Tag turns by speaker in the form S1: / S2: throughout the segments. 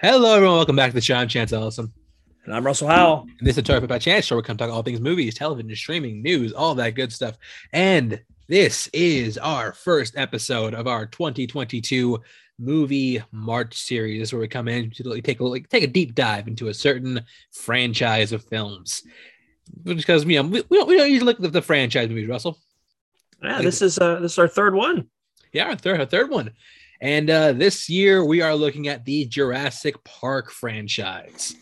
S1: Hello, everyone. Welcome back to the show. I'm Chance Ellison.
S2: And I'm Russell Howell.
S1: And this is Talk by Chance Show. We come talk all things movies, television, streaming, news, all that good stuff. And this is our first episode of our 2022 movie March series, where we come in to take a like, take a deep dive into a certain franchise of films. Because you know we, we don't we don't usually look at the franchise movies, Russell.
S2: Yeah, this is uh this is our third one.
S1: Yeah, our third our third one. And uh, this year we are looking at the Jurassic Park franchise.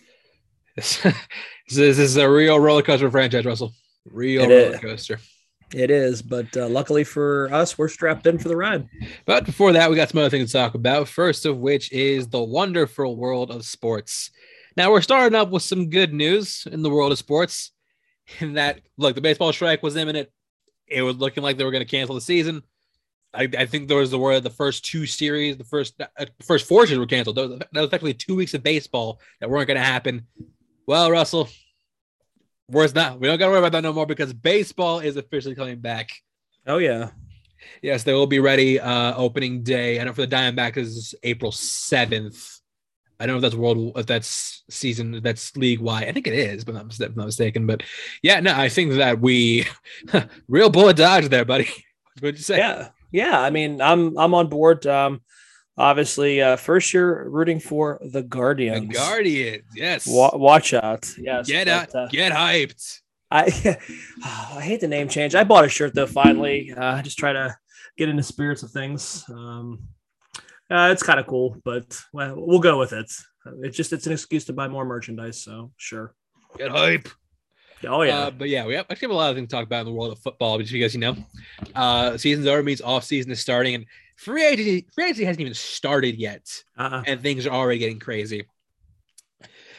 S1: This, this is a real roller coaster franchise, Russell. Real
S2: It
S1: roller
S2: is.
S1: coaster.
S2: It is, but uh, luckily for us, we're strapped in for the ride.
S1: But before that, we got some other things to talk about. First of which is the wonderful world of sports. Now we're starting up with some good news in the world of sports. In that, look, the baseball strike was imminent. It was looking like they were going to cancel the season. I, I think there was the word the first two series, the first uh, first four series were canceled. That was, that was effectively two weeks of baseball that weren't going to happen. Well, Russell, worse not. We don't got to worry about that no more because baseball is officially coming back.
S2: Oh yeah,
S1: Yes, they will be ready uh opening day. I know for the Diamondbacks is April 7th. I don't know if that's world if that's season that's league wide. I think it is, but I'm not, not mistaken. But yeah, no, I think that we real bullet dodge there, buddy. What'd you say?
S2: yeah, yeah. I mean, I'm I'm on board. Um, obviously, uh, first year rooting for the Guardian.
S1: The
S2: Guardians.
S1: Guardians. Yes.
S2: Wa- watch out. Yes.
S1: get
S2: but,
S1: out,
S2: uh,
S1: get hyped.
S2: I I hate the name change. I bought a shirt though. Finally, uh, just try to get in the spirits of things. Um, uh, it's kind of cool, but well, we'll go with it. It's just it's an excuse to buy more merchandise. So sure.
S1: Get hype.
S2: Oh yeah.
S1: Uh, but yeah, we have, actually have a lot of things to talk about in the world of football. But you you know, uh, season's over means off season is starting, and free agency free agency hasn't even started yet.
S2: uh
S1: and things are already getting crazy.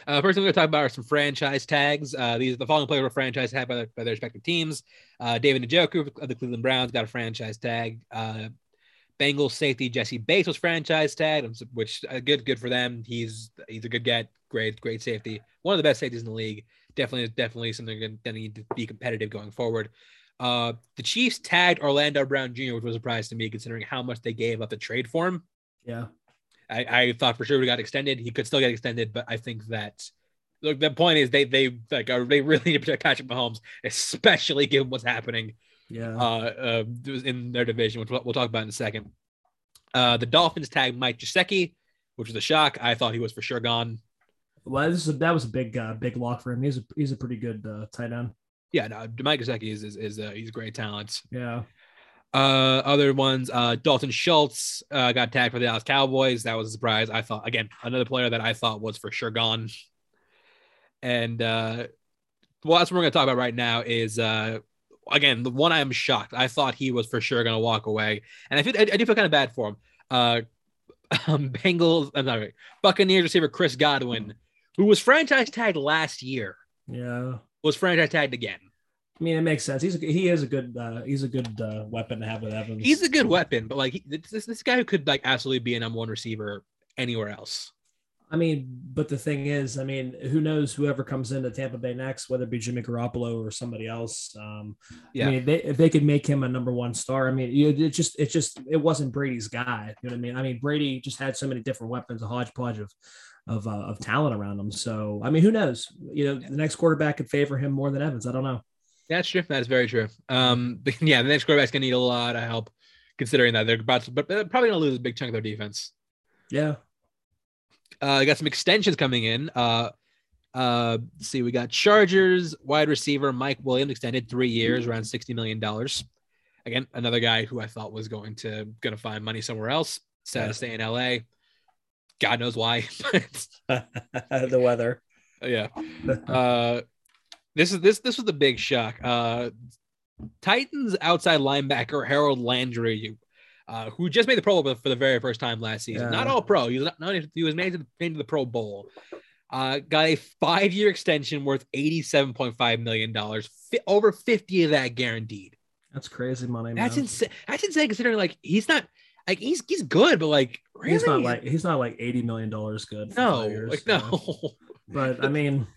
S1: Uh, first thing we're going to talk about are some franchise tags. Uh, these are the following players were franchise tagged by their, by their respective teams. Uh, David Njoku of the Cleveland Browns got a franchise tag. Uh, Bengals safety Jessie Bates was franchise tagged, which uh, good good for them. He's he's a good get, great great safety, one of the best safeties in the league. Definitely definitely something that need to be competitive going forward. Uh, the Chiefs tagged Orlando Brown Jr., which was a surprise to me considering how much they gave up the trade for him.
S2: yeah.
S1: I, I thought for sure we got extended. He could still get extended, but I think that look, the point is they they like are they really need to protect Patrick Mahomes, especially given what's happening
S2: Yeah.
S1: uh, uh in their division, which we'll, we'll talk about in a second. Uh, the Dolphins tagged Mike Gesicki, which was a shock. I thought he was for sure gone.
S2: Well, this is that was a big uh, big lock for him. He's a he's a pretty good uh, tight end.
S1: Yeah, no, Mike Gesicki is is, is uh, he's a great talent.
S2: Yeah.
S1: Uh, other ones, uh, Dalton Schultz uh, got tagged for the Dallas Cowboys. That was a surprise. I thought again another player that I thought was for sure gone. And uh, well, that's what we're gonna talk about right now. Is uh, again the one I'm shocked. I thought he was for sure gonna walk away, and I feel I, I do feel kind of bad for him. Uh, um, Bengals, I'm sorry, Buccaneers receiver Chris Godwin, who was franchise tagged last year,
S2: Yeah.
S1: was franchise tagged again.
S2: I mean, it makes sense. He's a, he is a good uh, he's a good uh, weapon to have with Evans.
S1: He's a good weapon, but like he, this this guy who could like absolutely be a number one receiver anywhere else.
S2: I mean, but the thing is, I mean, who knows whoever comes into Tampa Bay next, whether it be Jimmy Garoppolo or somebody else. Um,
S1: Yeah.
S2: I mean, they, if they could make him a number one star, I mean, you, it just, it just, it wasn't Brady's guy. You know what I mean? I mean, Brady just had so many different weapons, a hodgepodge of, of, uh, of talent around him. So, I mean, who knows? You know, the next quarterback could favor him more than Evans. I don't know.
S1: That's true. That's very true. Um, but yeah, the next quarterback's gonna need a lot of help, considering that they're about to, but they're probably gonna lose a big chunk of their defense.
S2: Yeah.
S1: Uh, got some extensions coming in. Uh, uh, let's see, we got Chargers wide receiver Mike Williams extended three years, around sixty million dollars. Again, another guy who I thought was going to gonna find money somewhere else. Sad
S2: Yeah.
S1: to stay in LA. God knows why.
S2: the weather.
S1: yeah. Uh, this is this this was the big shock. Uh, Titans outside linebacker Harold Landry, uh, who just made the Pro Bowl for the very first time last season.
S2: Yeah.
S1: Not all pro. He was not, he was made to, the, made to the Pro Bowl. Uh, got a five year extension worth eighty seven point five million dollars. Fi- over fifty of that guaranteed.
S2: That's crazy money.
S1: That's
S2: man.
S1: insane. That's insane considering like he's not like he's he's good, but like really?
S2: He's not like he's not like eighty million dollars good.
S1: no, like no.
S2: But I mean,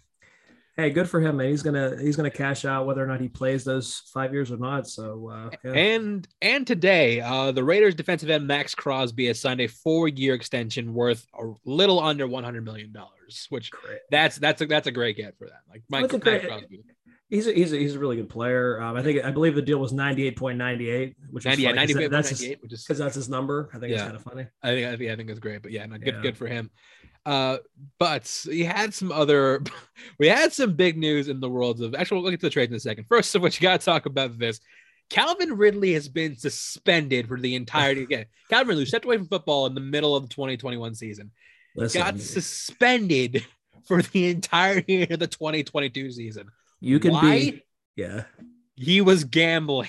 S2: hey, good for him, man. He's gonna he's gonna cash out whether or not he plays those five years or not. So uh, yeah.
S1: And and today, uh, the Raiders defensive end Maxx Crosby has signed a four-year extension worth a little under one hundred million dollars, which
S2: Great.
S1: that's that's a that's a great get for that. Like Mike,
S2: That's
S1: Max
S2: great-
S1: Crosby,
S2: He's a, he's a, he's a really good player. Um, I think I believe the deal was ninety eight point ninety eight, which is
S1: 90, yeah,
S2: funny 'cause
S1: 98,
S2: that- that's his,
S1: which is
S2: because that's his number. I think it's kind of funny.
S1: I think I think I think it's great, but yeah, no, good
S2: Yeah.
S1: good for him. Uh, but we had some other, we had some big news in the world of actually. We'll get to the trades in a second. First of which, you got to talk about this. Calvin Ridley has been suspended for the entirety again. Calvin Ridley stepped away from football in the middle of the 2021 season.
S2: Listen,
S1: got suspended for the entirety of the 2022 season.
S2: you can
S1: Why?
S2: be yeah,
S1: He was gambling.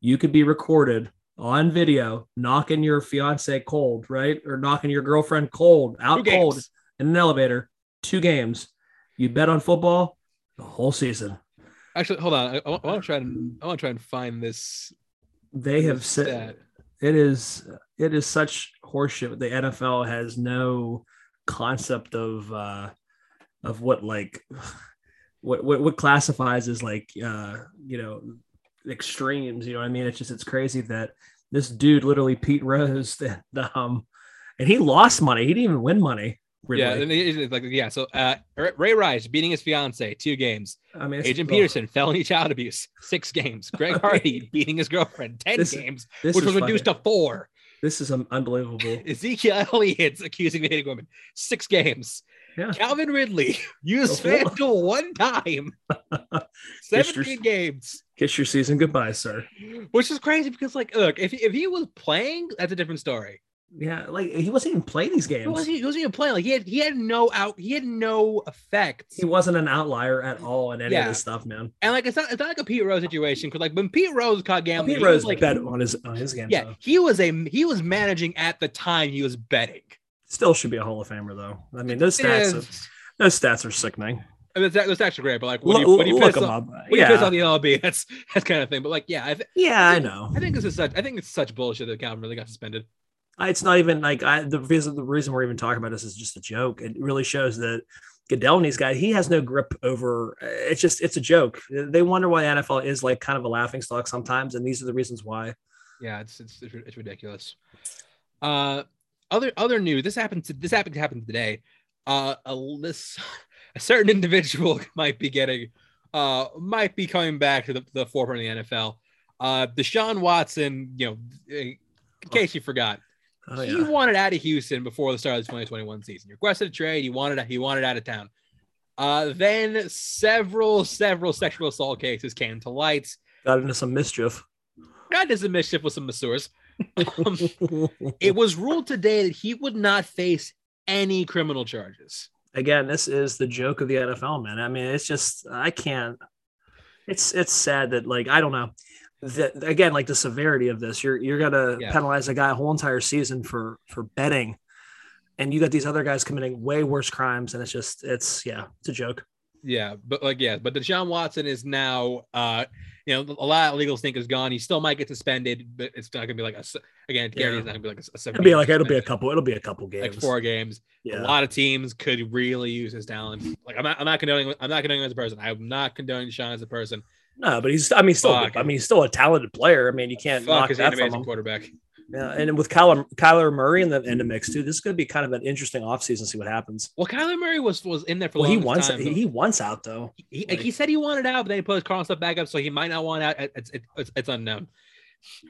S2: you could be recorded on video knocking your fiance cold, right, or knocking your girlfriend cold, out cold in an elevator. Two games. You bet on football the whole season.
S1: Actually, hold on. I, I want to try and I want to try and find this.
S2: They have said it is it is such horseshit. The NFL has no concept of uh of what like what what, what classifies as like uh you know extremes. You know I mean? It's just it's crazy that this dude literally Pete Rose that um and he lost money. He didn't even win money. Really.
S1: Yeah, and it's like yeah. So uh, Ray Rice beating his fiance two games.
S2: I mean, Adrian
S1: Peterson felony child abuse six games. Greg Hardy beating his girlfriend ten
S2: This-
S1: games,
S2: This
S1: which was reduced to four.
S2: This is unbelievable.
S1: Ezekiel Elliott's accusing of hitting women six games.
S2: Yeah.
S1: Calvin Ridley used FanDuel one time, seventeen games.
S2: Kiss your season goodbye, sir.
S1: Which is crazy because, like, look, if, if he was playing, that's a different story.
S2: Yeah, like he wasn't even playing these
S1: He
S2: games.
S1: wasn't, he wasn't even playing. Like, he had he had no out, he had no effect.
S2: He wasn't an outlier at all in any of this stuff, man.
S1: And like, it's not it's not like a Pete Rose situation because, like, when Pete Rose caught gambling,
S2: Pete
S1: he was,
S2: Rose
S1: like,
S2: bet on his on his game.
S1: yeah,
S2: though.
S1: he was a he was managing at the time he was betting.
S2: Still should be a Hall of Famer though. I mean, those stats,
S1: is-
S2: are, those stats are sickening.
S1: I mean, that's, that's actually great, but like when
S2: Look,
S1: you when you
S2: look
S1: piss
S2: 'em up.
S1: when you piss
S2: Yeah,
S1: off the LB, that's that's kind of thing. But like, yeah, I, th-
S2: yeah, I know.
S1: I think this is such I think it's such bullshit that Calvin Ridley got suspended.
S2: It's not even like I. The reason the reason we're even talking about this is just a joke. It really shows that Goodell and these guys, he has no grip over. It's just it's a joke. They wonder why the NFL is like kind of a laughing stock sometimes, and these are the reasons why.
S1: Yeah, it's it's it's, it's ridiculous. Uh, other other news. This happened. To, this happened to happen today. Uh, a list, a certain individual might be getting, uh, might be coming back to the, the forefront of the NFL. Uh, Deshaun Watson. You know, in case you forgot,
S2: Oh
S1: he
S2: yeah,
S1: wanted out of Houston before the start of the 2021 season. He requested a trade. He wanted he wanted out of town. Uh, then several several sexual assault cases came to light.
S2: got into some mischief.
S1: Got into some mischief with some masseurs. Um, it was ruled today that he would not face any criminal charges.
S2: Again, this is the joke of the NFL, man. I mean, it's just I can't. It's it's sad that like I don't know. That again, like the severity of this, you're you're gonna
S1: Yeah.
S2: penalize a guy a whole entire season for for betting, and you got these other guys committing way worse crimes, and it's just it's yeah, it's a joke.
S1: Yeah, but like yeah, but Deshaun Watson is now uh you know a lot of legal stink is gone. He still might get suspended, but it's not gonna be like a again Gary
S2: Yeah.
S1: is not gonna be like a,
S2: It'll be like it'll be a couple. It'll be a couple games.
S1: like four games.
S2: Yeah.
S1: A lot of teams could really use his talent. Like I'm not I'm not condoning I'm not condoning him as a person. I'm not condoning Sean as a person.
S2: No, but he's. I mean, still.
S1: Fuck.
S2: I mean, he's still a talented player. I mean, you can't
S1: Fuck
S2: knock that
S1: an
S2: from
S1: amazing
S2: him.
S1: quarterback.
S2: Yeah, and with Kyler, Kyler Murray in the in the mix too, this is going to be kind of an interesting offseason. To see what happens.
S1: Well, Kyler Murray was was in there for
S2: Well, he wants
S1: time,
S2: he, he wants out though.
S1: He, he said he wanted out, but then he put his Cardinals stuff back up, so he might not want out. It's it's, it's, it's unknown.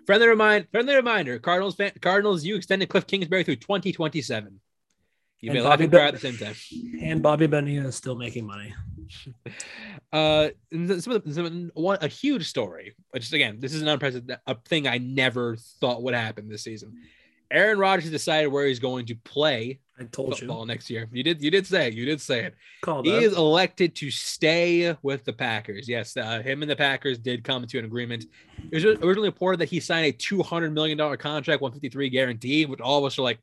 S1: Friendly remind, friendly reminder: Cardinals fan, Cardinals, you extended Kliff Kingsbury through 2027. You
S2: And
S1: may laugh and cry at the same time.
S2: And Bobby Bonilla is still making money.
S1: Uh, and th- some of the, some, one a huge story. Which again, this is an unprecedented a thing I never thought would happen this season. Aaron Rodgers decided where he's going to play
S2: I told
S1: football
S2: you.
S1: next year. You did, you did say it. You did say it.
S2: Called
S1: He is elected to stay with the Packers. Yes, uh, him and the Packers did come to an agreement. It was originally reported that he signed a two hundred million dollar contract, one fifty three guaranteed, which all of us are like,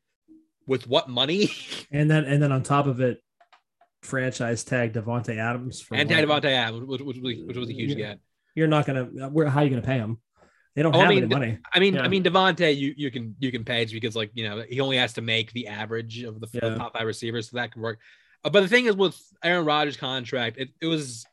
S1: with what money?
S2: And then and then on top of it, franchise tag Davante Adams. For
S1: and
S2: one-
S1: Ty Davante Adams, which, which, was, which was a huge
S2: Yeah.
S1: get.
S2: You're not gonna. Where? How are you gonna pay him? They don't
S1: Oh, I
S2: have
S1: mean,
S2: any money.
S1: I mean,
S2: Yeah.
S1: I mean, Davante, you you can you can pay because like you know he only has to make the average of the, of the
S2: Yeah.
S1: top five receivers, so that can work. Uh, but the thing is with Aaron Rodgers' contract, it, it was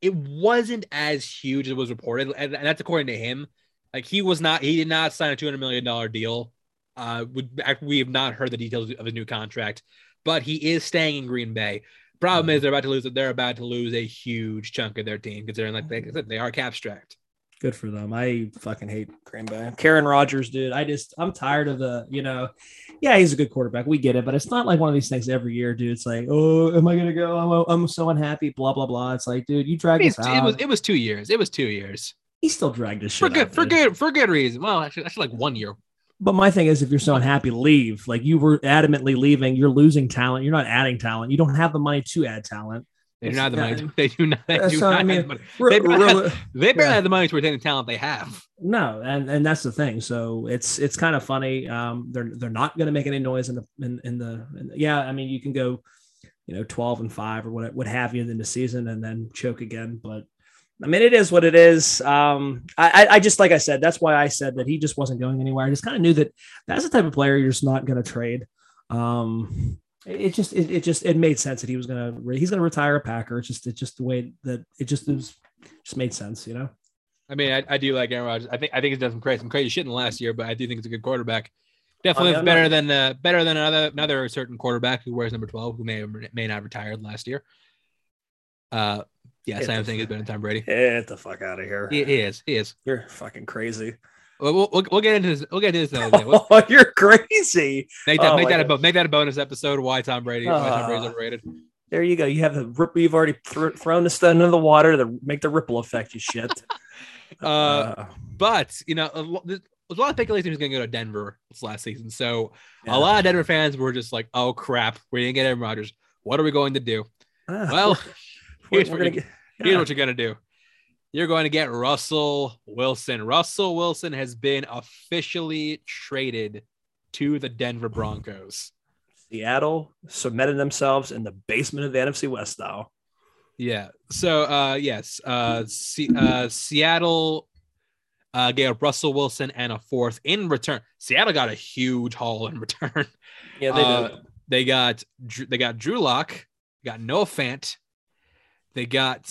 S1: it wasn't as huge as it was reported, and, and that's according to him. Like he was not, he did not sign a two hundred million dollar deal. Uh, we, we have not heard the details of his new contract, but he is staying in Green Bay. Problem
S2: Mhm.
S1: is they're about to lose. They're about to lose a huge chunk of their team, considering like they, they are cap strapped.
S2: Good for them. I fucking hate Green Bay. Karen Rogers, dude. I just I'm tired of the, you know, yeah, he's a good quarterback. We get it, but it's not like one of these things every year, dude. It's like, oh, am I gonna go? I'm, I'm so unhappy. Blah blah blah. It's like, dude, you dragged
S1: It's-
S2: this
S1: it was it was two years. It was two years
S2: he still dragged this
S1: for good
S2: out,
S1: for
S2: dude.
S1: good for good reason. Well, actually, actually like one year.
S2: But my thing is, if you're so unhappy, leave. Like you were adamantly leaving. You're losing talent. You're not adding talent. You don't have the money to add talent.
S1: They do not have the money. to- They do not. They do not
S2: I mean,
S1: the.
S2: Re-
S1: They barely
S2: re-
S1: They barely
S2: Yeah.
S1: have the money to retain the talent they have.
S2: No, and and that's the thing. So it's it's kind of funny. Um, they're they're not going to make any noise in the in, in the in, yeah. I mean, you can go, you know, twelve and five or what what have you in the season and then choke again. But I mean, it is what it is. Um, I I- just like I said, that's why I said that he just wasn't going anywhere. I just kind of knew that that's the type of player you're just not going to trade. Um, it it just it, it just it made sense that he was gonna re- he's gonna retire a Packer. It's just it's just the way that it just is just made sense, you know.
S1: I mean, I, I do like Aaron Rodgers. I think I think he's done some crazy some crazy shit in the last year, but I do think it's a good quarterback. Definitely
S2: mean,
S1: better than uh, better than another another certain quarterback who wears number twelve, who may or may not retired last year. Uh, yeah,
S2: Get the
S1: thing
S2: fuck-
S1: better than Tom Brady.
S2: Get the fuck out of here.
S1: He, he is. He is.
S2: You're fucking crazy.
S1: We'll, we'll, we'll- get into this. We'll get into this another day. We'll
S2: Oh, you're crazy.
S1: make that
S2: Oh
S1: make that a make that a bonus episode. Why Tom Brady? why Tom Brady's
S2: Ah.
S1: overrated.
S2: There you go. You have the rip. You've already thr thrown the stone into the water to make the ripple effect. You shit.
S1: Uh, but you know, a lo- there's a lot of speculation he was going to go to Denver this last season. So
S2: yeah.
S1: a lot of Denver fans were just like, "Oh crap, we didn't get Aaron Rodgers. What are we going to do?"
S2: Ah,
S1: Well, here's
S2: we're
S1: what
S2: gonna
S1: you-
S2: get.
S1: Here's
S2: yeah.
S1: what you're gonna do. You're going to get Russell Wilson. Russell Wilson has been officially traded to the Denver Broncos.
S2: Seattle submitted themselves in the basement of the NFC West though.
S1: Yeah. So uh yes, uh, C- uh Seattle uh gave Russell Wilson and a fourth in return. Seattle got a huge haul in return.
S2: Yeah, they
S1: Uh,
S2: did.
S1: They got Drew- they got Drew Lock, got Noah Fant, they got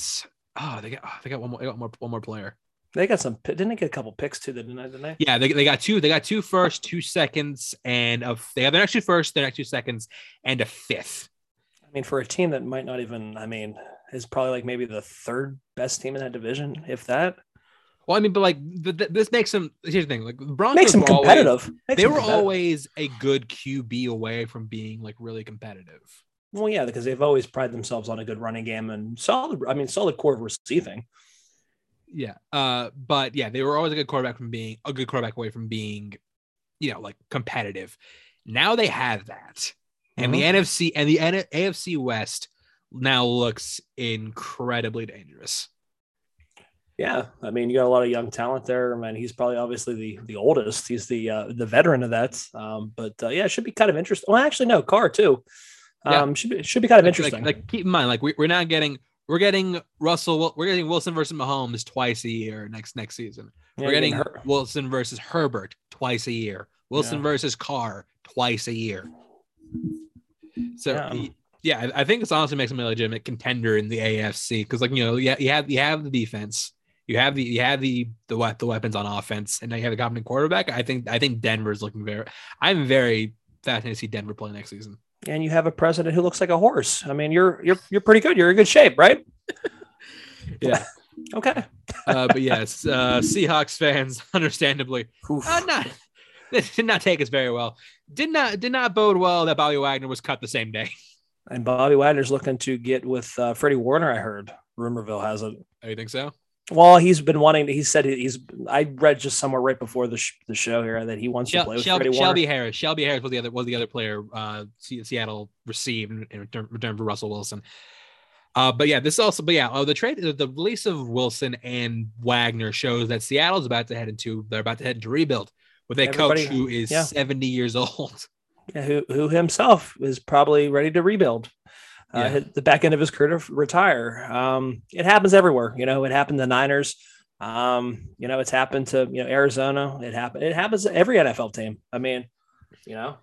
S1: oh they got oh, they got one more they got one more one more player.
S2: They got some. Didn't they get a couple picks too? Didn't they? Didn't they?
S1: Yeah, they, they got two. They got two first, two seconds, and a, they have their next two first, their next two seconds, and a fifth.
S2: I mean, for a team that might not even. I mean, is probably like maybe the third best team in that division, if that.
S1: Well, I mean, but like th- th- this makes them. Here's the thing: like the Broncos
S2: Makes them
S1: were always-
S2: competitive. Makes
S1: they
S2: them
S1: were
S2: competitive.
S1: always a good QB away from being like really competitive.
S2: Well, yeah, because they've always prided themselves on a good running game and solid. I mean, solid core of receiving.
S1: Yeah. Uh, but yeah, they were always a good quarterback from being a good quarterback away from being, you know, like competitive. Now they have that, and the NFC and the N- AFC West now looks incredibly dangerous.
S2: Yeah, I mean, you got a lot of young talent there. I mean, he's probably obviously the the oldest. He's the uh, the veteran of that. Um, but uh, yeah, it should be kind of interesting. Well, actually, no, Carr too.
S1: Yeah.
S2: Um, should be should be kind of
S1: Like-
S2: interesting.
S1: Like, like, keep in mind, like we, we're not getting we're getting Russell we're getting Wilson versus Mahomes twice a year next next season.
S2: Yeah,
S1: we're getting
S2: her-
S1: Wilson versus Herbert twice a year. Wilson
S2: Yeah.
S1: versus Carr twice a year. So
S2: Yeah.
S1: yeah, I, think this honestly makes him a legitimate contender in the AFC because like you know yeah you have you have the defense. You have the you have the the the weapons on offense, and now you have a competent quarterback. I think I think Denver's looking very. I'm very fascinated to see Denver play next season.
S2: And you have a president who looks like a horse. I mean, you're you're you're pretty good. You're in good shape, right?
S1: Yeah.
S2: Okay.
S1: Uh, but yes, uh, Seahawks fans, understandably, uh, not they did not take us very well. Did not did not bode well that Bobby Wagner was cut the same day.
S2: And Bobby Wagner's looking to get with uh, Freddie Warner. I heard rumorville has it.
S1: Oh, you think so?
S2: Well, he's been wanting. To, He said he's. I read just somewhere right before the sh- the show here that he wants to play with
S1: Shel-
S2: Warner.
S1: Shelby Harris. Shelby Harris was the other was the other player uh, Seattle received in, return for Russell Wilson. Uh, but yeah, this also, but yeah, oh, the trade, the release of Wilson and Wagner shows that Seattle's about to head into, they're about to head into rebuild with a
S2: Everybody-
S1: coach who is
S2: yeah.
S1: 70 years old.
S2: Yeah, who who himself is probably ready to rebuild. Uh,
S1: Yeah.
S2: hit the back end of his career to retire. Um, it happens everywhere. You know, it happened to Niners. Um, you know, it's happened to you know Arizona. It happened. It happens to every NFL team. I mean, you know,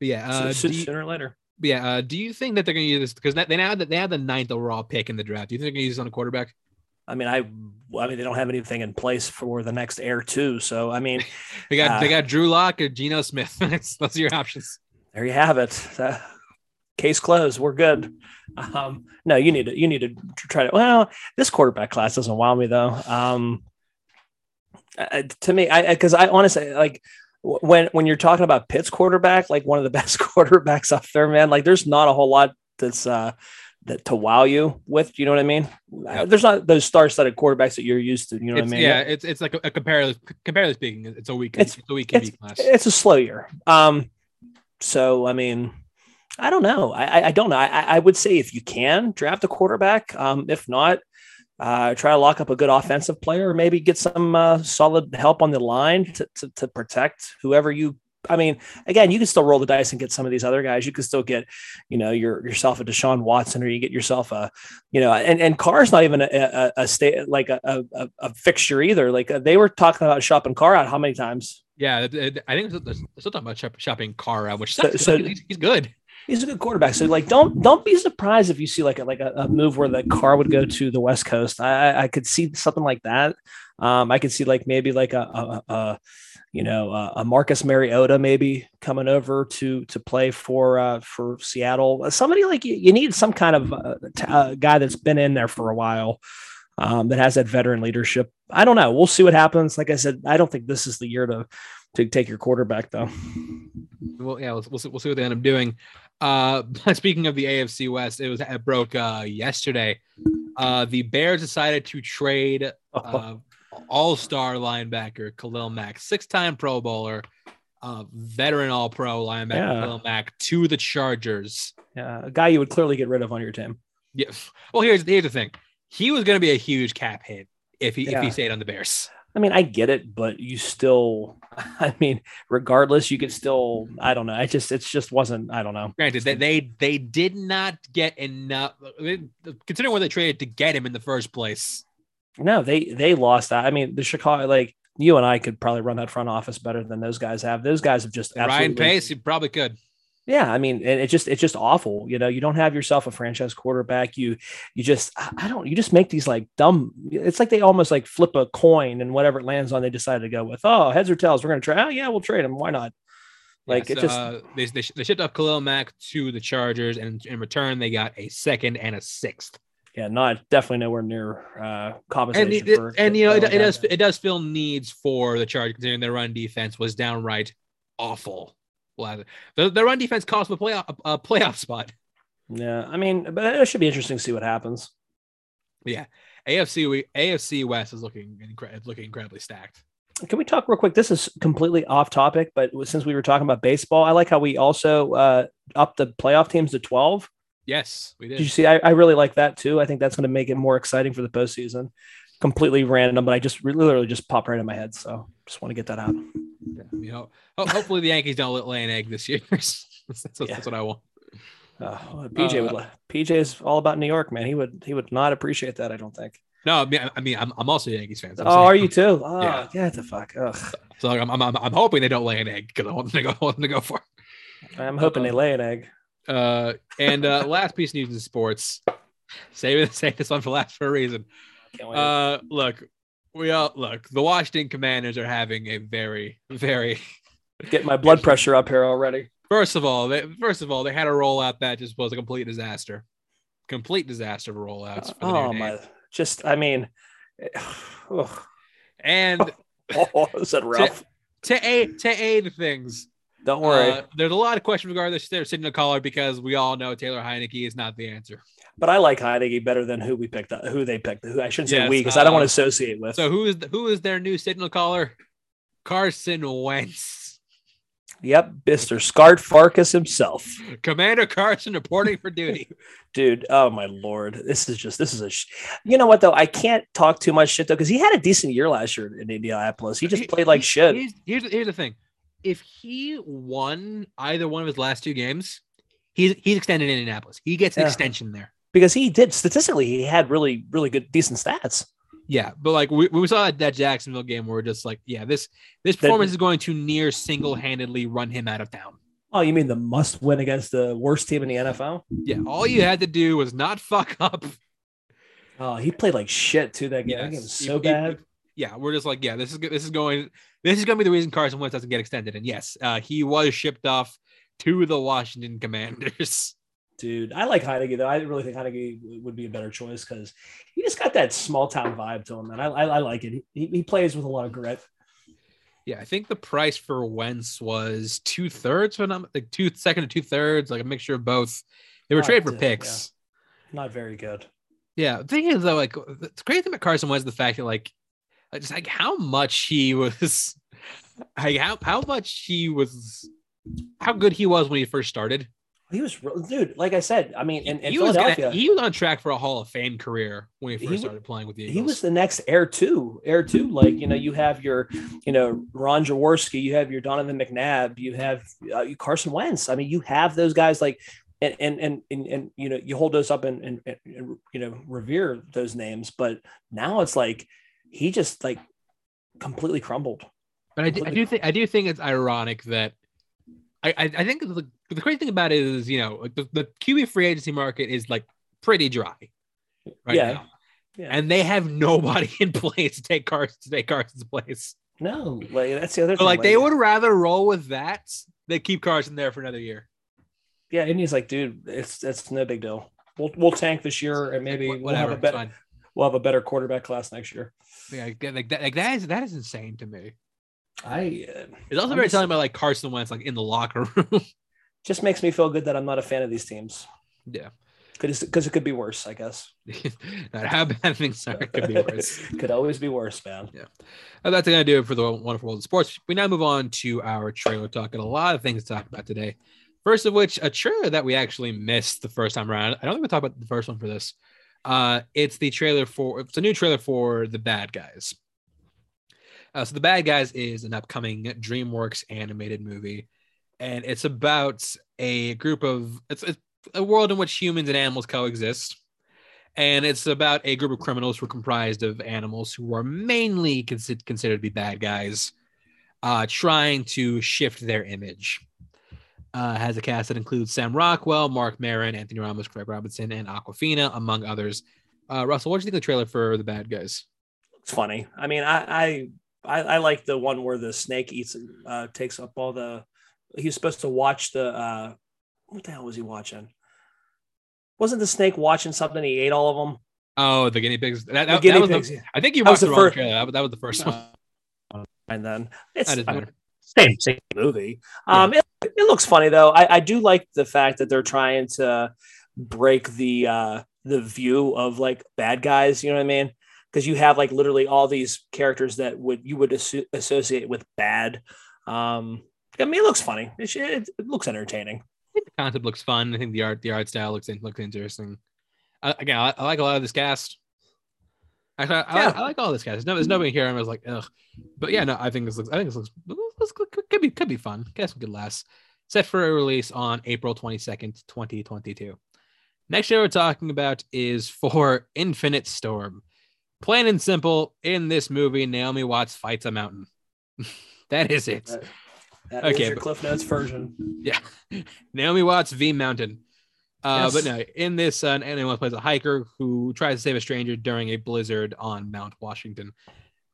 S1: But yeah, uh,
S2: so-
S1: you,
S2: sooner or later.
S1: Yeah, uh, do you think that they're going to use this because they now that they have the ninth overall pick in the draft? Do you think they're going to use this on a quarterback?
S2: I mean, I, I mean, they don't have anything in place for the next heir too. So I mean,
S1: they got uh, they got Drew Lock or Geno Smith. Those are your options.
S2: There you have it. Case closed. We're good. Um, no, you need to you need to try to. Well, this quarterback class doesn't wow me though. Um, uh, to me, I because I, I honestly like when when you're talking about Pitt's quarterback, like one of the best quarterbacks up there, man. Like, there's not a whole lot that's uh that to wow you with. You know what I mean? Yeah. There's not those star-studded quarterbacks that you're used to. You know
S1: it's,
S2: what I mean?
S1: Yeah, it's it's like a, a comparatively comparatively speaking, it's a week. It's, it's a week it's, class.
S2: It's a slow year. Um, so I mean, I don't know. I I don't know. I I would say if you can draft a quarterback. Um, if not. Uh, try to lock up a good offensive player, or maybe get some uh, solid help on the line to, to, to protect whoever you I mean, again, you can still roll the dice and get some of these other guys. You can still get, you know, your yourself a Deshaun Watson, or you get yourself a, you know, and and Carr's not even a, a, a state like a, a, a, fixture either. Like uh, they were talking about shopping Carr out how many times?
S1: Yeah, I think they're still talking about shopping Carr out, which so, so he's, he's good.
S2: He's a good quarterback. So like, don't don't be surprised if you see like a, like a, a move where the car would go to the West Coast. I I could see something like that. Um, I could see like maybe like a, a, a you know, a Marcus Mariota maybe coming over to to play for uh, for Seattle. Somebody like you, you need some kind of uh, t- uh, guy that's been in there for a while. Um, that has that veteran leadership. I don't know. We'll see what happens. Like I said, I don't think this is the year to to take your quarterback though.
S1: Well, yeah, we'll, we'll, see, we'll see what they end up doing. Uh, speaking of the AFC West, it was it broke uh, yesterday. Uh, the Bears decided to trade uh, all-star linebacker Khalil Mack, six-time Pro Bowler, uh, veteran All-Pro linebacker yeah. Khalil Mack to the Chargers.
S2: Yeah, a guy you would clearly get rid of on your team.
S1: Yeah. Well, here's here's the thing. He was going to be a huge cap hit if he yeah. if he stayed on the Bears.
S2: I mean, I get it, but you still, I mean, regardless, you could still, I don't know. I just, it just wasn't, I don't know.
S1: Granted, they, they, they did not get enough, considering what they traded to get him in the first place.
S2: No, they they lost that. I mean, the Chicago like you and I could probably run that front office better than those guys have. Those guys have just
S1: Ryan Pace, you probably could.
S2: Yeah, I mean, and it just it's just awful. You know, you don't have yourself a franchise quarterback. You you just I don't you just make these like dumb. It's like they almost like flip a coin and whatever it lands on, they decide to go with. Oh, heads or tails, we're gonna try. Oh yeah, we'll trade him. Why not? Like it just uh,
S1: they, they, they shipped off Khalil Mack to the Chargers, and in return they got a second and a sixth
S2: yeah, not definitely nowhere near uh, compensation.
S1: And, it, for, and you know, it, it does it does fill needs for the charge considering their run defense was downright awful. Well, the, the run defense cost them a playoff a playoff spot.
S2: Yeah, I mean, but it should be interesting to see what happens.
S1: Yeah, AFC we, AFC West is looking incre- looking incredibly stacked.
S2: Can we talk real quick? This is completely off topic, but since we were talking about baseball, I like how we also uh, upped the playoff teams to twelve.
S1: Yes, we did.
S2: Did you see? I, I really like that too. I think that's going to make it more exciting for the postseason. Completely random, but I just literally just popped right in my head. So just want to get that out.
S1: Yeah, you know, hopefully the Yankees don't lay an egg this year. that's, that's, yeah. that's, what I want.
S2: Uh, PJ uh, would. PJ is all about New York, man. He would. He would not appreciate that. I don't think.
S1: No, I mean, I mean, I'm, I'm also a Yankees fan.
S2: So oh, saying, are you too? Oh, yeah. Get the fuck. Ugh.
S1: So I'm, I'm, I'm, hoping they don't lay an egg because I want them to go. I want them to go for.
S2: I'm hoping uh, they lay an egg.
S1: Uh, and uh, last piece of news in sports. Save save this one for last for a reason. Uh, look, we all look. The Washington Commanders are having a very, very
S2: get my blood pressure up here already.
S1: First of all, they first of all they had a rollout that just was a complete disaster, complete disaster of rollouts. For
S2: oh my! Just I mean,
S1: and
S2: oh, is that rough?
S1: To, to aid to aid things,
S2: don't worry.
S1: Uh, there's a lot of questions regarding their signal caller because we all know Taylor Heinicke is not the answer.
S2: But I like Heinicke better than who we picked up, who they picked. Who I shouldn't say yes, we because uh, I don't want to associate with.
S1: So who is the, who is their new signal caller? Carson Wentz.
S2: Yep, Mister Scut Farkus himself.
S1: Commander Carson reporting for duty.
S2: Dude, oh my lord, this is just this is a. Sh- you know what though? I can't talk too much shit though because he had a decent year last year in Indianapolis. He just played like shit.
S1: Here's, here's, here's the thing: if he won either one of his last two games, he's he's extended in Indianapolis. He gets an yeah. extension there
S2: because he did statistically. He had really really good decent stats.
S1: Yeah, but like we, we saw that Jacksonville game, where we're just like, yeah, this this performance that, is going to near single handedly run him out of town.
S2: Oh, you mean the must win against the worst team in the NFL?
S1: Yeah, all you had to do was not fuck up.
S2: Oh, he played like shit too. That game, that game was so bad.
S1: Yeah, we're just like, yeah, this is this is going, this is going to be the reason Carson Wentz doesn't get extended. And yes, uh, he was shipped off to the Washington Commanders.
S2: Dude, I like Heinicke though. I really think Heinicke would be a better choice because he just got that small town vibe to him, and I, I, I like it. He, he plays with a lot of grit.
S1: Yeah, I think the price for Wentz was two thirds, but not like two second to two thirds, like a mixture of both. They were not, traded for picks.
S2: Yeah. Not very good.
S1: Yeah, the thing is though, like the great thing about Carson was the fact that like just like how much he was like how how much he was how good he was when he first started.
S2: He was, dude. Like I said, I mean, in, in
S1: he
S2: Philadelphia,
S1: was gonna, he was on track for a Hall of Fame career when he first he, started playing with the Eagles.
S2: He was the next Air Two, Air Two. Like you know, you have your, you know, Ron Jaworski, you have your Donovan McNabb, you have uh, Carson Wentz. I mean, you have those guys like, and and and and, and you know, you hold those up and, and, and you know revere those names. But now it's like he just like completely crumbled.
S1: But I do, I do think I do think it's ironic that I, I think the, the crazy thing about it is, you know, the, the QB free agency market is like pretty dry right yeah. now. Yeah. And they have nobody in place to take Carson to take Carson's place.
S2: No, like that's the other thing.
S1: Like, like they would rather roll with that than keep Carson there for another year.
S2: Yeah, and he's like, dude, it's it's no big deal. We'll we'll tank this year and maybe Whatever, we'll have a better we'll have a better quarterback class next year.
S1: Yeah, like that, like that is that is insane to me.
S2: I. Uh,
S1: it's also I'm very just, telling about like Carson Wentz, like in the locker room.
S2: just makes me feel good that I'm not a fan of these teams.
S1: Yeah.
S2: Because it could be worse, I guess.
S1: not how bad things are, it could be worse.
S2: could always be worse, man.
S1: Yeah. And that's going to do it for the wonderful world of sports. We now move on to our trailer talk and a lot of things to talk about today. First of which, a trailer that we actually missed the first time around. I don't think we talked about the first one for this. Uh, it's the trailer for it's a new trailer for the bad guys. Uh, so the bad guys is an upcoming DreamWorks animated movie, and it's about a group of it's, it's a world in which humans and animals coexist, and it's about a group of criminals who are comprised of animals who are mainly considered considered to be bad guys, uh, trying to shift their image. Uh, has a cast that includes Sam Rockwell, Marc Maron, Anthony Ramos, Craig Robinson, and Awkwafina, among others. Uh, Russell, what do you think of the trailer for the bad guys?
S2: It's funny. I mean, I, I I, I like the one where the snake eats uh, takes up all the. He was supposed to watch the. Uh, what the hell was he watching? Wasn't the snake watching something? He ate all of them.
S1: Oh, the guinea pigs. That, that, guinea that pigs. The, I think you watched the, first. That, that was the first one.
S2: And then it's I mean, same same movie. Um, yeah. it, it looks funny though. I, I do like the fact that they're trying to break the uh the view of like bad guys. You know what I mean? because you have like literally all these characters that would you would asso- associate with bad. Um, I mean, it looks funny. It, it, it looks entertaining.
S1: the concept looks fun. I think the art, the art style looks looks interesting. Uh, again, I, I, like a lot of this cast. Actually, I, yeah. I, I like all this cast. There's, no, there's nobody here. I was like, ugh. But yeah, no, I think this looks. I think this looks, looks could be could be fun. Get some good laughs. Set for a release on April 22nd, 2022. Next show we're talking about is for Infinite Storm. Plain and simple, in this movie, Naomi Watts fights a mountain. that is it.
S2: That, that okay, is your but, Cliff Notes version.
S1: Yeah, Naomi Watts v Mountain. Uh, yes. But no, in this, uh, Naomi Watts plays a hiker who tries to save a stranger during a blizzard on Mount Washington.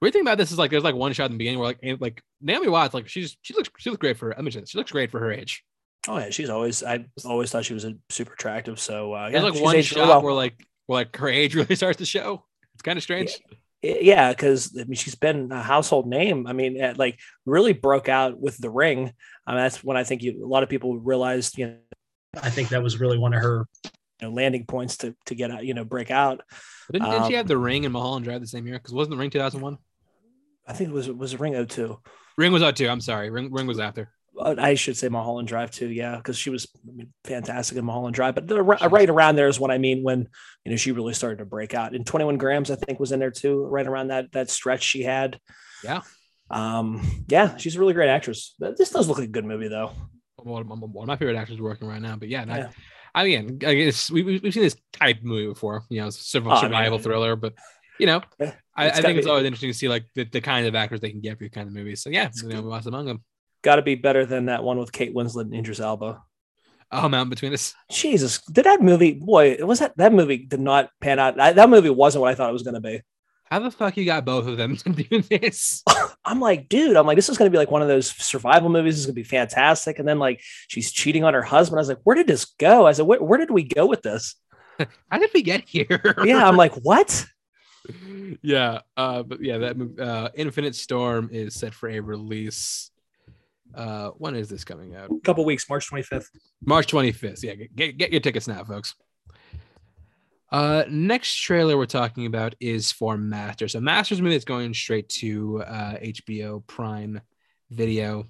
S1: Weird thing about this is like there's like one shot in the beginning where like like Naomi Watts like she's she looks she looks great for I mentioned she looks great for her age.
S2: Oh yeah, she's always I always thought she was a super attractive. So uh, yeah,
S1: there's like one shot well. where like where like her age really starts to show. It's kind of strange.
S2: Yeah, because I mean, she's been a household name. I mean, at, like really broke out with the ring. I mean, that's when I think you, a lot of people realized. You know, I think that was really one of her you know, landing points to to get out. You know, break out.
S1: Didn't, didn't um, she have the ring in Mulholland Drive the same year? Because wasn't the ring 2001?
S2: I think it was was Ring 02.
S1: Ring was 02. I'm sorry. Ring Ring was after.
S2: I should say Mulholland Drive too, yeah, because she was I mean, fantastic in Mulholland Drive. But the, right around there is what I mean when you know she really started to break out. And 21 grams, I think, was in there too, right around that that stretch she had.
S1: Yeah,
S2: um, yeah, she's a really great actress. This does look like a good movie though.
S1: One of my favorite actors working right now, but yeah, yeah. I, I mean, I guess we, we've seen this type movie before, you know, survival, oh, survival thriller, but you know, I, I, think it's always interesting to see like the, the kind of actors they can get for these kind of movies. So yeah, you know, among them.
S2: got to be better than that one with Kate Winslet and Idris Elba.
S1: Oh, Mountain Between Us.
S2: Jesus, did that movie? Boy, was that that movie did not pan out. That, that movie wasn't what I thought it was going to be.
S1: How the fuck you got both of them to do this?
S2: I'm like, dude, I'm like, this is going to be like one of those survival movies. This is going to be fantastic. And then like, she's cheating on her husband. I was like, where did this go? I said, where, where did we go with this?
S1: How did we get here?
S2: yeah, I'm like, what?
S1: Yeah, uh, but yeah, that uh, Infinite Storm is set for a release. Uh, when is this coming out?
S2: A couple weeks, March 25th.
S1: March 25th. Yeah, get, get your tickets now, folks. Uh, next trailer we're talking about is for Master. So Master's movie is going straight to uh, HBO Prime Video.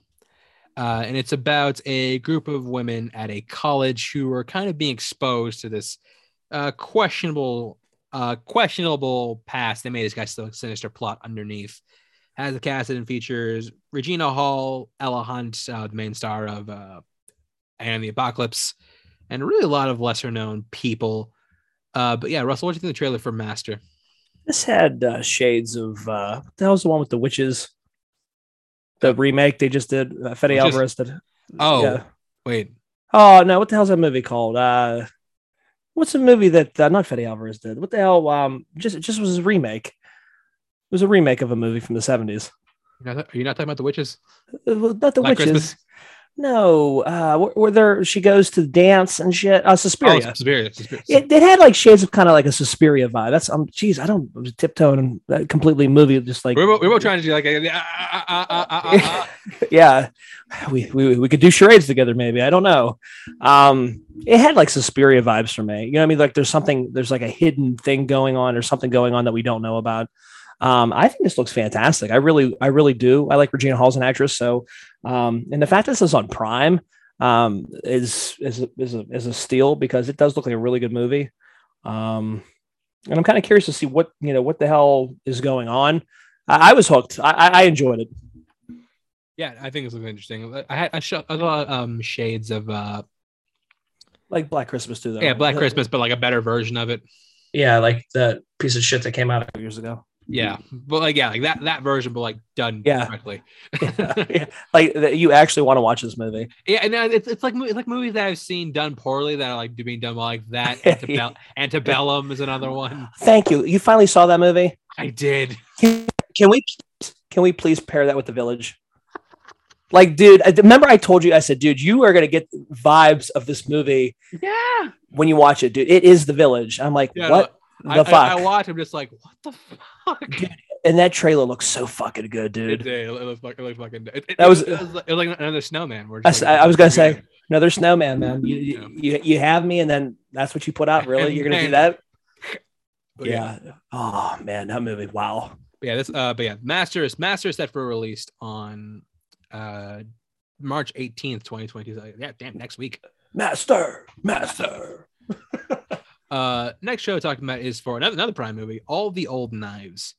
S1: Uh, and it's about a group of women at a college who are kind of being exposed to this uh, questionable, uh, questionable past. They made this guy still sinister plot underneath. Has a cast and features Regina Hall, Ella Hunt, uh, the main star of uh, and the Apocalypse, and really a lot of lesser known people. Uh, but yeah, Russell, what do you think of the trailer for Master?
S2: This had uh, shades of uh, what the hell's the one with the witches? The remake they just did. Uh, Fede Alvarez did.
S1: Oh,
S2: Yeah.
S1: wait,
S2: Oh no, what the hell's that movie called? Uh, what's the movie that uh, not Fede Alvarez did? What the hell? Um, just it just was a remake. It was a remake of a movie from the seventies.
S1: Not, you not talking about the witches?
S2: Not the witches.
S1: Christmas?
S2: No, uh, where, where there she goes to dance and shit. Uh,
S1: Oh,
S2: Suspiria.
S1: Suspiria. Suspiria.
S2: it, it had like shades of kind of like a Suspiria vibe. That's um, geez, I don't I was tiptoeing that completely movie just like
S1: we're, both- we're trying to do like a, ah.
S2: yeah, we, we we could do charades together maybe. I don't know. Um, it had like Suspiria vibes for me. You know what I mean? Like there's something there's like a hidden thing going on or something going on that we don't know about. Um, I think this looks fantastic. I really I really do. I like Regina Hall as an actress. So, um, and the fact that this is on Prime um, is is is a, is a steal because it does look like a really good movie. Um, and I'm kind of curious to see what you know what the hell is going on. I, I was hooked. I, I I enjoyed it.
S1: yeah, I think it's looking interesting. I had I, shot, I saw um shades of uh
S2: Like Black Christmas too. Though.
S1: yeah Black Christmas, but like a better version of it.
S2: Yeah, like the piece of shit that came out years ago.
S1: Yeah, but like yeah, like that that version, but like done
S2: Yeah.
S1: correctly.
S2: yeah, like that you actually want to watch this movie.
S1: Yeah, and uh, it's, it's like it's like movies that I've seen done poorly that are like being done well, like that. Antebell- Antebellum is another one.
S2: Thank you. You finally saw that movie.
S1: I did.
S2: Can we can we please pair that with the village? Like, dude, I, remember I told you, I said, dude, you are gonna get vibes of this movie
S1: Yeah.
S2: when you watch it, dude. It is the village. I'm like,
S1: Yeah.
S2: what the
S1: I,
S2: fuck?
S1: I watch. I'm just like, what the fuck?
S2: Dude, and that trailer looks so fucking good,
S1: It
S2: dude.
S1: did. It looks it looks fucking. It, it,
S2: That was-
S1: it was, like, it was like another snowman. We're
S2: I,
S1: like-
S2: I was gonna say another snowman, man. You,
S1: Yeah.
S2: you you have me, and then that's what you put out. Really, you're gonna do that?
S1: But
S2: Yeah. Oh man, that movie. Wow.
S1: yeah this uh but yeah master is master is set for released on uh march 18th 2020 so yeah damn next week
S2: Master, master.
S1: uh next show talking about is for another, another prime movie all the old knives.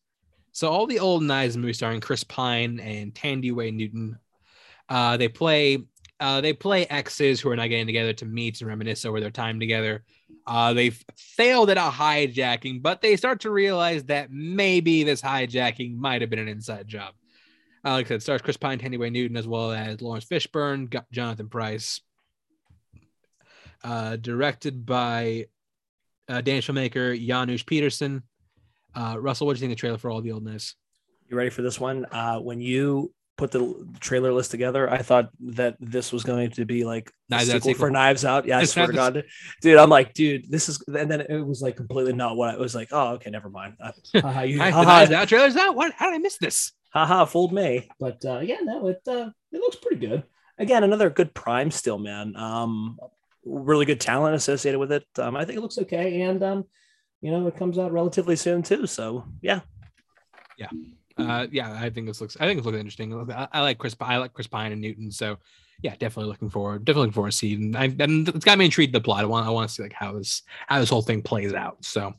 S1: So all the old knives movie starring chris pine and thandiwe newton. Uh they play uh they play exes who are not getting together to meet and reminisce over their time together. Uh they've failed at a hijacking but they start to realize that maybe this hijacking might have been an inside job. Uh, like I said, stars Chris Pine, Thandiwe Newton, as well as Laurence Fishburne, Jonathan Pryce. Uh, directed by uh, Danish filmmaker Janus Pedersen. Uh, Russell, what do you think of the trailer for All the Old Knives?
S2: You ready for this one? Uh, when you put the trailer list together, I thought that this was going to be like
S1: Knives Out
S2: sequel
S1: sequel.
S2: for Knives Out. Yeah, I
S1: It's
S2: swear to
S1: not
S2: God, dude. I'm like, dude, this is, and then it was like completely not what I was like. Oh, okay, never mind. Uh, haha, you,
S1: Hi, the
S2: haha,
S1: Knives Out trailer's out. What? How did I miss this?
S2: haha, fooled me. But uh, yeah, no, it uh, it looks pretty good. Again, another good prime still, man. Um, really good talent associated with it. Um, I think it looks okay, and um, you know, it comes out relatively soon too. So yeah,
S1: Uh, yeah, I think this looks. I think it looks interesting. I, I like Chris. I like Chris Pine and Newton. So, yeah, definitely looking forward. Definitely looking forward to seeing. And it's got me intrigued. The plot. I want. I want to see like how this how this whole thing plays out. So,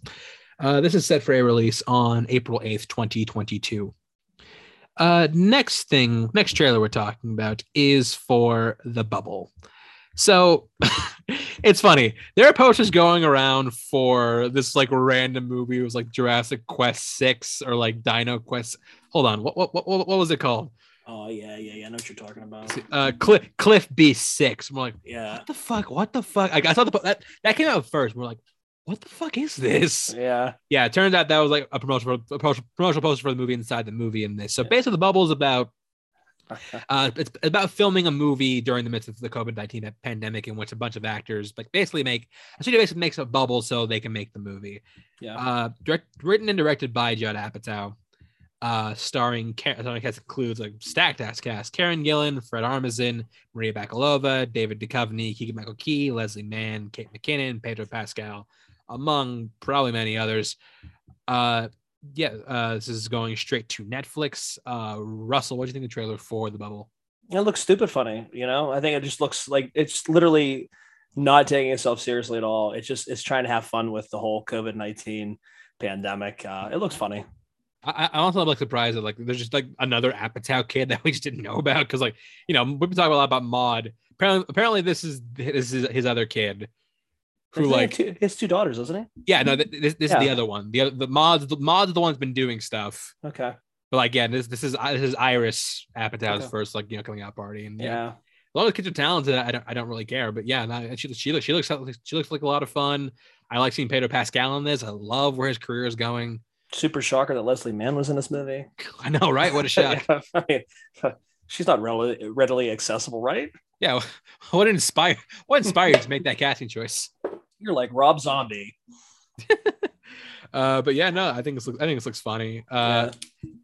S1: uh, this is set for a release on April eighth, twenty twenty two. Uh, next thing, next trailer we're talking about is for the Bubble. So it's funny. There are posters going around for this like random movie. It was like Jurassic Quest Six or like Dino Quest. Hold on, what what what, what was it called?
S2: Oh yeah, yeah, yeah. I know what you're talking about.
S1: Uh, Cliff Cliff B six. I'm like,
S2: Yeah,
S1: what the fuck? What the fuck? Like, I saw the that that came out first. We're like, what the fuck is this?
S2: yeah.
S1: Yeah, it turns out that was like a promotional a promotional poster for the movie inside the movie in this. So basically, the bubble is about uh, it's about filming a movie during the midst of the COVID nineteen pandemic, in which a bunch of actors like basically make a studio basically makes a bubble so they can make the movie.
S2: yeah.
S1: Uh, direct, written and directed by Judd Apatow, uh, starring starring cast includes like stacked ass cast: Karen Gillan, Fred Armisen, Maria Bakalova, David Duchovny, Keegan Michael Key, Leslie Mann, Kate McKinnon, Pedro Pascal, among probably many others. Uh, yeah, uh, this is going straight to Netflix. Uh, Russell, what do you think of the trailer for The Bubble?
S2: It looks stupid funny, you know. I think it just looks like it's literally not taking itself seriously at all. It's just it's trying to have fun with the whole COVID nineteen pandemic. Uh, it looks funny.
S1: I, I also am like surprised that like there's just like another Apatow kid that we just didn't know about because like you know we've been talking a lot about Maud. Apparently, apparently this is this is his other kid who like
S2: two, he has two daughters, doesn't he?
S1: yeah no th- this, this is the other one the other the Maud's the Maud's the one that's been doing stuff
S2: Okay.
S1: but like yeah this this is uh, this is Iris Apatow's
S2: Okay.
S1: first like you know coming out party and yeah,
S2: Yeah.
S1: a lot of the kids are talented I don't I don't really care but yeah no, she she looks she looks she looks like a lot of fun. I like seeing Pedro Pascal in this. I love where his career is going.
S2: Super shocker that Leslie Mann was in this movie.
S1: I know, right? What a shock.
S2: Yeah, I mean, she's not readily, readily accessible, right?
S1: Yeah, what inspired what inspired you to make that casting choice?
S2: You're like Rob Zombie.
S1: Uh, but yeah, no, I think this looks, I think this looks funny. Uh,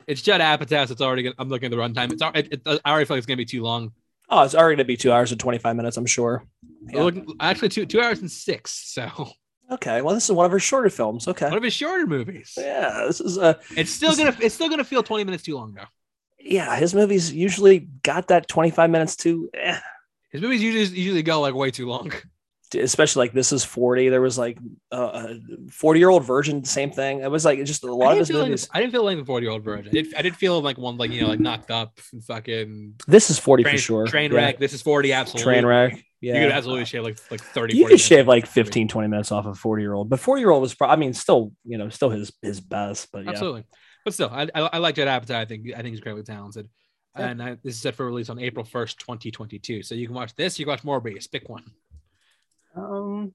S1: it's Judd Apatow. So it's already. Gonna, I'm looking at the runtime. It's it, it, I already feel like it's gonna be too long.
S2: Oh, it's already going to be two hours and 25 minutes, I'm sure. Yeah.
S1: Look, actually, two two hours and six. So
S2: Okay. Well, this is one of her shorter films. Okay.
S1: One of his shorter movies.
S2: Yeah. This is uh
S1: It's still gonna it's still gonna feel 20 minutes too long though.
S2: yeah, his movies usually got that 25 minutes too, eh,
S1: His movies usually usually go like way too long.
S2: especially like this is 40. There was like uh, a 40 year old version, same thing. It was like just a lot of
S1: didn't,
S2: his
S1: feel like,
S2: movies.
S1: I didn't feel like the 40 year old version. I did, I did feel like one like you know like knocked up and fucking
S2: This is 40
S1: train,
S2: for sure.
S1: train
S2: Yeah.
S1: wreck. This is 40 absolutely.
S2: Train wreck.
S1: Yeah you could absolutely shave like like 30.
S2: You
S1: 40
S2: could shave like
S1: off
S2: 15, 20 minutes off of 40 year old, but 40 year old was probably, I mean, still, you know, still his his best. But yeah.
S1: Absolutely. But still, I, I, I like Judd Apatow. I think I think he's greatly talented.
S2: Yeah.
S1: And I, this is set for release on April 1st, 2022. So you can watch this, you can watch more Morbius. Pick one.
S2: Um,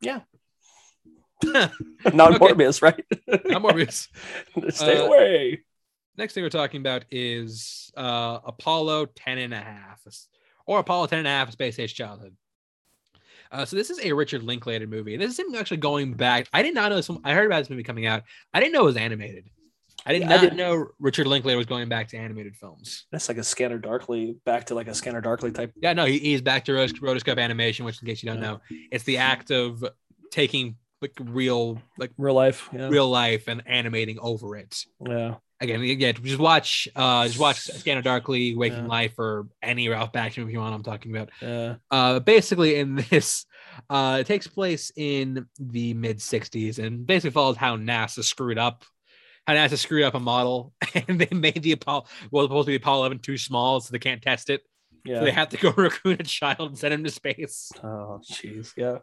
S2: yeah.
S1: Not
S2: Not
S1: Okay.
S2: Morbius, right?
S1: Morbius.
S2: Stay
S1: Uh,
S2: away.
S1: Next thing we're talking about is uh, Apollo 10 and a half or Apollo 10 and a half, Space Age Childhood. Uh, so this is a Richard Linklater movie. This is him actually going back. I did not know this. one- I heard about this movie coming out. I didn't know it was animated. I did
S2: Yeah, I
S1: not
S2: didn't-
S1: know Richard Linklater was going back to animated films.
S2: That's like a Scanner Darkly, back to like a Scanner Darkly type.
S1: Yeah, no, he, he's back to rotos- rotoscope animation, which, in case you don't
S2: Yeah.
S1: know, it's the act of taking like real, like
S2: Real life. Yeah.
S1: real life and animating over it.
S2: yeah.
S1: Again, yeah, just watch, uh, just watch Scanner Darkly, Waking. Life, or any Ralph Bakshi movie you want. I'm talking about.
S2: Yeah.
S1: Uh, basically, in this, uh, it takes place in the mid '60s and basically follows how NASA screwed up. How NASA screwed up a model, and they made the Apollo well supposed to be Apollo 11 too small, so they can't test it.
S2: Yeah.
S1: So they have to go recruit a child and send him to space.
S2: oh, jeez. Yeah.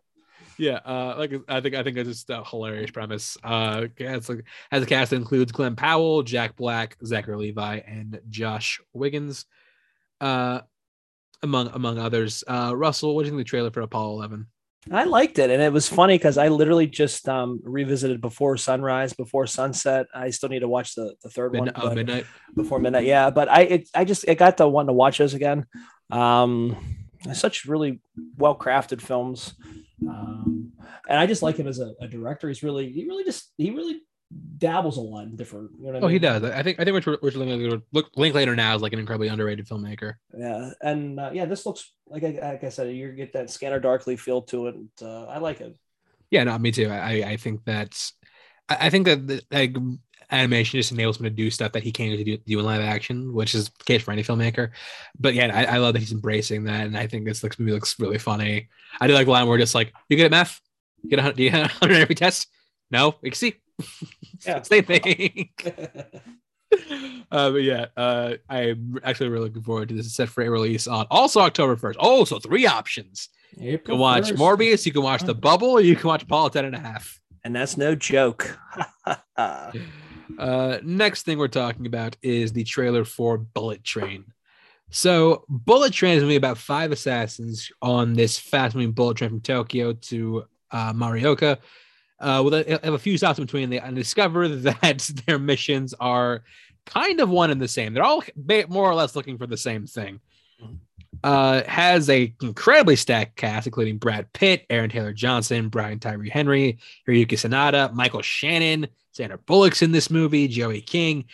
S1: Yeah, uh, like I think I think it's just a hilarious premise. Uh, it's like has a cast that includes Glenn Powell, Jack Black, Zachary Levi, and Josh Wiggins, uh, among among others. Uh, Russell, what do you think the trailer for Apollo Eleven?
S2: I liked it, and it was funny because I literally just um, revisited Before Sunrise, Before Sunset. I still need to watch the, the third one
S1: Midnight, uh,
S2: but-
S1: midnight.
S2: before midnight. Yeah, but I it, I just it got the one to watch those again. Um, such really well crafted films, um, and I just like him as a, a director. He's really he really just he really dabbles a lot in different. You know what I
S1: Oh, he does. I think I think Richard, Richard Linklater, look, Linklater now is like an incredibly underrated filmmaker.
S2: Yeah, and uh, yeah, this looks like I, like I said, you get that Scanner Darkly feel to it. And, uh, I like it.
S1: Yeah, no, me too. I I think that's I I think that the, like animation just enables him to do stuff that he can't do, do in live action, which is the case for any filmmaker. But yeah, I, I love that he's embracing that, and I think this looks movie looks really funny. I do like the line where just like, "You good at math? You get a hundred? You get a hundred every test? No, you can see.
S2: Yeah.
S1: Same thing. uh, but yeah, uh, I'm actually really looking forward to this. It's set for a release on also October 1st. Oh, so three options. You can watch Morbius, you can watch The Bubble, or you can watch Paul 10 and a half.
S2: and that's no joke.
S1: Uh, next thing we're talking about is the trailer for Bullet Train. So, Bullet Train is going to be about five assassins on this fast moving bullet train from Tokyo to uh, Morioka. Uh, with a, have a few stops in between, they and discover that their missions are kind of one and the same. They're all more or less looking for the same thing. Uh, has a incredibly stacked cast, including Brad Pitt, Aaron Taylor Johnson, Brian Tyree Henry, Hiroyuki Sanada, Michael Shannon, Sandra Bullock's in this movie, Joey King,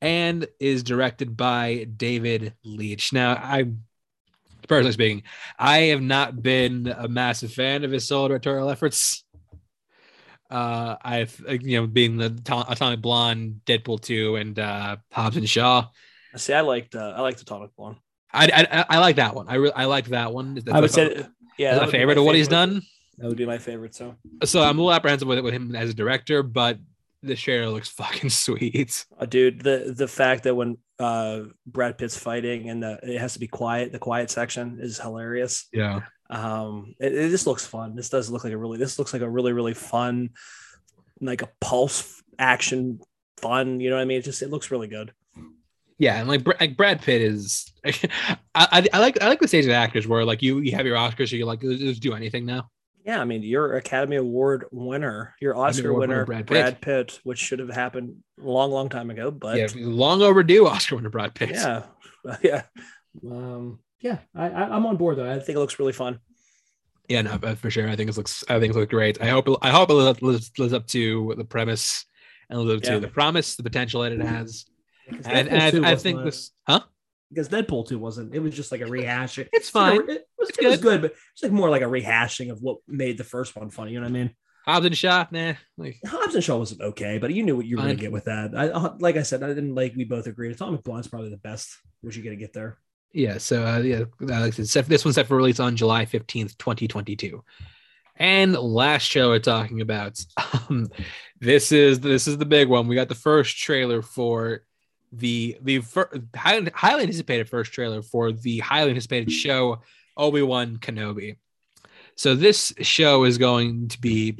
S1: and is directed by David Leitch. Now, I personally speaking, I have not been a massive fan of his solo directorial efforts. Uh, I've you know being the Atomic Blonde, Deadpool two, and uh, Hobbs and Shaw.
S2: See, I liked uh, I liked Atomic Blonde.
S1: I, I, I like that one. I really I like that one. That's
S2: I would
S1: my-
S2: say, yeah,
S1: that's
S2: that
S1: my
S2: would
S1: favorite of what he's done.
S2: That would be my favorite. So,
S1: So I'm a little apprehensive with it with him as a director, but the trailer looks fucking sweet.
S2: uh, dude, the the fact that when uh, Brad Pitt's fighting and the it has to be quiet, the quiet section is hilarious.
S1: Yeah.
S2: Um, it, it just looks fun. This does look like a really. This looks like a really really fun, like a pulse action fun. You know what I mean? It just it looks really good.
S1: Yeah, and like, like Brad Pitt is, I, I, I like I like the stage of actors where like you you have your Oscars, so you're like just do anything now.
S2: Yeah, I mean, your Academy Award winner, your Oscar
S1: Award
S2: winner,
S1: winner, Brad
S2: Brad
S1: Pitt.
S2: Pitt. which should have happened a long, long time ago. But
S1: yeah, long overdue Oscar winner Brad Pitt.
S2: yeah, yeah, um, yeah. I, I, I'm on board though. I think it looks really fun.
S1: yeah, no, for sure. I think it looks I think it looks great. I hope it, I hope it lives, lives, up to the premise and lives up
S2: Yeah.
S1: to the promise, the potential that it has. And, and I, I think this, huh?
S3: because Deadpool 2 wasn't. It was just like a rehashing.
S1: It's fine.
S3: it was,
S1: It's
S3: it was
S1: good.
S3: good, but it's like more like a rehashing of what made the first one funny. You know what I mean?
S1: Hobbs and Shaw, nah. Like,
S3: Hobbs and Shaw wasn't okay, but you knew what you were going to get with that. I, uh, like I said, I didn't like. We both agreed. Atomic Blonde's probably the best. What you going to get there?
S1: Yeah. So uh, yeah, like I said, this one's set for release on July fifteenth, twenty twenty two. And last show we're talking about, um, this is this is the big one. We got the first trailer for the the fir- highly, highly anticipated first trailer for the highly anticipated show Obi Wan Kenobi. So this show is going to be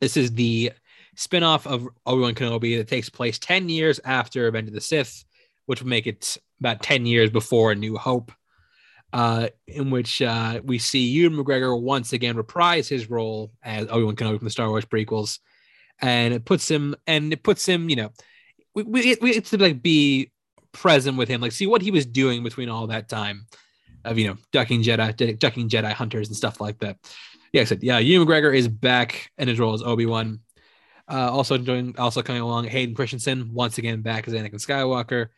S1: this is the spin-off of Obi-Wan Kenobi that takes place 10 years after Revenge of the Sith, which would make it about 10 years before A New Hope, uh, in which uh, we see Ewan McGregor once again reprise his role as Obi-Wan Kenobi from the Star Wars prequels. And it puts him, and it puts him, you know, we, we, we it's to like be present with him, like see what he was doing between all that time of, you know, ducking Jedi, ducking Jedi hunters and stuff like that. Yeah, I said, yeah, Ewan McGregor is back in his role as Obi-Wan. Uh, also doing, also coming along, Hayden Christensen once again back as Anakin Skywalker.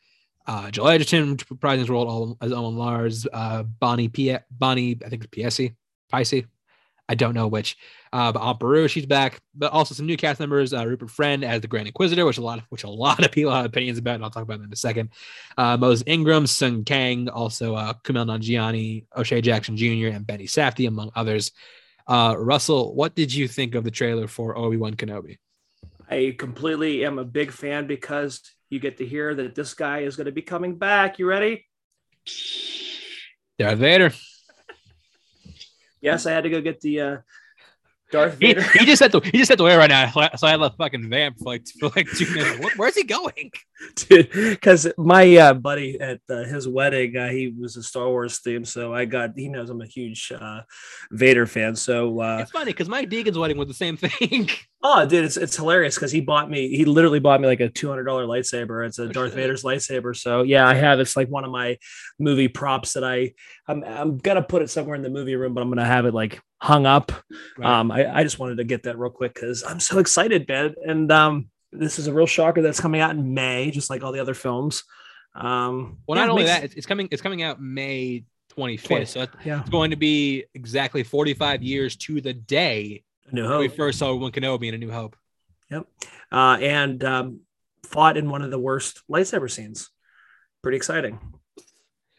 S1: Uh, Joel Edgerton reprising his role as Owen Lars. Uh, Bonnie P. Bonnie, I think it's Piesi, Piesi. I don't know which. Uh, but Aunt Beru, she's back. But also some new cast members: uh, Rupert Friend as the Grand Inquisitor, which a lot of which a lot of people have opinions about, and I'll talk about that in a second. Uh, Ingram, Sung Kang, also uh, Kumail Nanjiani, O'Shea Jackson Jr., and Benny Safdie, among others. Uh, Russell, what did you think of the trailer for Obi Wan Kenobi?
S2: I completely am a big fan because you get to hear that this guy is going to be coming back. You ready?
S1: Darth Vader.
S2: Yes, I had to go get the uh, Darth Vader.
S1: he just had to he just had to wait right now. So I left fucking vamp for like for like two minutes. Where's he going?
S2: dude because my uh, buddy at uh, his wedding uh, he was a star wars theme so i got he knows i'm a huge uh, vader fan so uh,
S1: It's funny because Mike Deegan's wedding was the same thing.
S2: oh dude it's, it's hilarious because he bought me he literally bought me like a $200 lightsaber it's a
S1: Oh,
S2: darth
S1: shit.
S2: vader's lightsaber so yeah i have it's like one of my movie props that i i'm, I'm gonna put it somewhere in the movie room but i'm gonna have it like hung up um I, I just wanted to get that real quick because i'm so excited man and um this is a real shocker that's coming out in may just like all the other films um
S1: well,
S2: yeah,
S1: not only
S2: makes-
S1: that, it's, coming it's coming out May 25th.
S2: 20.
S1: So
S2: yeah.
S1: it's going to be exactly 45 years to the day we first saw Obi-Wan Kenobi in A New Hope.
S2: Yep, uh, and um, fought in one of the worst lightsaber scenes. Pretty exciting.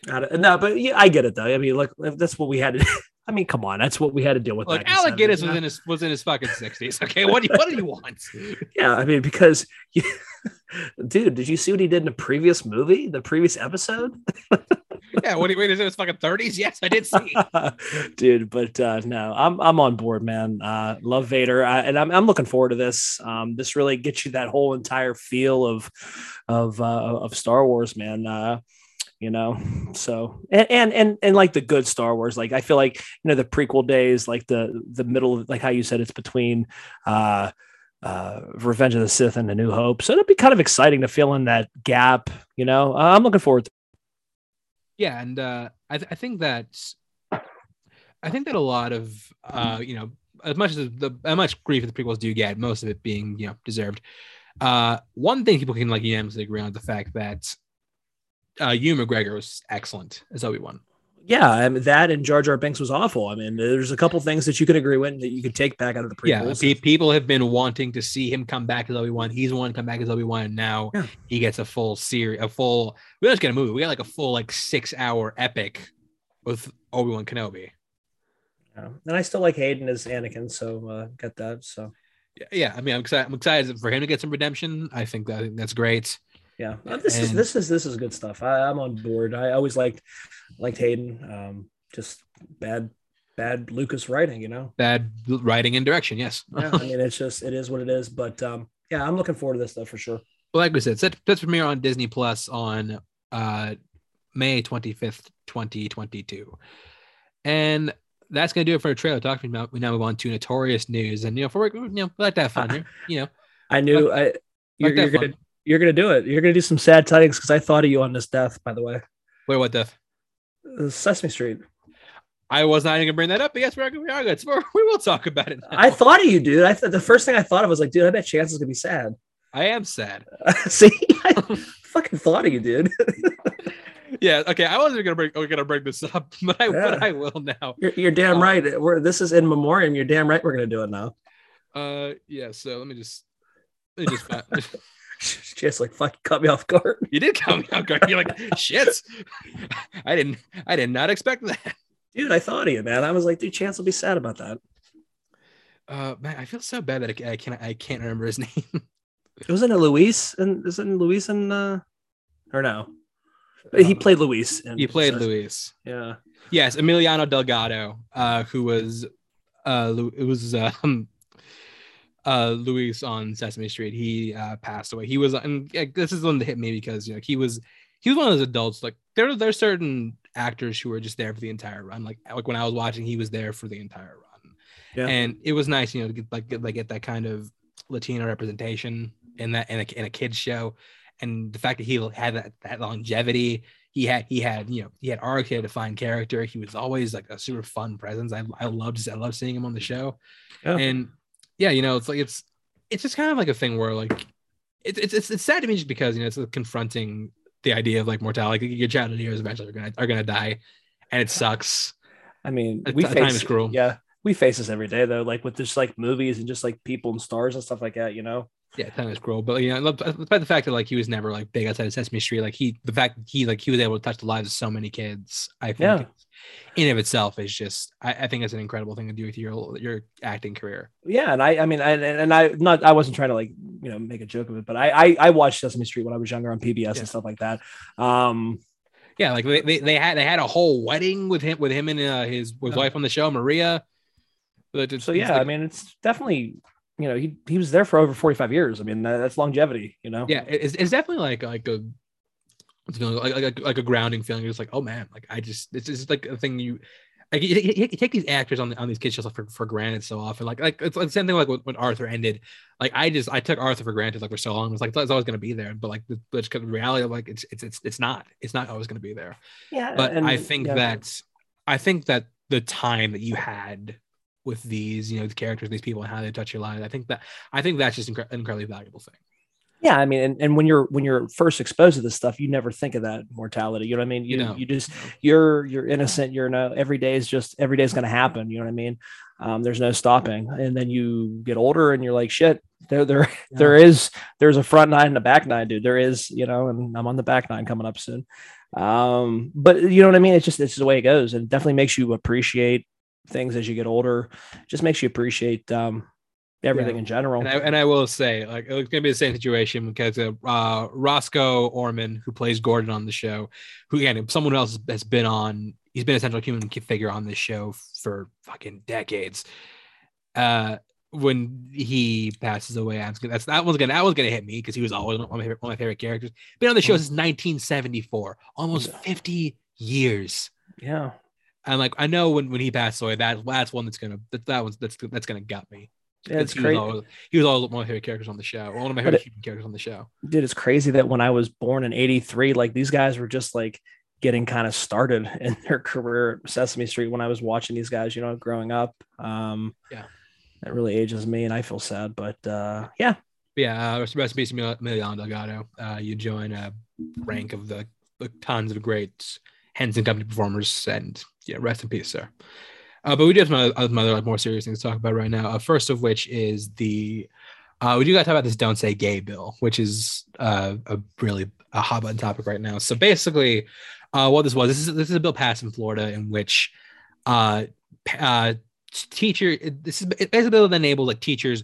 S2: Of- no, but yeah, I get it though. I mean, look, that's what we had to. I mean, come on, that's what we had to deal with.
S1: Like Alec Guinness was in his was in his fucking 60s. Okay, what do you, what do you want?
S2: Yeah, I mean, because, dude, did you see what he did in the previous movie, the previous episode?
S1: yeah, what do you wait? Is it his fucking thirties? Yes, I did see.
S2: dude. But uh, no, I'm I'm on board, man. Uh, love Vader, uh, and I'm I'm looking forward to this. Um, this really gets you that whole entire feel of of uh, of Star Wars, man. Uh, you know? So and, and and and like the good star wars like i feel like you know the prequel days like the the middle like how you said it's between uh uh revenge of the sith and the new hope. So it'll be kind of exciting to fill in that gap you know? Uh, i'm looking forward to
S1: yeah and uh I, th- I think that i think that a lot of uh you know as much as the as much grief the prequels do get most of it being you know deserved. Uh one thing people can like unanimously agree on is the fact that uh Ewan McGregor was excellent as Obi-Wan.
S2: Yeah I mean, that and jar jar binks was awful. I mean there's a couple things that you could agree with that you could take back out of the
S1: yeah
S2: prequels.
S1: pe- people have been wanting to see him come back as Obi-Wan. He's wanting to come back as Obi-Wan and now
S2: Yeah.
S1: he gets a full series a full we don't just get a movie. We got like a full like six hour epic with Obi-Wan Kenobi.
S2: Yeah. and i still like hayden as anakin so uh get that so.
S1: Yeah, yeah I mean I'm excited I'm excited for him to get some redemption. I think that I think that's great
S2: Yeah, Uh, this is this is this is good stuff. I, I'm on board. I always liked liked Hayden. Um, just bad bad Lucas writing, you know.
S1: bad writing and direction yes
S2: Yeah, I mean it's just it is what it is. But um, yeah, I'm looking forward to this stuff for sure.
S1: Well, like we said, set that's premiere on Disney Plus on uh May 25th, 2022. And that's gonna do it for a trailer talk. We now we now move on to notorious news. And you know, for you know, we like that fun here. You know,
S2: I knew I you're,
S1: like
S2: you're gonna. You're gonna do it. You're gonna do some sad tidings because I thought of you on this death. By the way,
S1: Wait, what the
S2: Uh, Sesame Street.
S1: I was not even gonna bring that up, but yes, we're, we are good. So we're, we will talk about it. now.
S2: I thought of you, dude. I thought the first thing I thought of was like, dude, I bet Chance is gonna be sad.
S1: I am sad.
S2: See, I fucking thought of you, dude.
S1: Yeah, okay. I wasn't gonna bring gonna bring this up, but I
S2: Yeah.
S1: but I will now.
S2: You're, you're damn
S1: Oh.
S2: right. We're this is in memoriam. You're damn right. We're gonna do it now.
S1: Uh yeah, so let me just let me just
S2: Just like fucking cut me off guard.
S1: you did come out guard. You're like shit. I didn't I did not expect that.
S2: Dude, I thought of you, man. I was like, dude, Chance will be sad about that.
S1: Uh, man, I feel so bad that I, I can't I can't remember his name.
S2: It wasn't it Luis? And isn't Luis and uh or no? But he played Luis. in-
S1: he played Luis.
S2: Yeah.
S1: Yes, Emiliano Delgado, uh, who was uh, it was um, uh, Luis on Sesame Street. He uh, passed away. He was, and this is one that hit me because you know he was he was one of those adults. Like there there's certain actors who are just there for the entire run. Like like when I was watching, he was there for the entire run.
S2: Yeah.
S1: and it was nice, you know, to get like get, like get that kind of Latino representation in that in a in a kids show, and the fact that he had that that longevity. He had he had you know he had arc, he had a defined character. He was always like a super fun presence. I I loved I love seeing him on the show,
S2: Yeah.
S1: and yeah, you know it's like it's it's just kind of like a thing where like it's it's it's, it's sad to me just because you know it's like confronting the idea of like mortality. Like, your childhood years eventually are gonna are gonna die, and it sucks.
S2: I mean,
S1: A
S2: we
S1: time
S2: face
S1: is cruel.
S2: Yeah, we face this every day though, like with just like movies and just like people and stars and stuff like that. You know.
S1: Yeah, time is cruel, but you know, I love despite the fact that like he was never like big outside of Sesame Street, like he the fact that he like he was able to touch the lives of so many kids, I think
S2: Yeah.
S1: In of itself is just I, I think it's an incredible thing to do with your your acting career.
S2: Yeah, and I, I mean, and, and I not, I wasn't trying to like, you know, make a joke of it, but I, I, I watched Sesame Street when I was younger on PBS
S1: Yeah.
S2: and stuff like that. Um,
S1: Yeah, like they, they, they had they had a whole wedding with him with him and uh, his his wife on the show, Maria. It's-
S2: so yeah,
S1: like-
S2: I mean, it's definitely, you know, he, he was there for over 45 years. I mean, that, that's longevity, you know?
S1: yeah, it's, it's definitely like like a it's feeling like, like like a grounding feeling. Just like, oh man, like I just it's just like a thing you like you, you- you take these actors on on these kids shows for, for granted so often. Like like it's like the same thing like when, when Arthur ended. Like I just I took Arthur for granted like for so long. It was like it's always gonna be there, but like the, it's of reality of like it's it's it's it's not it's not always gonna be there.
S2: Yeah.
S1: But
S2: and-
S1: I think
S2: yeah.
S1: that I think that the time that you had with these you know the characters these people and how they touch your lives I think that I think that's just incre- an incredibly valuable thing.
S2: Yeah, I mean, and, and when you're when you're first exposed to this stuff, you never think of that mortality. You know what I mean? You
S1: You
S2: know, you just you're you're innocent. You're no every day is just every day is going to happen. You know what I mean? Um, there's no stopping. And then you get older, and you're like, shit. There there there is there's a front nine and a back nine, dude. There is, you know, and I'm on the back nine coming up soon. Um, but you know what I mean? It's just it's the way it goes, and it definitely makes you appreciate things as you get older. Just makes you appreciate um everything yeah. in general.
S1: And I, and I, will say, like, it's gonna be the same situation because uh, uh, Roscoe Orman, who plays Gordon on the show, who again, someone else has been on, he's been a central human figure on this show for fucking decades. Uh, when he passes away, I'm that's that one's gonna that one's gonna hit me because he was always one of, my favorite, one of my favorite characters. Been on the show mm-hmm. since 1974, almost 50 years.
S2: Yeah,
S1: and like I know when when he passed away, that that's one that's gonna that, that one's that's that's gonna gut me.
S2: Yeah, it's
S1: he
S2: crazy.
S1: Was he was always one of my favorite characters on the show. One of my favorite it, characters on the show.
S2: Dude, it's crazy that when I was born in '83, like these guys were just like getting kind of started in their career at Sesame Street when I was watching these guys, you know, growing up. Um,
S1: yeah,
S2: that really ages me, and I feel sad. But uh, yeah,
S1: yeah. Uh, rest in peace, Emiliano Delgado. Uh, you join a rank of the, the tons of great Henson Company performers, and yeah, rest in peace, sir. Uh, but we do have some other, some other like more serious things to talk about right now. Uh, first of which is the uh, we do got to talk about this "Don't Say Gay" bill, which is uh, a really a hot button topic right now. So basically, uh, what this was this is this is a bill passed in Florida in which uh, uh, teacher this is basically a enables like teachers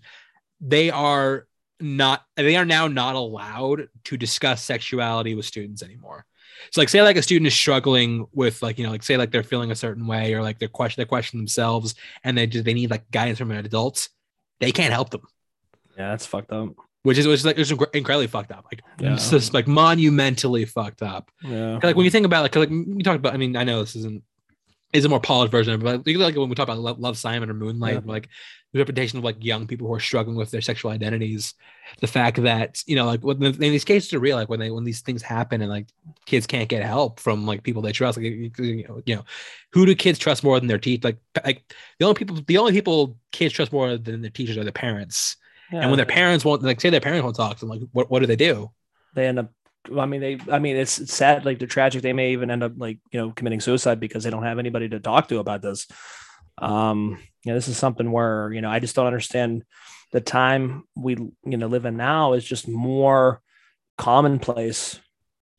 S1: they are not they are now not allowed to discuss sexuality with students anymore. So like say like a student is struggling with like you know like say like they're feeling a certain way or like they're question they question themselves and they just they need like guidance from an adult, they can't help them.
S2: Yeah, that's fucked up.
S1: Which is which is like it's incredibly fucked up. Like yeah. it's just like monumentally fucked up.
S2: Yeah.
S1: Like when you think about like like we talked about. I mean, I know this isn't is a more polished version of it, but like when we talk about Love Simon or Moonlight, yeah. like the reputation of like young people who are struggling with their sexual identities, the fact that you know like when in these cases are real, like when they when these things happen and like kids can't get help from like people they trust, like you know, you know who do kids trust more than their teeth? Like like the only people the only people kids trust more than their teachers are their parents. Yeah. And when their parents won't like say their parents won't talk to them, like what, what do they do?
S2: They end up I mean, they, I mean, it's, sad, like they're tragic. They may even end up like, you know, committing suicide because they don't have anybody to talk to about this. Um, you know, this is something where, you know, I just don't understand the time we, you know, live in now is just more commonplace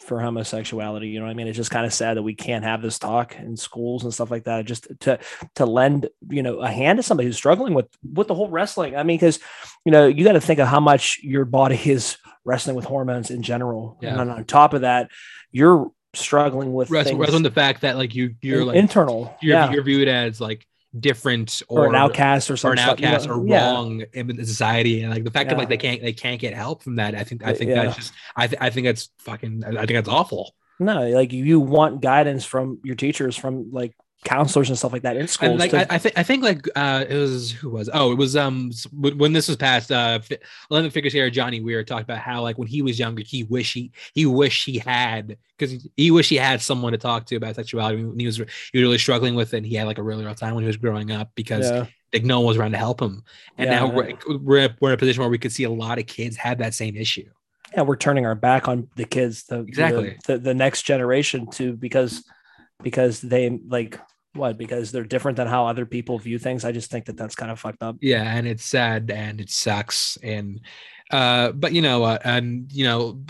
S2: for homosexuality. You know what I mean? It's just kind of sad that we can't have this talk in schools and stuff like that. Just to to lend, you know, a hand to somebody who's struggling with with the whole wrestling. I mean, because you know, you got to think of how much your body is wrestling with hormones in general. Yeah. And on top of that, you're struggling with
S1: wrestling, wrestling the fact that like you you're like
S2: internal.
S1: You're, yeah. you're viewed as like different or,
S2: or, an outcast or something
S1: or an outcast or yeah. wrong in society and like the fact yeah. that like they can't they can't get help from that i think i think yeah. that's just i th- i think that's fucking i think that's awful
S2: no like you want guidance from your teachers from like counselors and stuff like that in schools.
S1: And like to- I, I, think I think like uh it was who was oh it was um when this was passed uh Eleven Figures here Johnny Weir talked about how like when he was younger he wish he he wish he had because he wish he had someone to talk to about sexuality when he was he was really struggling with it and he had like a really rough time when he was growing up because yeah. like no one was around to help him and yeah. now we're, we're we're in a position where we could see a lot of kids have that same issue.
S2: Yeah, we're turning our back on the kids, the
S1: exactly
S2: the, the, the next generation to because because they like what because they're different than how other people view things i just think that that's kind of fucked up
S1: yeah and it's sad and it sucks and uh but you know uh, and you know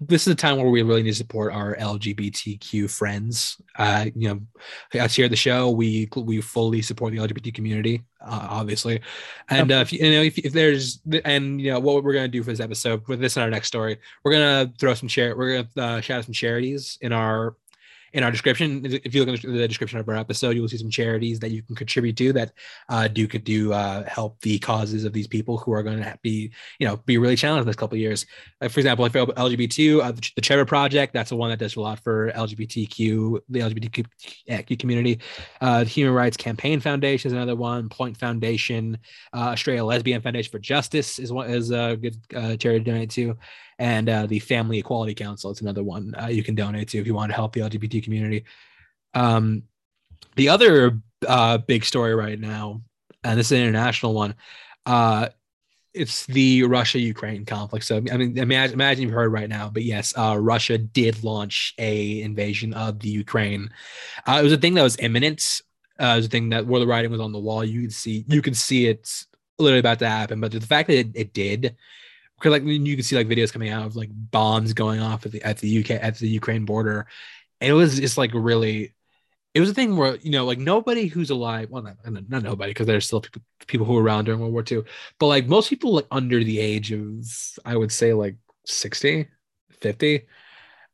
S1: this is a time where we really need to support our LGBTQ friends. Uh, you know, us here at the show, we we fully support the LGBT community, uh, obviously. And uh, if you, you know, if, if, there's and you know what we're gonna do for this episode, with this and our next story, we're gonna throw some share. We're gonna uh, shout out some charities in our in our description. If you look at the description of our episode, you will see some charities that you can contribute to that uh, do could do uh, help the causes of these people who are going to be, you know, be really challenged in this couple of years. Like for example, for LGBT, uh, the, the Trevor Project, that's the one that does a lot for LGBTQ, the LGBTQ community. Uh, the Human Rights Campaign Foundation is another one. Point Foundation, uh, Astraea Lesbian Foundation for Justice is one is a good uh, charity to donate to and uh, the Family Equality Council. It's another one uh, you can donate to if you want to help the LGBT community. Um, the other uh, big story right now, and this is an international one, uh, it's the Russia Ukraine conflict. So I mean, imagine, imagine you've heard right now, but yes, uh, Russia did launch a invasion of the Ukraine. Uh, it was a thing that was imminent. It was a thing that where the writing was on the wall. You could see you could see it literally about to happen. But the fact that it, it did because like you can see like videos coming out of like bombs going off at the at the UK at the Ukraine border. And it was just like really it was a thing where you know like nobody who's alive well not, not nobody because there's still people, people who were around during world war ii but like most people like under the age of i would say like 60 50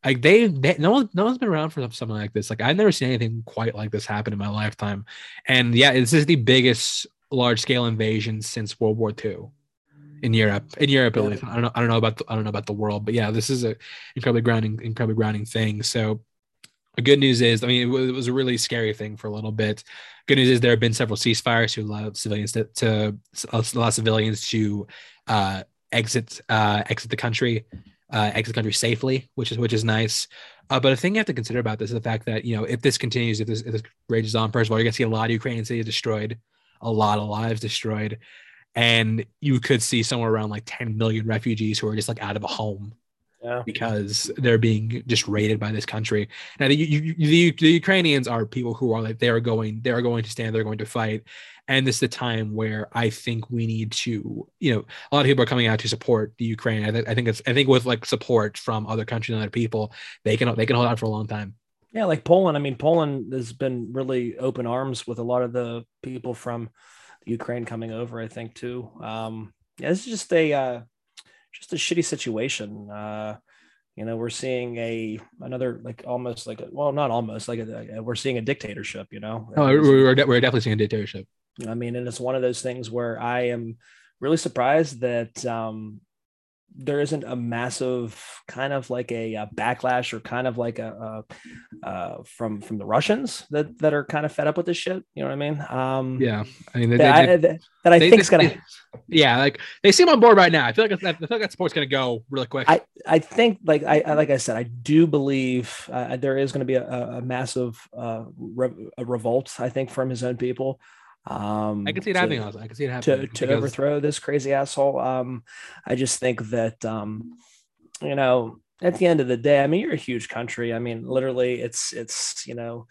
S1: like they, they no one no one's been around for something like this. Like i've never seen anything quite like this happen in my lifetime. And yeah this is the biggest large scale invasion since world war ii in Europe. In Europe, at least. I don't know. I don't know about. The, I don't know about the world, but yeah, this is a incredibly grounding, incredibly grounding thing. So, the good news is, I mean, it was, it was a really scary thing for a little bit. Good news is there have been several ceasefires to allow civilians to, to allow civilians to uh, exit uh, exit the country, uh, exit the country safely, which is which is nice. Uh, but the thing you have to consider about this is the fact that you know if this continues, if this, if this rages on, first of all, you're gonna see a lot of Ukrainian cities destroyed, a lot of lives destroyed and you could see somewhere around like 10 million refugees who are just like out of a home
S2: Yeah.
S1: because they're being just raided by this country. Now the, you, the, the Ukrainians are people who are like they are going they are going to stand they're going to fight, and this is the time where I think we need to you know a lot of people are coming out to support the Ukraine. I, th- I think it's I think with like support from other countries and other people they can they can hold out for a long time.
S2: Yeah, like Poland. I mean, Poland has been really open arms with a lot of the people from Ukraine coming over. I think too. Um, yeah, this is just a uh, just a shitty situation. Uh, you know, we're seeing a another like almost like a, well, not almost like a, a- we're seeing a dictatorship. You know,
S1: Oh, we're, we're, de- we're definitely seeing a dictatorship.
S2: I mean, and it's one of those things where I am really surprised that um, there isn't a massive kind of like a, uh backlash or kind of like a, uh uh, from from the Russians that that are kind of fed up with this shit. You know what I mean? Um,
S1: Yeah, I mean they,
S2: that,
S1: they-
S2: I, that I
S1: they-
S2: think is gonna.
S1: yeah, like they seem on board right now. I feel like I feel like that support's gonna go really quick.
S2: I, I think like I I- like I said I do believe uh, there is going to be a, a a massive uh, re- a revolt I think from his own people. Um,
S1: I can see it
S2: to-
S1: happening. Also. I can see it happening
S2: to to
S1: because-
S2: overthrow this crazy asshole. Um, I just think that um, you know, at the end of the day, I mean, you're a huge country. I mean, literally, it's it's you know.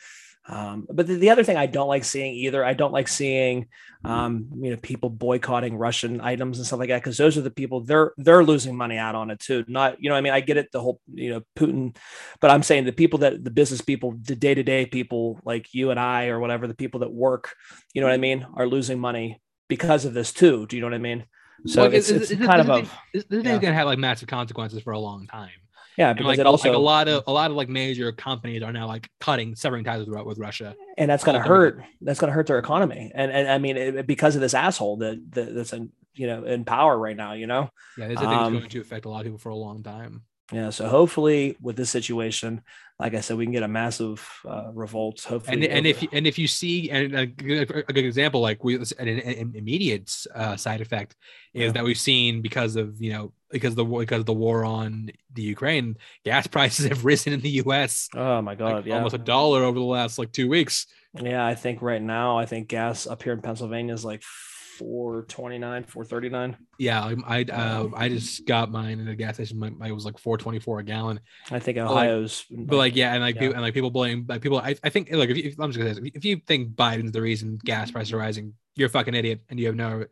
S2: Um, but the, the other thing I don't like seeing either, I don't like seeing, um, you know, people boycotting Russian items and stuff like that because those are the people they're they're losing money out on it too. Not, you know, I mean, I get it, the whole, you know, Putin, but I'm saying the people that the business people, the day to day people like you and I or whatever, the people that work, you know what I mean, are losing money because of this too. Do you know what I mean? So
S1: Well,
S2: it's, it's kind of
S1: this
S2: a
S1: this, this
S2: yeah.
S1: thing's gonna have like massive consequences for a long time.
S2: Yeah because
S1: like,
S2: also
S1: like a lot of a lot of like major companies are now like cutting severing ties with, with Russia.
S2: and that's going to hurt that's going to hurt their economy and and I mean it, because of this asshole that, that that's in you know in power right now you know
S1: Yeah, this I think
S2: Um,
S1: is going to affect a lot of people for a long time.
S2: Yeah so hopefully with this situation like I said we can get a massive uh, revolt hopefully
S1: And and if you, and if you see and a good, a good example like we an, an immediate uh, side effect is
S2: Yeah.
S1: that we've seen because of you know because the war because of the war on the Ukraine gas prices have risen in the U.S.
S2: oh my god
S1: like,
S2: yeah
S1: almost a dollar over the last like two weeks.
S2: yeah I think right now I think gas up here in Pennsylvania is like 429 439
S1: Yeah, I I, uh, I just got mine in a gas station. My, my it was like four twenty four a gallon.
S2: I think Ohio's
S1: But like yeah, and like
S2: Yeah.
S1: people and like people blame like people. I, I think like if, you, if I'm just gonna say this, if you think Biden's the reason gas prices are rising, you're a fucking idiot and you have no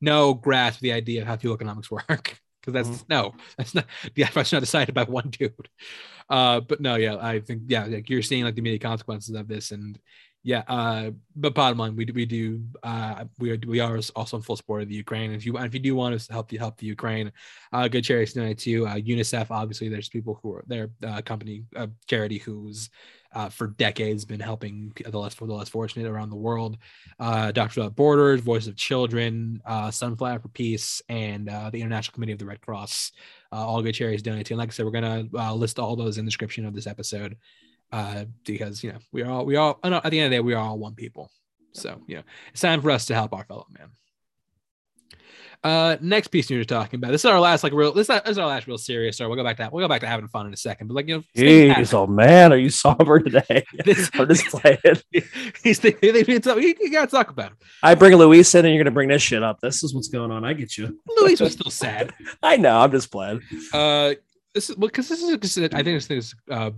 S1: no grasp of the idea of how fuel economics work. Because that's no, that's not the price not decided by one dude. Uh, but no, yeah, I think yeah, like you're seeing like the immediate consequences of this, and yeah, uh, but bottom line, we do, we do, uh, we are, we are also in full support of the Ukraine. If you if you do want to help you help the Ukraine, uh, good charity tonight too. Uh, UNICEF, obviously, there's people who are their uh, company, uh, charity who's uh, for decades been helping the less for the less fortunate around the world. Uh, Doctors Without Borders, Voice of Children, uh, Sunflower for Peace, and uh, the International Committee of the Red Cross. Uh, all good charities donate to. And like I said, we're gonna uh, list all those in the description of this episode uh, because you know we are all we all at the end of the day we are all one people. So you know it's time for us to help our fellow man. Uh, next piece you're talking about. This is our last like real. This is, this is our last real serious story. We'll go back to that. We'll go back to having fun in a second. But like you know,
S2: Jeez, oh man, are you somber today?
S1: This-
S2: I'm just playing.
S1: He's thinking they need to- you, you gotta talk about him.
S2: I bring Luis in, and you're gonna bring this shit up. This is what's going on. I get you.
S1: Luis was still sad.
S2: I know. I'm just playing.
S1: Uh, this is because this is this is- I think this is uh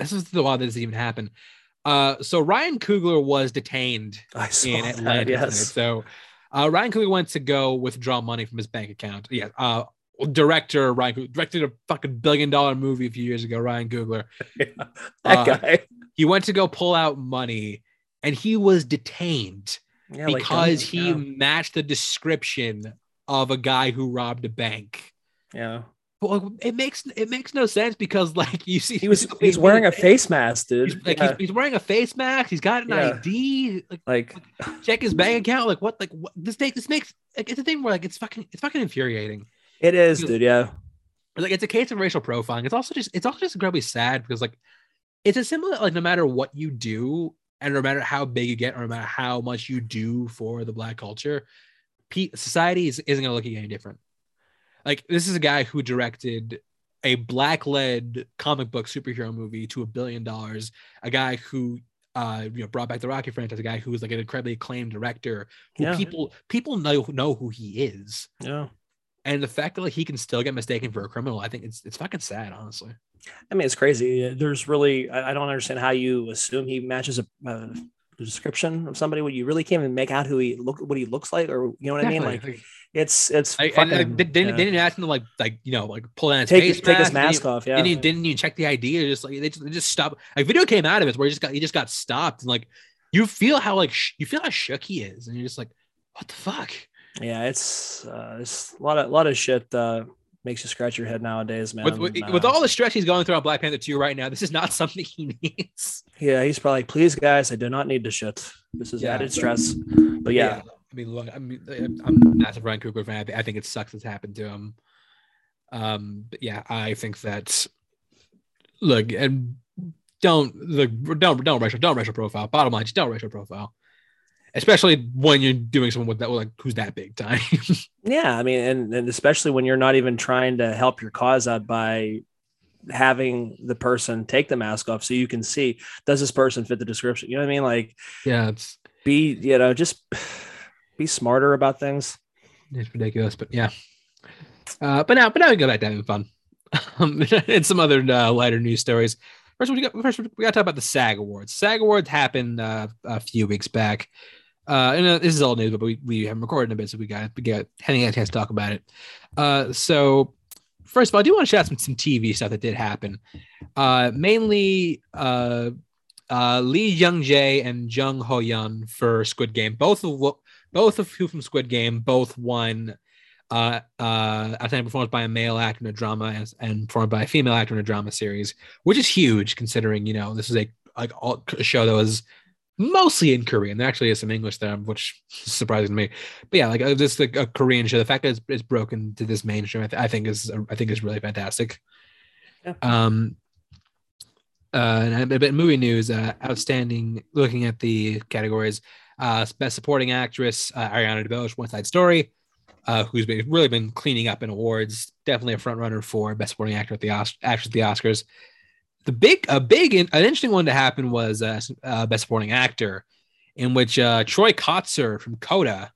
S1: this is the why this even happened. Uh, so Ryan Coogler was detained in Atlanta. tonight.
S2: yes.
S1: So uh, Ryan Coogler went to go withdraw money from his bank account. Yeah. Uh, director Ryan Coogler, directed a fucking billion dollar movie a few years ago. Ryan Coogler.
S2: that
S1: Uh,
S2: guy.
S1: He went to go pull out money, and he was detained
S2: Yeah,
S1: because
S2: don't-
S1: he
S2: yeah.
S1: matched the description of a guy who robbed a bank.
S2: yeah.
S1: Like, it makes it makes no sense because like you see
S2: He was he's wearing a face mask, dude.
S1: He's, like,
S2: Yeah,
S1: he's, he's wearing a face mask. He's got an
S2: Yeah.
S1: ID. Like
S2: like
S1: check his bank account. Like what? Like what? This make this makes like it's a thing where like it's fucking it's fucking infuriating.
S2: it is, dude. Yeah.
S1: Like it's a case of racial profiling. It's also just it's also just incredibly sad because like it's a symbol that like no matter what you do and no matter how big you get or no matter how much you do for the black culture, society is, isn't gonna look at you any different. Like this is a guy who directed a black led comic book superhero movie to a billion dollars. A guy who uh you know brought back the Rocky franchise. A guy who was like an incredibly acclaimed director. Who
S2: Yeah.
S1: people people know know who he is.
S2: Yeah.
S1: And the fact that like he can still get mistaken for a criminal, I think it's it's fucking sad, honestly.
S2: I mean, it's crazy. There's really, I I don't understand how you assume he matches a, a description of somebody when you really can't even make out who he look, what he looks like, or you know what I mean? Like,
S1: Definitely.
S2: it's it's
S1: Like,
S2: fucking,
S1: like, didn't, didn't,
S2: yeah.
S1: didn't ask him to like like you know like pull down his
S2: take
S1: face
S2: take his
S1: mask,
S2: mask
S1: didn't,
S2: off. Yeah,
S1: Didn't even, didn't even check the ID. Or just like they just, they just stopped. Like video came out of it where he just got he just got stopped and like you feel how like sh- you feel how shook he is and you're just like what the fuck.
S2: yeah. It's uh, it's a lot of a lot of shit. Uh, makes you scratch your head nowadays, man.
S1: With, with,
S2: Uh,
S1: with all the stress he's going through on Black Panther 2 right now, this is not something he needs.
S2: yeah, he's probably like, please, guys, I do not need to shit. This is
S1: Yeah.
S2: added stress. But yeah,
S1: I mean, look, I mean, I'm a massive Ryan Coogler fan. I think it sucks that's happened to him. Um, but yeah, I think that look and don't look don't don't racial don't racial profile. Bottom line, just don't racial profile, especially when you're doing someone with that like who's that big time.
S2: Yeah, I mean, and, and especially when you're not even trying to help your cause out by having the person take the mask off so you can see does this person fit the description you know what i mean like
S1: yeah, it's
S2: be you know just be smarter about things
S1: it's ridiculous, but yeah. Uh, but now, but now we go back to having fun. Um, and some other uh, lighter news stories. First, we got first we got to talk about the SAG Awards. SAG Awards happened uh, a few weeks back. Uh, and uh, this is all news, but we, we haven't recorded in a bit, so we got we got having a chance to talk about it. Uh, so first of all, I do want to shout out some some TV stuff that did happen. Uh, mainly uh, uh, Lee Jung-jae and Jung Ho-yeon for Squid Game. Both of both of who from Squid Game both won uh, uh, outstanding performance by a male actor in a drama and, and performed by a female actor in a drama series, which is huge considering you know this is a like all, a show that was mostly in Korean. There actually is some English there, which is surprising to me. But yeah, like uh, this like a Korean show. The fact that it's, it's broken to this mainstream, I, th- I think is I think is really fantastic.
S2: Yeah.
S1: Um. Uh, and a bit movie news. Uh, outstanding. Looking at the categories, uh, best supporting actress uh, Ariana DeBose, West Side Story, uh, who's been really been cleaning up in awards. Definitely a front runner for best supporting actor at the Os- actress at the Oscars. The big, a big, an interesting one to happen was uh, uh, best supporting actor, in which uh, Troy Kotsur from Coda,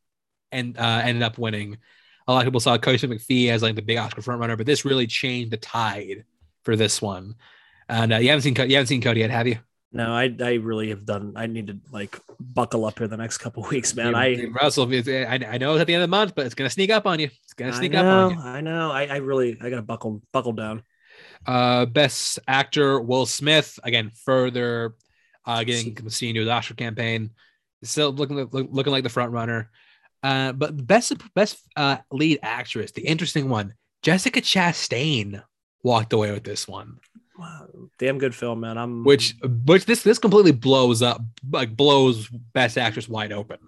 S1: and uh, ended up winning. A lot of people saw Kodi Smit-McPhee as like the big Oscar frontrunner, but this really changed the tide for this one. And uh, you haven't seen you haven't seen Cody yet, have you?
S2: no i i really have done i need to like buckle up here the next couple weeks man i
S1: Russell, I, I know it's at the end of the month, but it's gonna sneak up on you. It's gonna sneak
S2: know,
S1: up on you.
S2: I know. I, I really, I gotta buckle, buckle down.
S1: Uh, best actor Will Smith again, further uh, getting seen to the Oscar campaign. Still looking look, looking like the front runner. Uh, but best best uh, lead actress, the interesting one, Jessica Chastain walked away with this one,
S2: Wow, damn good film, man. I'm
S1: which which this this completely blows up like blows best actress wide open.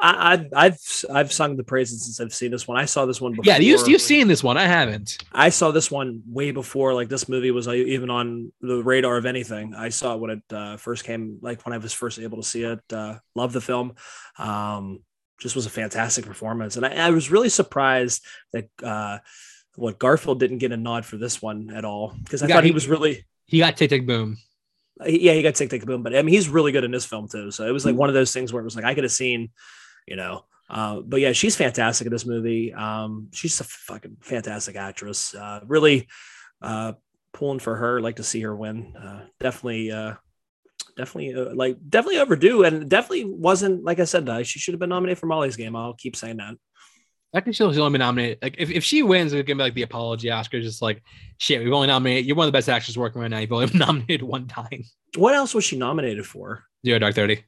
S2: I, I've, I've, I've sung the praises since I've seen this one. I saw this one before.
S1: Yeah, you you've seen this one. I haven't.
S2: I saw this one way before like this movie was uh, even on the radar of anything. I saw it when it uh, first came, like when I was first able to see it. Uh, love the film. Um, just was a fantastic performance, and I, I was really surprised that uh, what Garfield didn't get a nod for this one at all because I
S1: got-
S2: thought he
S1: he-
S2: was really.
S1: He got Tick Tick Boom.
S2: yeah, he got Tick Tick Boom, but I mean, he's really good in this film too. So it was like one of those things where it was like I could have seen, you know. Uh, but yeah, she's fantastic in this movie. Um, she's a fucking fantastic actress. Uh, really uh, pulling for her. Like to see her win. Uh, definitely, uh, definitely, uh, like definitely overdue, and definitely wasn't like I said. Uh, she should have been nominated for Molly's Game. I'll keep saying that.
S1: I think she'll, she'll only be nominated. Like if, if she wins, it's gonna be like the apology Oscars. Just like shit, we've only nominated. You're one of the best actors working right now. You've only been nominated one time.
S2: What else was she nominated for?
S1: Zero Dark Thirty.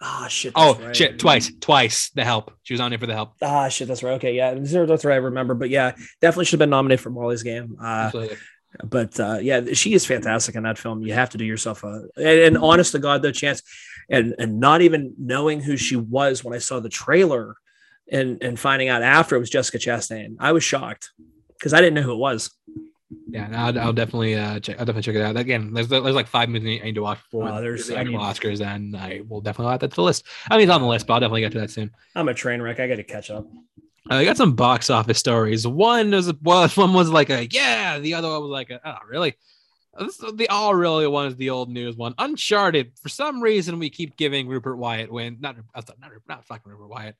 S2: Ah, shit.
S1: Oh
S2: right.
S1: shit, twice, twice. The Help. She was nominated for The Help.
S2: Ah, shit. That's right. Okay, yeah, zero. That's right. I remember, but yeah, definitely should have been nominated for Molly's Game. Uh, but uh, yeah, she is fantastic in that film. You have to do yourself a and, and honest to God, though, chance, and and not even knowing who she was when I saw the trailer, and and finding out after it was Jessica Chastain, I was shocked because I didn't know who it was.
S1: Yeah, I'll, I'll definitely uh, check. I'll definitely check it out. Again, there's there's like five movies I need to watch before
S2: Oh, there's-
S1: the
S2: I
S1: Oscars, and I will definitely add that to the list. I mean, it's on the list, but I'll definitely get to that soon.
S2: I'm a train wreck. I got to catch up.
S1: Uh, I got some box office stories. One was well, one was like a yeah, the other one was like a oh really. This, the all really one is the old news one. Uncharted. For some reason, we keep giving Rupert Wyatt win. Not not not, not fucking Rupert Wyatt.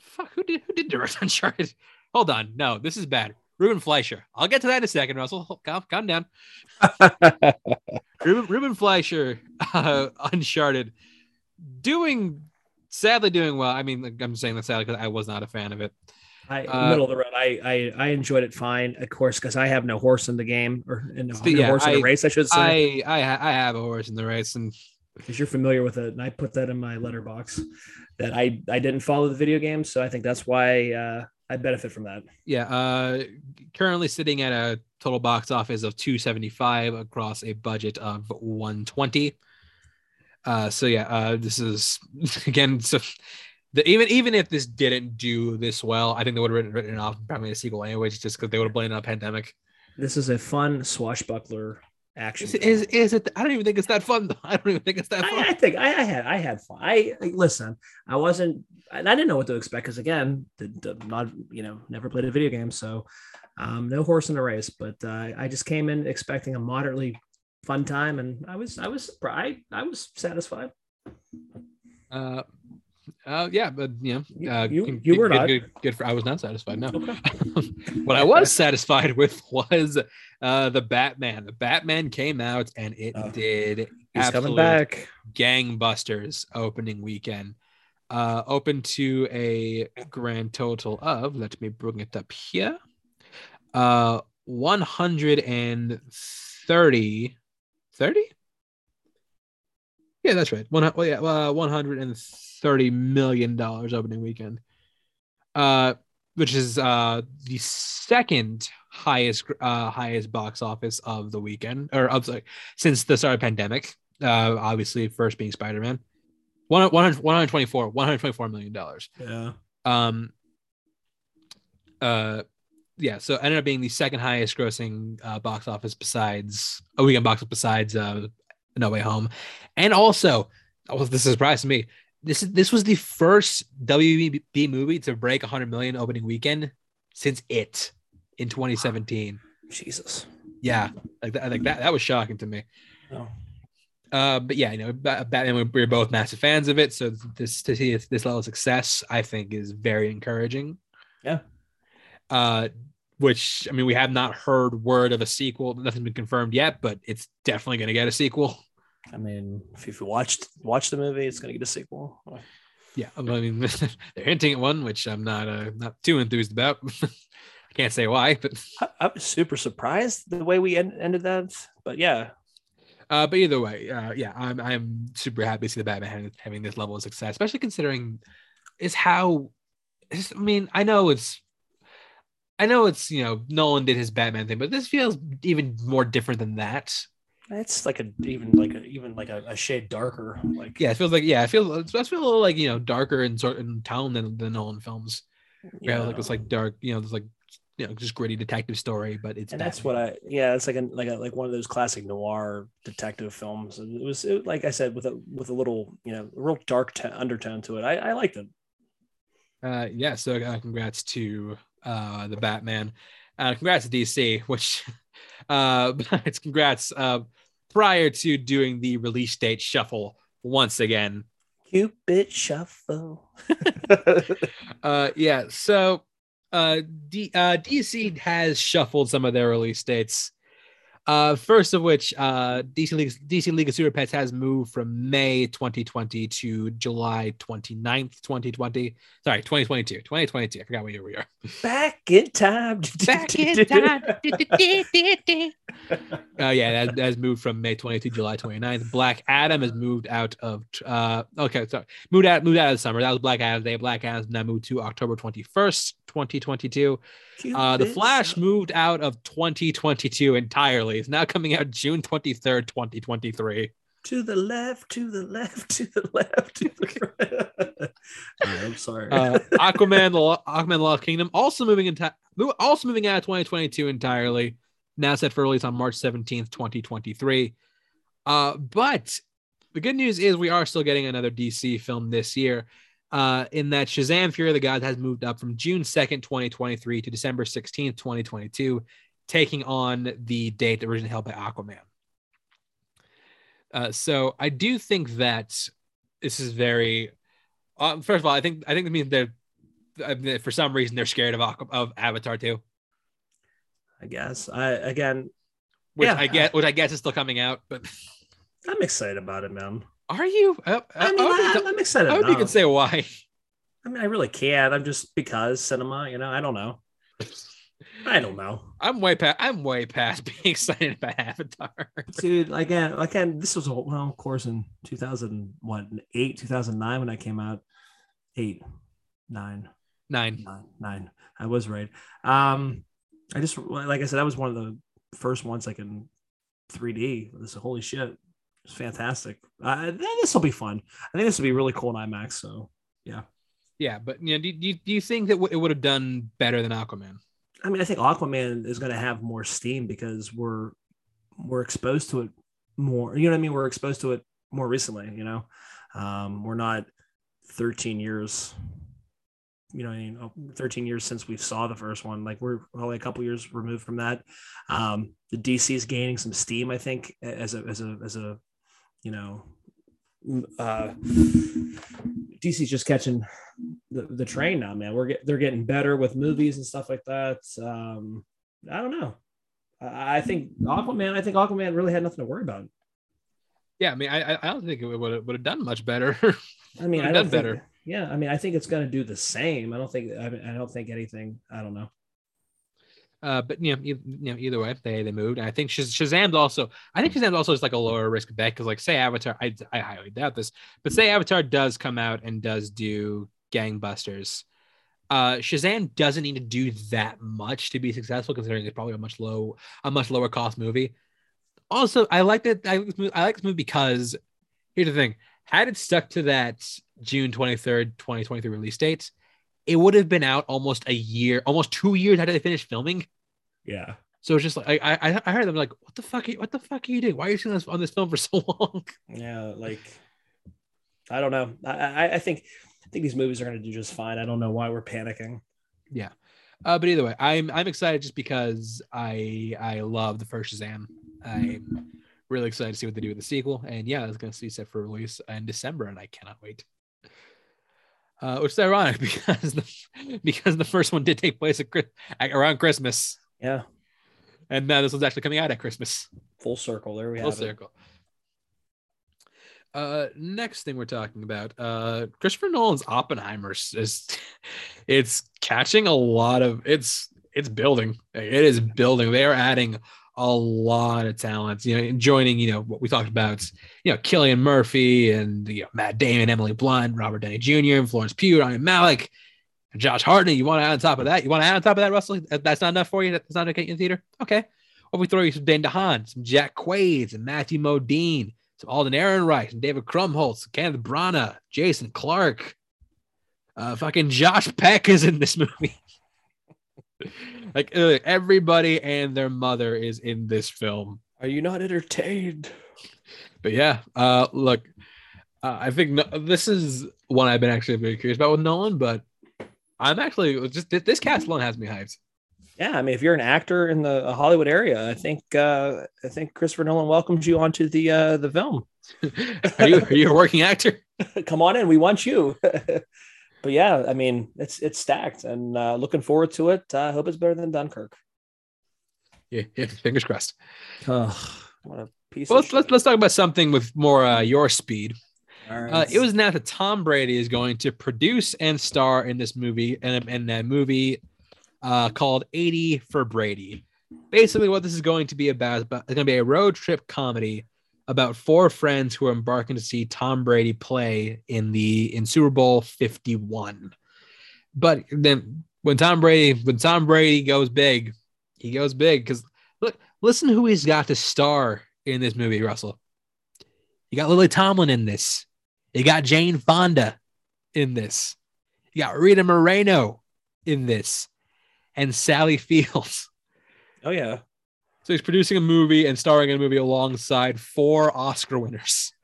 S1: Fuck who did who did direct Uncharted? Hold on, no, this is bad. Ruben Fleischer. I'll get to that in a second, Russell. Calm, calm down. Ruben, Ruben Fleischer, uh, Uncharted, doing sadly doing well. I mean, I'm saying that sadly because I was not a fan of it.
S2: I
S1: Uh,
S2: middle of the road. I, I I enjoyed it fine, of course, because I have no horse in the game or no,
S1: See,
S2: no
S1: yeah,
S2: horse in the race. I should say,
S1: I I I have a horse in the race, and
S2: because you're familiar with it, and I put that in my Letterboxd. That I I didn't follow the video game, so I think that's why uh, I benefit from that.
S1: yeah, uh, currently sitting at a total box office of 275 across a budget of 120. Uh, so yeah, uh, this is again so. The, even even if this didn't do this well, I think they would have written, written it off probably a sequel anyways, just because they would have blamed it on a pandemic.
S2: This is a fun swashbuckler action.
S1: Is, is is it? I don't even think it's that fun. Though. I don't even think it's that fun.
S2: I, I think I, I had I had fun. I like, listen. I wasn't. And I didn't know what to expect because again, the, the, not you know never played a video game, so um, no horse in the race. But uh, I just came in expecting a moderately fun time, and I was I was I I was satisfied.
S1: Uh, uh, yeah, but you know,
S2: You-
S1: uh,
S2: you-
S1: good-
S2: you were
S1: good,
S2: not.
S1: Good, good for. I was not satisfied. No.
S2: Okay.
S1: what I was satisfied with was uh the Batman. The Batman came out and it
S2: Oh.
S1: did
S2: He's coming
S1: absolute
S2: back.
S1: gangbusters opening weekend. Uh, open to a grand total of. Let me bring it up here. Uh, one hundred and thirty. Thirty. Yeah, that's right. One, well, yeah, uh, one hundred and thirty million dollars opening weekend. Uh, which is uh the second highest uh highest box office of the weekend or of since the start of pandemic. Uh, obviously, first being Spider Man. 100, 124 124 million dollars.
S2: Yeah.
S1: Um. Uh, yeah. So ended up being the second highest grossing uh, box office besides a weekend box office besides uh, No Way Home, and also, oh, this is a surprise to me. This is this was the first WB movie to break 100 million opening weekend since it in 2017.
S2: Jesus.
S1: Yeah, like that, like that. That was shocking to me.
S2: Oh.
S1: Uh, but yeah, you know, Ba- Batman. we- We're both massive fans of it, so this to see this level of success, I think, is very encouraging.
S2: Yeah.
S1: Uh, which I mean, we have not heard word of a sequel. Nothing's been confirmed yet, but it's definitely going to get a sequel.
S2: I mean, if you've watched watched the movie, it's gonna get a sequel.
S1: Yeah, I mean, they're hinting at one, which I'm not uh, not too enthused about. I can't say why, but
S2: I, I was super surprised the way we end, ended that, but yeah,
S1: Uh, but either way, uh, yeah, I'm I'm super happy to see the Batman having, having this level of success, especially considering is how. It's, I mean, I know it's, I know it's you know Nolan did his Batman thing, but this feels even more different than that.
S2: it's like a even like a even like a, a shade darker. Like
S1: Yeah, it feels like yeah, it feels it feels a little like you know darker in sort in tone than the Nolan films. Yeah, like it's like dark, you know, it's like you know just gritty detective story, but it's
S2: and that's what I yeah, it's like a like a like one of those classic noir detective films. It was it, like I said with a with a little you know real dark t- undertone to it. I, I liked it.
S1: Uh, yeah, so uh, congrats to uh, the Batman. Uh, congrats to DC, which uh, it's congrats uh, prior to doing the release date shuffle once again.
S2: Cupid shuffle.
S1: Uh, yeah, so uh, D- uh, DC has shuffled some of their release dates. Uh, first of which, uh, DC League DC League of Super Pets has moved from May 2020 to July 29th, 2020. Sorry, 2022. 2022. I forgot what year we are.
S2: Back in time.
S1: Back in time. uh, yeah, that, has moved from May 20 to July 29th. Black Adam has moved out of uh okay, sorry. Moved out moved out of the summer. That was Black Adam Day. Black Adam's now moved to October 21st, 2022. Uh, the Flash moved out of 2022 entirely. It's now coming out June 23rd, 2023.
S2: To the left, to the left, to the left. To the right. I'm sorry.
S1: Uh, Aquaman, the Aquaman, Lost Kingdom, also moving into, also moving out of 2022 entirely. Now set for release on March 17th, 2023. Uh, but the good news is we are still getting another DC film this year uh, in that Shazam Fury of the Gods has moved up from June 2nd, 2023 to December 16th, 2022, taking on the date originally held by Aquaman. Uh, so I do think that this is very. Uh, first of all, I think I think it means they're for some reason they're scared of of Avatar too.
S2: I guess I again,
S1: which yeah, I get, which I guess is still coming out, but
S2: I'm excited about it, man.
S1: Are you?
S2: Uh, I mean, I, am excited.
S1: I hope you can say why.
S2: I mean, I really can't. I'm just because cinema. You know, I don't know. I don't know.
S1: I'm way past. I'm way past being excited about Avatar.
S2: Dude, again, again, this was a well, of course, in 2008, 2009 when I came out. Eight, nine,
S1: nine,
S2: nine, nine. I was right. Um, I just like I said, that was one of the first ones like in 3D. This holy shit. It's fantastic. Uh, this will be fun. I think this will be really cool in IMAX. So yeah,
S1: yeah. But you know, do, do, do you think that w- it would have done better than Aquaman?
S2: I mean, I think Aquaman is going to have more steam because we're we're exposed to it more. You know what I mean? We're exposed to it more recently. You know, um, we're not 13 years. You know, I mean, oh, 13 years since we saw the first one. Like we're only a couple years removed from that. Um, the DC is gaining some steam, I think, as a as a as a you know, uh, DC's just catching the, the train now, man. We're get, they're getting better with movies and stuff like that. Um, I don't know. I, I think Aquaman. I think Aquaman really had nothing to worry about.
S1: Yeah, I mean, I I don't think it would have, would have done much better.
S2: I mean, I done think, better. Yeah, I mean, I think it's going to do the same. I don't think I, I don't think anything. I don't know.
S1: Uh, but you know, you, you, know, either way, they they moved. I think Shaz- Shazam's also. I think Shazam's also just like a lower risk bet because, like, say Avatar, I I highly doubt this, but say Avatar does come out and does do gangbusters. Uh, Shazam doesn't need to do that much to be successful, considering it's probably a much low, a much lower cost movie. Also, I like that. I like this movie because here's the thing: had it stuck to that June twenty third, twenty twenty three release date, it would have been out almost a year, almost two years after they finished filming.
S2: Yeah.
S1: So it's just like I I, I heard them like, what the fuck? Are you, what the fuck are you doing? Why are you seeing this on this film for so long?
S2: Yeah, like I don't know. I I, I think I think these movies are going to do just fine. I don't know why we're panicking.
S1: Yeah. Uh, but either way, I'm I'm excited just because I I love the first Shazam. I'm really excited to see what they do with the sequel. And yeah, it's going to be set for release in December, and I cannot wait uh, which is ironic because the, because the first one did take place at, around Christmas.
S2: Yeah,
S1: and now this one's actually coming out at Christmas.
S2: Full circle. There we have it.
S1: Full
S2: have
S1: circle. It. Uh, next thing we're talking about, uh, Christopher Nolan's Oppenheimer is it's catching a lot of it's it's building. It is building. They are adding a lot of talents, you know, joining, you know, what we talked about, you know, Cillian Murphy and you know, Matt Damon, Emily Blunt, Robert Downey Jr., and Florence Pugh, Rami Malek, and Josh Hartnett. You want to add on top of that? You want to add on top of that, Russell? That's not enough for you. That's not you in the theater. Okay. What we throw you some Dane DeHaan, some Jack Quaid, some Matthew Modine, some Alden Ehrenreich, and David Krumholtz, Kenneth Branagh, Jason Clarke. Uh, fucking Josh Peck is in this movie. Like everybody and their mother is in this film.
S2: Are you not entertained?
S1: But yeah, uh, look, uh, I think no, this is one I've been actually very curious about with Nolan, but I'm actually just this cast alone has me hyped.
S2: Yeah, I mean, if you're an actor in the Hollywood area, I think uh, I think Christopher Nolan welcomes you onto the uh, the film.
S1: are you are you a working actor?
S2: Come on in, we want you but yeah, I mean, it's it's stacked, and uh, looking forward to it. I uh, hope it's better than Dunkirk.
S1: Yeah, yeah, fingers crossed.
S2: Oh, what a piece
S1: Well,
S2: of
S1: let's, let's let's talk about something with more uh, your speed.
S2: Right.
S1: Uh, it was announced that Tom Brady is going to produce and star in this movie and in a movie uh, called 80 for Brady. Basically, what this is going to be about is it's going to be a road trip comedy about four friends who are embarking to see Tom Brady play in the in Super Bowl 51. But then when Tom Brady when Tom Brady goes big, he goes big because look, listen who he's got to star in this movie, Russell. You got Lily Tomlin in this. You got Jane Fonda in this. You got Rita Moreno in this, and Sally Fields.
S2: oh yeah.
S1: So he's producing a movie and starring in a movie alongside four Oscar winners.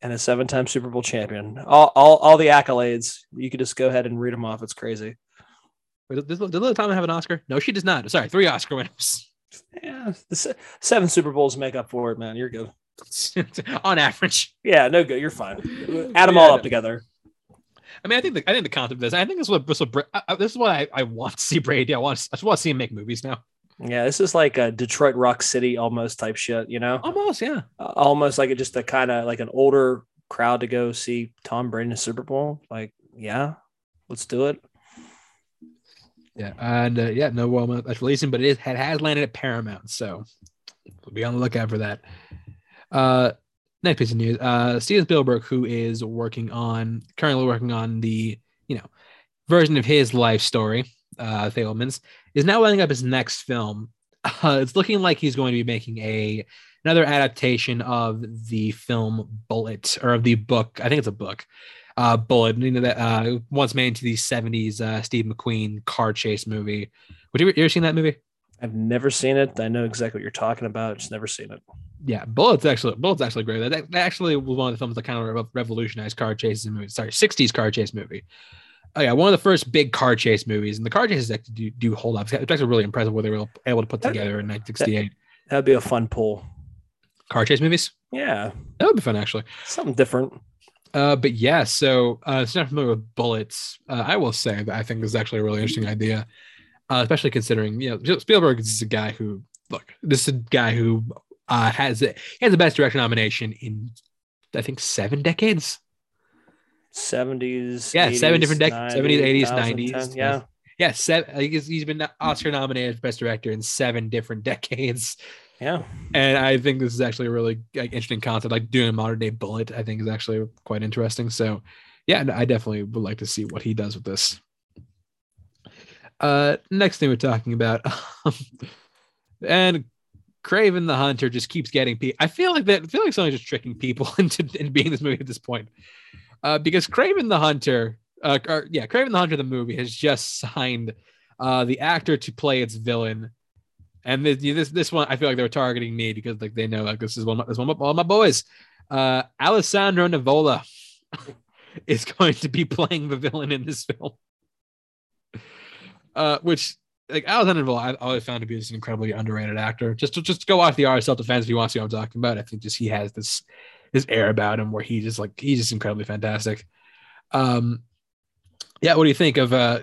S2: And a seven-time Super Bowl champion. All, all, all the accolades. You could just go ahead and read them off. It's crazy.
S1: Wait, does, does Lily Tomlin have an Oscar? No, she does not. Sorry, three Oscar winners
S2: Yeah, the se- seven Super Bowls make up for it, man. You're good.
S1: on average.
S2: Yeah, no good. You're fine. Add them all up together.
S1: I mean, I think the I think the concept of this. I think this is what this, is what, this is what I, I want to see Brady. I want to, I just want to see him make movies now.
S2: Yeah, this is like a Detroit Rock City almost type shit, you know?
S1: Almost, yeah.
S2: Uh, almost like a, just a kind of like an older crowd to go see Tom Brady in the Super Bowl. Like, yeah, let's do it.
S1: Yeah, and uh, yeah, no well that's releasing, but it is it has landed at Paramount, so we'll be on the lookout for that. Uh, next piece of news: uh, Steven Spielberg, who is working on currently working on the you know version of his life story, uh, Fabelmans, is now lining up his next film. Uh, it's looking like he's going to be making a another adaptation of the film Bullitt or of the book. I think it's a book uh, Bullitt, you know that uh, once made into the '70s uh, Steve McQueen car chase movie. Would you, you ever seen that movie?
S2: I've never seen it. I know exactly what you're talking about. Just never seen it.
S1: Yeah, Bullitt's actually Bullitt's actually great. That, that actually was one of the films that kind of revolutionized car chases in movies. Sorry, '60s car chase movie. Oh yeah, one of the first big car chase movies, and the car chases actually do, do hold up. It's actually really impressive what they were able to put
S2: That-
S1: together in 1968.
S2: That'd be a fun pull.
S1: Car chase movies
S2: Yeah,
S1: that would be fun actually.
S2: something different.
S1: Uh, but yeah, so uh, if you're not familiar with bullets, uh, I will say that I think this is actually a really interesting idea, uh, especially considering you know Spielberg is a guy who look. This is a guy who uh, has he has the best director nomination in I think seven decades.
S2: 70s.
S1: Yeah, seven different decades, 70s, 80s, 90s.
S2: Yeah.
S1: Yeah, seven. He's, he's been Oscar nominated for best director in seven different decades,
S2: Yeah.
S1: and I think this is actually a really like, interesting concept. Like doing a modern day Bullitt, I think is actually quite interesting. So, yeah, I definitely would like to see what he does with this. Uh, next thing we're talking about, and Kraven the Hunter just keeps getting people. I feel like that. I feel like someone's just tricking people into, into being in this movie at this point, uh, because Kraven the Hunter, uh, or, yeah, Kraven the Hunter, the movie has just signed uh, the actor to play its villain. And this, this this one, I feel like they were targeting me because like they know like this is one of my, this one of all my boys. Uh, Alessandro Nivola is going to be playing the villain in this film. Uh, which like Alexander Nivola, I've always found to be this incredibly underrated actor. Just to, just go watch the self defense if you want to see what I'm talking about. I think just he has this this air about him where he just like he's just incredibly fantastic. Um, yeah, what do you think of uh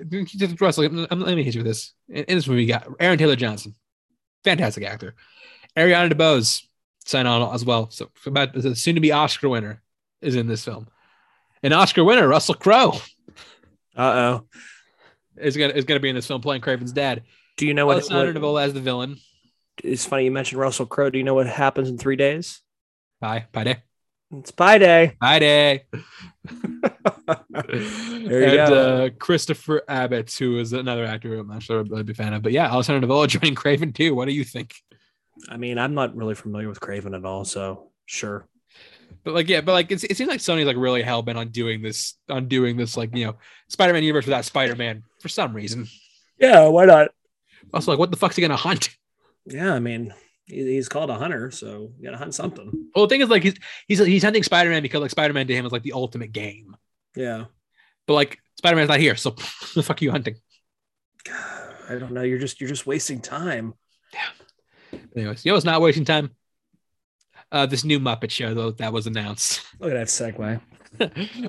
S1: Russell? Let me hit you with this. In, in this movie, got Aaron Taylor Johnson, fantastic actor. Ariana DeBose sign on as well. So about the soon to be Oscar winner is in this film. An Oscar winner, Russell Crowe,
S2: Uh oh.
S1: Is gonna is gonna be in this film playing Kraven's dad.
S2: Do you know what, what
S1: Nivola as the villain.
S2: it's funny you mentioned Russell Crowe. Do you know what happens in three days?
S1: Bye, bye day,
S2: It's Pie Day.
S1: bye day.
S2: There you
S1: and
S2: go.
S1: uh, Christopher Abbott, who is another actor I'm not sure I'd be a fan of, but yeah, Alexander Nivola joining Kraven too. What do you think?
S2: I mean, I'm not really familiar with Kraven at all, so sure.
S1: But like, yeah, but like, it's, it seems like Sony's like really hell bent on doing this, on doing this, like you know, Spider-Man universe without Spider-Man for some reason.
S2: Yeah, why not?
S1: Also, like, what the fuck's he gonna hunt?
S2: Yeah, I mean, he's called a hunter, so you gotta hunt something.
S1: Well, the thing is, like, he's he's he's hunting Spider-Man because like Spider-Man to him is like the ultimate game.
S2: Yeah.
S1: But like, Spider-Man's not here, so the fuck are you hunting?
S2: I don't know. You're just you're just wasting time. Yeah.
S1: Anyways, you know, it's not wasting time. Uh, this new Muppet show though that was announced.
S2: Look at that segue.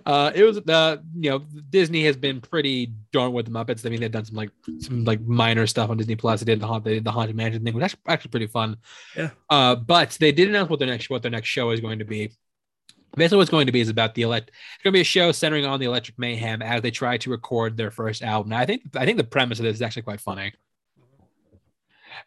S1: uh, it was uh, you know, Disney has been pretty darn with the Muppets. I mean, they've done some like some like minor stuff on Disney Plus. They did the haunt, they did the haunted mansion thing, which actually, actually pretty fun.
S2: Yeah.
S1: Uh, but they did announce what their next what their next show is going to be. Basically, what's going to be is about the elect. It's going to be a show centering on the Electric Mayhem as they try to record their first album. Now, I think I think the premise of this is actually quite funny,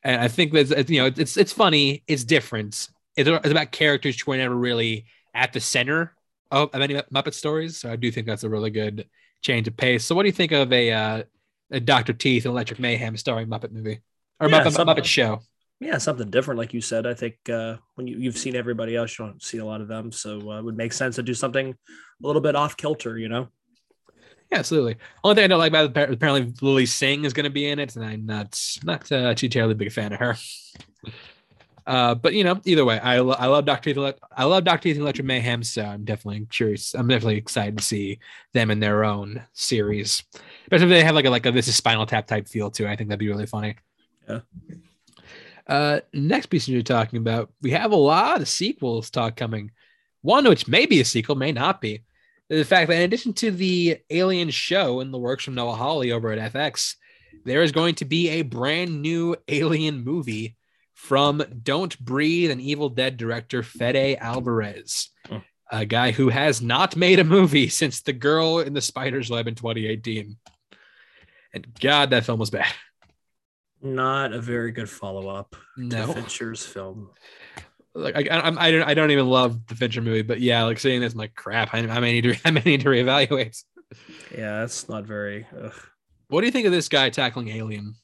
S1: and I think that's you know it's it's funny, it's different. It's, it's about characters who are never really at the center of, of any Muppet stories. So I do think that's a really good change of pace. So, what do you think of a, uh, a Doctor Teeth and Electric Mayhem starring Muppet movie or
S2: Yeah,
S1: Muppet, Muppet show?
S2: Yeah, something different, like you said. I think uh, when you, you've seen everybody else, you don't see a lot of them, so uh, it would make sense to do something a little bit off kilter, you know.
S1: Yeah, absolutely. Only thing I don't like about it, apparently Lilly Singh is going to be in it, and I'm not not uh, too terribly big a fan of her. Uh, but you know, either way, I, lo- I love Doctor Teeth. I love Doctor Teeth and Electric Mayhem, so I'm definitely curious. I'm definitely excited to see them in their own series, especially if they have like a like a this is Spinal Tap type feel too. I think that'd be really funny.
S2: Yeah.
S1: Uh, next piece you're talking about, we have a lot of sequels talk coming. One which may be a sequel, may not be. The fact that in addition to the Alien show in the works from Noah Hawley over at FX, there is going to be a brand new Alien movie from Don't Breathe and Evil Dead director Fede Alvarez,
S2: Hmm.
S1: a guy who has not made a movie since The Girl in the Spider's Web in 2018. And God, that film was bad.
S2: Not a very good follow up
S1: No.
S2: to Fincher's film.
S1: like I, I'm- I don't I don't even love the Fincher movie, but yeah, like seeing this, I'm like crap. I, I may need to I may need to reevaluate.
S2: Yeah, that's not very. Ugh.
S1: What do you think of this guy tackling Alien?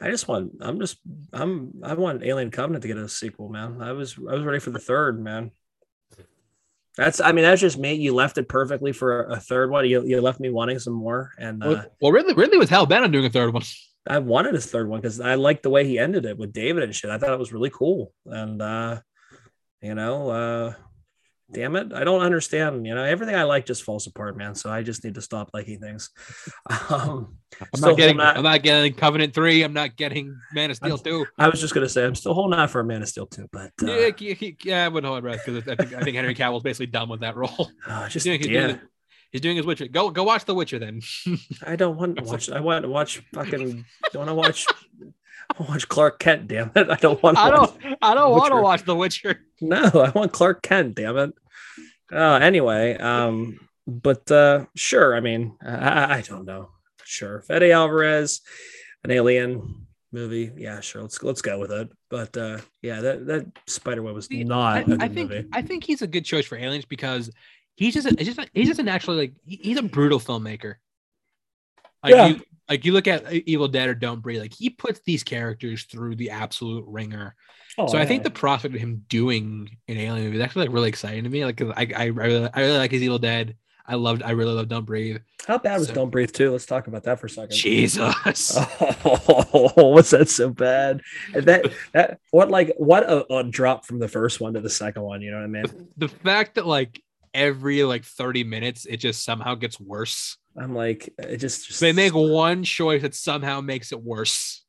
S2: I just want. I'm just. I'm. I want Alien Covenant to get a sequel, man. I was. I was ready for the third, man. That's. I mean, that's just me. You left it perfectly for a third one. You, you left me wanting some more, and uh,
S1: Well, Ridley Ridley was hell bent on doing a third one.
S2: I wanted his third one because I liked the way he ended it with David and shit. I thought it was really cool, and uh, you know, uh, damn it, I don't understand. You know, everything I like just falls apart, man. So I just need to stop liking things. Um,
S1: I'm not getting I'm not getting Covenant three. I'm not getting Man of Steel two.
S2: I was just gonna say I'm still holding out for a Man of Steel 2 but uh,
S1: Yeah, he- he- yeah, I wouldn't hold my breath because I think I think Henry Cavill's basically done with that role.
S2: uh,
S1: He's
S2: just
S1: doing, he's,
S2: yeah.
S1: doing, he's doing his Witcher. Go go watch The Witcher then.
S2: I don't want to watch. I want to watch fucking. Don't want to watch. Watch Clark Kent. Damn it! I don't want. To
S1: I
S2: watch,
S1: don't I don't want to watch The Witcher.
S2: no, I want Clark Kent. Damn it. Uh, anyway, um, but uh, sure. I mean, I, I- don't know. Sure, Fede Alvarez, an Alien movie. Yeah, sure. Let's let's go with it. But uh, yeah, that that Spider Spiderweb was
S1: See,
S2: not
S1: I,
S2: a good
S1: I think
S2: movie.
S1: I think he's a good choice for aliens because he's just a, he's just a, he's just a naturally like he- he's a brutal filmmaker. Like
S2: Yeah.
S1: you like you look at uh, Evil Dead or Don't Breathe, like he puts these characters through the absolute ringer.
S2: Oh,
S1: so I think the prospect of him doing an alien movie is actually like really exciting to me. Like I I, I really I really like his Evil Dead. I loved I really love Don't Breathe.
S2: how bad was
S1: so-
S2: Don't Breathe too? Let's talk about that for a second.
S1: Jesus.
S2: Oh, what's that so bad? And that that what like what a, a drop from the first one to the second one. You know what I mean?
S1: the fact that like every like 30 minutes it just somehow gets worse.
S2: I'm like, it just, just
S1: They make one choice that somehow makes it worse.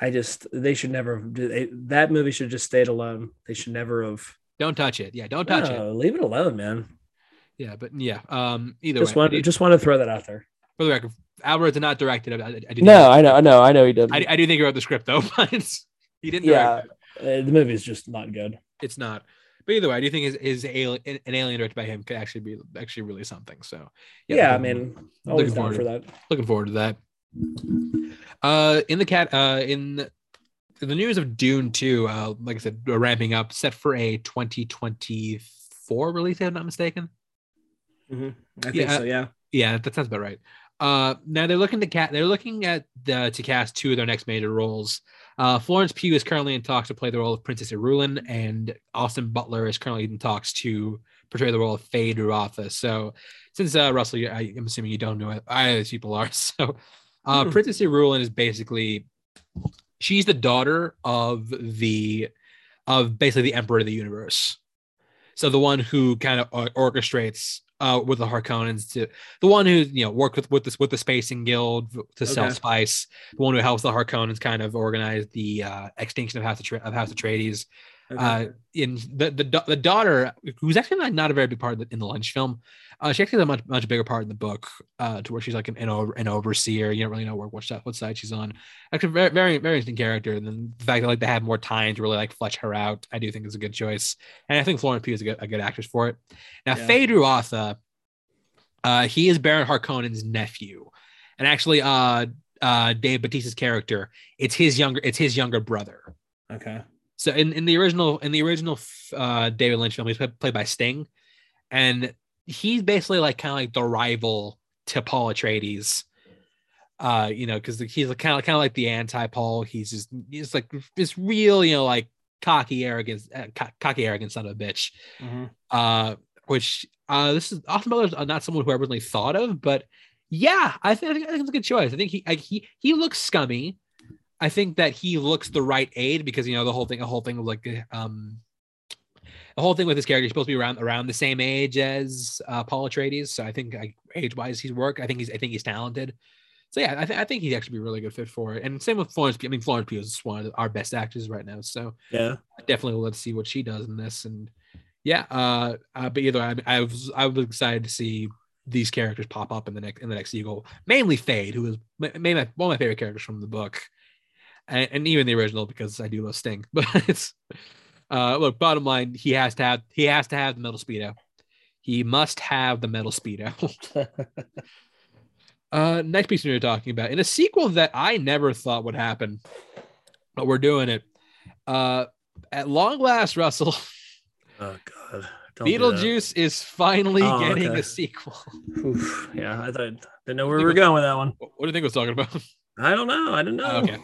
S2: I just they should never have they, that movie should just stayed alone. They should never have
S1: Don't touch it. Yeah, don't touch it.
S2: Leave it alone, man.
S1: Yeah, but yeah. Um, either
S2: Just
S1: way,
S2: want just want to throw that out there.
S1: for the record, Alvarez did not direct it. I, I, I did
S2: No, I know, I know, I know he did.
S1: I, I do think he wrote the script though, but he didn't.
S2: yeah,
S1: direct
S2: uh, the movie is just not good.
S1: it's not. But either way, I do think his, his alien, an alien directed by him could actually be actually really something. So
S2: Yeah, I
S1: looking-
S2: mean, always
S1: looking
S2: down
S1: forward
S2: for
S1: to-
S2: that.
S1: looking forward to that. Uh, in the cat, uh, in the news of Dune 2, uh, like I said, we're ramping up, set for a 2024 release, if I'm not mistaken.
S2: I think
S1: Yeah.
S2: so. Yeah.
S1: Yeah, that sounds about right. Uh, now they're looking to cat. They're looking at the to cast two of their next major roles. Uh, Florence Pugh is currently in talks to play the role of Princess Irulan, and Austin Butler is currently in talks to portray the role of Feyd-Rautha. So, since uh, Russell, I, I'm assuming you don't know it, I these people are. So, uh,
S2: Hmm.
S1: Princess Irulan is basically she's the daughter of the of basically the Emperor of the Universe. So the one who kind of orchestrates uh, with the Harkonnens to the one who you know worked with with this with the Spacing Guild to sell spice, the one who helps the Harkonnens kind of organize the uh, extinction of House Atre- of House Atreides.
S3: Okay.
S1: Uh, in the, the the daughter, who's actually like not a very big part of the, in the Lynch film, uh, she actually has a much much bigger part in the book, uh, to where she's like an an, over, an overseer. You don't really know where what side, what side she's on. Actually, very very very interesting character. And then the fact that like they have more time to really like flesh her out, I do think is a good choice. And I think Florence Pugh is a good, a good actress for it. Now,
S2: Yeah.
S1: Feyd-Rautha, uh, he is Baron Harkonnen's nephew, and actually, uh, uh, Dave Bautista's character, it's his younger, it's his younger brother.
S2: Okay.
S1: So in, in the original in the original uh, David Lynch film, he's played, played by Sting, and he's basically like kind of like the rival to Paul Atreides. Uh, you know, because he's kind of kind of like the anti Paul. He's just he's like this real, you know, like cocky arrogance, uh, co- cocky arrogant son of a bitch.
S2: Mhm.
S1: Uh, which uh, this is Austin Butler's not someone who I originally thought of, but yeah, I think, I think I think it's a good choice. I think he I, he he looks scummy. I think that he looks the right age because you know the whole thing, the whole thing of like um, the whole thing with his character, he's supposed to be around around the same age as uh, Paul Atreides. So I think like, age wise, he's work. I think he's I think he's talented. So yeah, I, th- I think he'd actually be a really good fit for it. And same with Florence. Pugh. I mean, Florence Pugh is one of our best actors right now. So
S2: Yeah.
S1: I definitely let's see what she does in this. And yeah, uh, uh but either I, I was I was excited to see these characters pop up in the next in the next sequel. Mainly Feyd, who is ma- maybe my, one of my favorite characters from the book, and, and even the original because I do love Sting. But it's uh look, bottom line, he has to have he has to have the metal speedo. He must have the metal speedo. uh next piece we were talking about in a sequel that I never thought would happen, but we're doing it. Uh at long last, Russell,
S2: oh God. Don't.
S1: Beetlejuice is finally
S2: Oh,
S1: getting
S2: okay.
S1: a sequel.
S2: Oof. Yeah, I thought didn't know where we were going with that one.
S1: What do you think I was talking about?
S2: I don't know. I don't know.
S1: okay.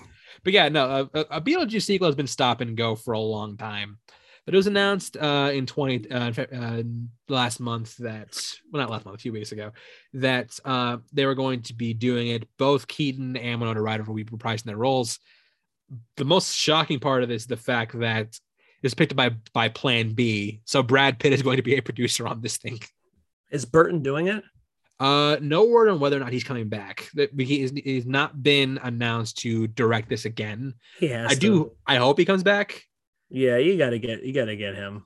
S1: But yeah, no, a, a Beetlejuice sequel has been stop and go for a long time. But it was announced uh, in 20 uh, uh, last month that, well, not last month, a few weeks ago, that uh, they were going to be doing it. Both Keaton and Winona Ryder will be reprising their roles. The most shocking part of this is the fact that it's picked up by by Plan B. So Brad Pitt is going to be a producer on this thing.
S2: Is Burton doing it?
S1: Uh, no word on whether or not he's coming back. That he is, he's not been announced to direct this again.
S2: Yeah,
S1: I do. I hope he comes back.
S2: Yeah, you gotta get you gotta get him.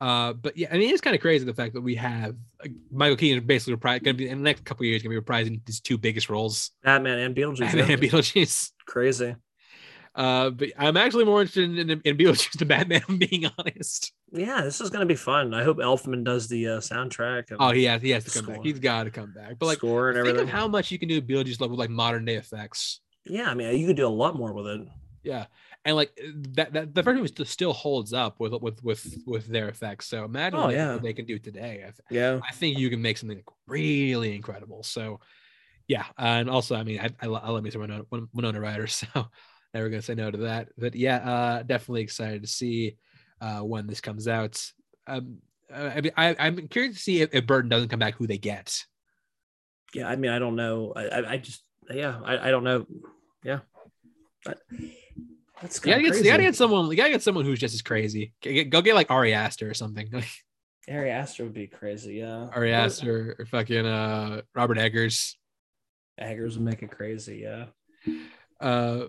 S1: Uh, but yeah, I mean, it's kind of crazy the fact that we have like, Michael Keaton basically going to be in the next couple of years going to be reprising his two biggest roles,
S2: Batman and Beetlejuice.
S1: Batman
S2: yeah.
S1: and Beetlejuice.
S2: Crazy.
S1: Uh, but I'm actually more interested in, in, in Beetlejuice than Batman. I'm being honest.
S2: Yeah, this is gonna be fun. I hope Elfman does the uh, soundtrack.
S1: Oh, he has he has to come
S2: Score.
S1: back. He's got to come back. But like,
S2: score and
S1: think
S2: everything.
S1: of how much you can do with Beetlejuice level like modern day effects.
S2: yeah, I mean, you could do a lot more with it.
S1: Yeah, and like that, that the first movie still- still holds up with with with with their effects. So imagine
S2: Oh,
S1: what, they,
S2: yeah.
S1: what they can do today. I,
S2: Yeah.
S1: I think you can make something really incredible. So yeah, and also I mean I I, I love me some Winona, Win- Winona Ryder, so never gonna say no to that. But yeah, uh, definitely excited to see uh, when this comes out. Um, uh, I mean, I, I'm curious to see if, if Burton doesn't come back, who they get.
S2: Yeah, I mean, I don't know. I, I, I just, yeah, I, I don't know. Yeah, but that's
S1: You gotta, get, you gotta get someone. You gotta get someone who's just as crazy. Go get like Ari Aster or something.
S2: Ari Aster would be crazy. Yeah,
S1: Ari Aster or fucking uh Robert Eggers.
S2: Eggers would make it crazy. Yeah,
S1: Uh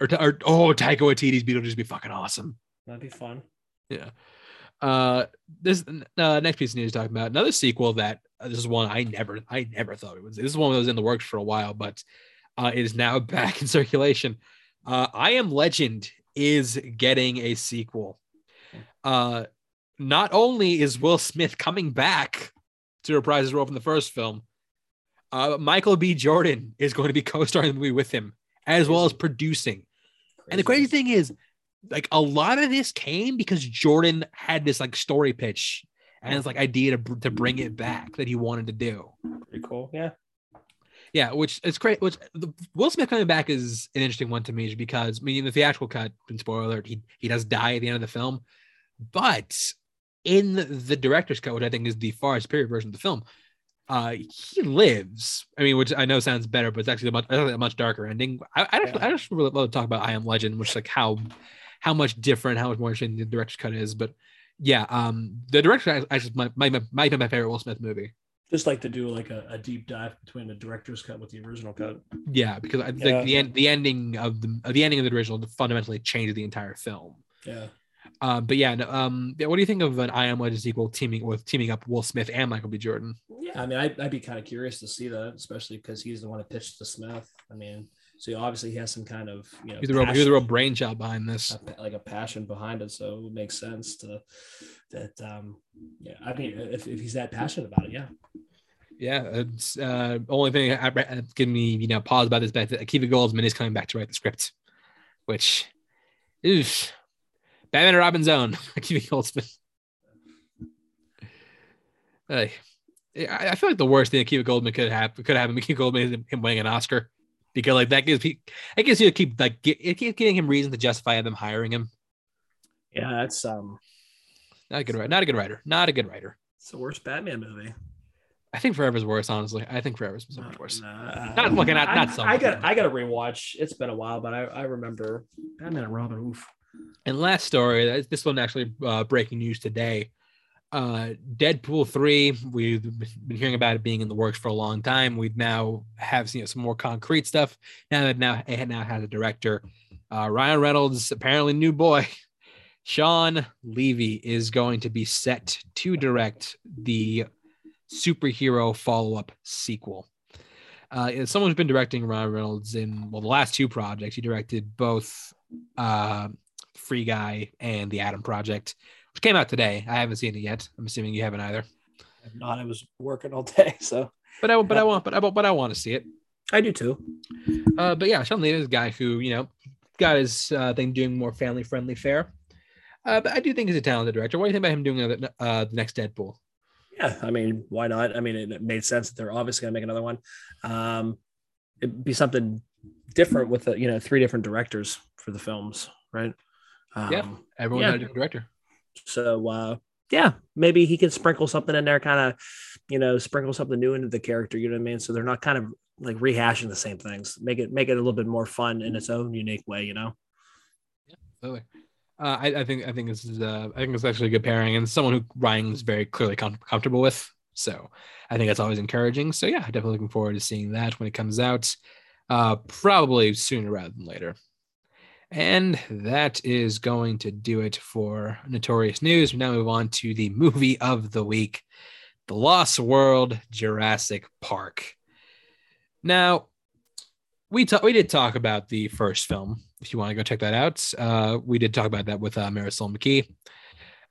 S1: or, or oh Taika Waititi's Beetlejuice would be fucking awesome.
S2: that'd be fun.
S1: Yeah. Uh this uh, next piece of news talking about another sequel that uh, this is one I never I never thought it was. This is one that was in the works for a while, but uh it is now back in circulation. Uh I Am Legend is getting a sequel. Uh not only is Will Smith coming back to reprise his role from the first film, uh Michael B. Jordan is going to be co-starring the movie with him, as well as producing. And the crazy thing is, like a lot of this came because Jordan had this like story pitch and his like idea to, to bring it back that he wanted to do.
S2: pretty cool. Yeah,
S1: Yeah, which is great. Which the, Will Smith coming back is an interesting one to me because I mean, in the theatrical cut, and spoiler alert, he he does die at the end of the film, but in the director's cut, which I think is the far superior version of the film, uh, he lives. I mean, which I know sounds better, but it's actually a much, a much darker ending. I, I just, I just really love to talk about I Am Legend, which is like how how much different, how much more interesting the director's cut is. But yeah, um, the director I, just might, might might be my favorite Will Smith movie.
S3: Just like to do like a, a deep dive between the director's cut with the original cut.
S1: Yeah, because I think
S2: Yeah.
S1: the end, the ending of the of the ending of the original fundamentally changed the entire film.
S3: Yeah.
S1: Uh, but yeah, no, um, yeah, what do you think of an I Am Legend sequel teaming with teaming up Will Smith and Michael B. Jordan?
S3: Yeah, I mean, I'd, I'd be kind of curious to see that, especially because he's the one that pitched to Smith. I mean, so obviously he has some kind of you know
S1: He's the real, he's the real brainchild behind this.
S3: like a passion behind it, so it would make sense to that. Um, yeah, I mean, if, if he's that passionate about it, yeah.
S1: Yeah, it's uh only thing I, I, giving me you know pause about this, but Akiva Goldsman is coming back to write the script, which is Batman and Robin's own Akiva Goldsman. Hey, I I feel like the worst thing that Akiva Goldsman could have could happen Akiva Goldsman is him winning an Oscar because like that gives he it gives you to keep like get, it keeps giving him reason to justify them hiring him.
S2: Yeah, that's um,
S1: Not a good writer. Not a good writer. Not a good writer.
S2: it's the worst Batman movie.
S1: I think Forever's worse. Honestly, I think Forever's so much worse. Not- okay, not- not
S2: I,
S1: so
S2: I got I got to rewatch. It's been a while, but I, I remember Batman and Robin. Oof.
S1: And last story, this one actually uh, breaking news today. Uh, Deadpool three. We've been hearing about it being in the works for a long time. We now have seen some more concrete stuff. Now that now it now has a director. Uh, Ryan Reynolds, apparently new boy. Shawn Levy is going to be set to direct the superhero follow-up sequel. Uh, someone who's been directing Ryan Reynolds in well the last two projects. He directed both uh, Free Guy and The Adam Project, which came out today. I haven't seen it yet. I'm assuming you haven't either.
S2: If not, I was working all day, so
S1: But I but I want but I but I want to see it.
S2: I do too.
S1: Uh, but yeah, Shawn Levy is a guy who you know got his uh, thing doing more family friendly fare. Uh, but I do think he's a talented director. What do you think about him doing uh, uh, the next Deadpool?
S2: Yeah, I mean, why not? I mean, it, it made sense that they're obviously going to make another one. Um, it'd be something different with the, you know three different directors for the films, right? Um,
S1: Yeah. Everyone
S2: Yeah.
S1: got a different director.
S2: So uh, yeah, maybe he can sprinkle something in there, kind of, you know, sprinkle something new into the character. You know what I mean? So they're not kind of like rehashing the same things. Make it make it a little bit more fun in its own unique way. You know?
S1: Absolutely. Uh, I, I think I think this is uh, I think it's actually a good pairing and someone who Ryan's very clearly com- comfortable with. So I think that's always encouraging. So yeah, definitely looking forward to seeing that when it comes out, uh, probably sooner rather than later. And that is going to do it for Notorious News. We now move on to the movie of the week, The Lost World Jurassic Park. Now, we ta- we did talk about the first film. If you want to go check that out, uh, we did talk about that with uh, Marisol McKee.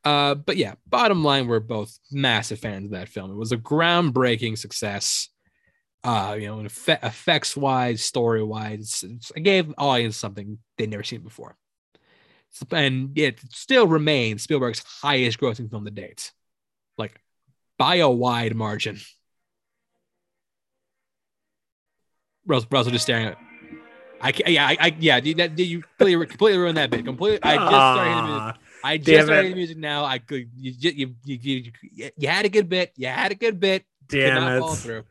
S1: Uh, but yeah, bottom line, we're both massive fans of that film. It was a groundbreaking success. Uh, you know, effects wise, story wise, it gave audience something they'd never seen before. And it still remains Spielberg's highest grossing film to date, like by a wide margin. Russell, Russell just staring at. I can't, yeah, I, I yeah, that, dude, you completely, completely ruined that bit. Completely, I just started hitting the music. I just started hitting the music now. I could, you, you, you, you, you, had a good bit. You had a good bit.
S2: Damn
S1: not fall
S2: it!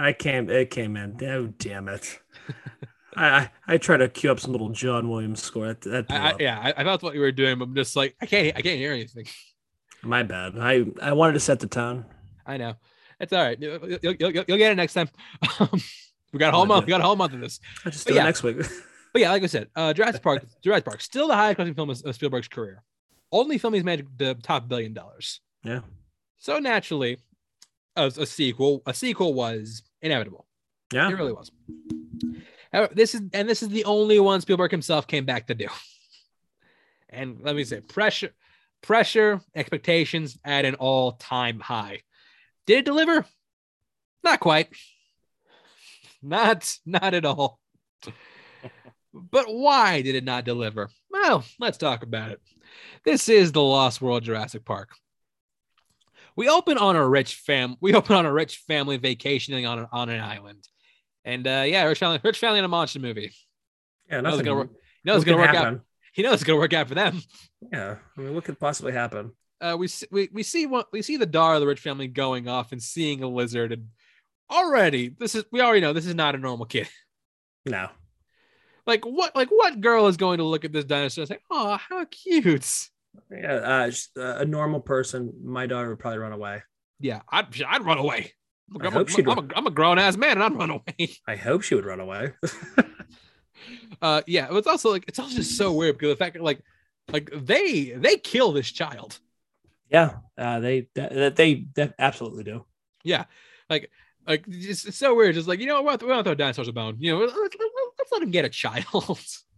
S2: I came. It came in. Oh damn it! I, I I try to cue up some little John Williams score. That, that
S1: I, I, yeah, I, I felt what you were doing, but I'm just like, I can't, I can't hear anything.
S2: My bad. I I wanted to set the tone.
S1: I know. It's all right. You'll, you'll, you'll, you'll get it next time. Um, we got a whole month. We got a whole month of this.
S2: I'll just
S1: But
S2: do
S1: yeah.
S2: it next week.
S1: But yeah, like I said, uh, Jurassic Park, Jurassic Park, still the highest grossing film of of Spielberg's career. Only film he's made the top billion dollars.
S2: yeah.
S1: So naturally, a, a sequel, a sequel was inevitable.
S2: Yeah.
S1: It really was. This is and this is the only one Spielberg himself came back to do. And let me say, pressure, pressure, expectations at an all-time high. Did it deliver? Not quite. Not, not at all. But why did it not deliver? Well, let's talk about it. This is the Lost World Jurassic Park. We open on a rich fam. We open on a rich family vacationing on an, on an island, and uh, yeah, rich family, rich family in a monster movie.
S2: Yeah. Nothing.
S1: gonna work. You know it's gonna work out.
S2: happen?
S1: You know it's gonna work out for them.
S2: Yeah. I mean, what could possibly happen?
S1: Uh, we we we see what we see the Dar of the rich family going off and seeing a lizard, and already this is we already know this is not a normal kid.
S2: No.
S1: Like what like what girl is going to look at this dinosaur and say, "Oh, how cute."
S2: Yeah. Uh, uh, a normal person, my daughter would probably run away.
S1: Yeah, I'd I'd run away. I'm, a, I'm, a, I'm a grown ass man and I'd run away.
S2: I hope she would run away.
S1: Uh, yeah, it's also like it's also just so weird because the fact that like Like they they kill this child.
S2: Yeah, uh, they that they that absolutely do.
S1: Yeah, like like it's, it's so weird. Just like you know, not, we're not throw dinosaurs a bone. You know, let's, let's, let's let him get a child.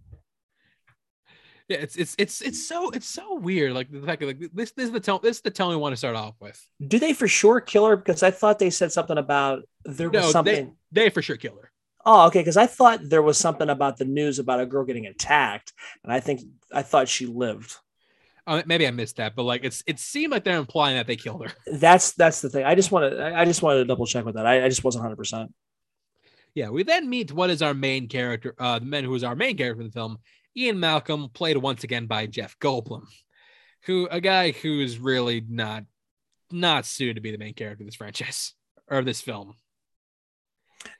S1: yeah, it's it's it's it's so it's so weird. Like the fact that like this this is the tone this is the tone we want to start off with.
S2: Do they for sure kill her? Because I thought they said something about there was
S1: No,
S2: something.
S1: They for sure kill her.
S2: Oh, okay. Because I thought there was something about the news about a girl getting attacked, and I think I thought she lived.
S1: Uh, maybe I missed that, but like it's it seemed like they're implying that they killed her.
S2: That's that's the thing. I just want to I just wanted to double check with that. I, I just wasn't hundred percent.
S1: Yeah, we then meet what is our main character, uh, the man who is our main character in the film, Ian Malcolm, played once again by Jeff Goldblum, who a guy who is really not not suited to be the main character of this franchise or this film.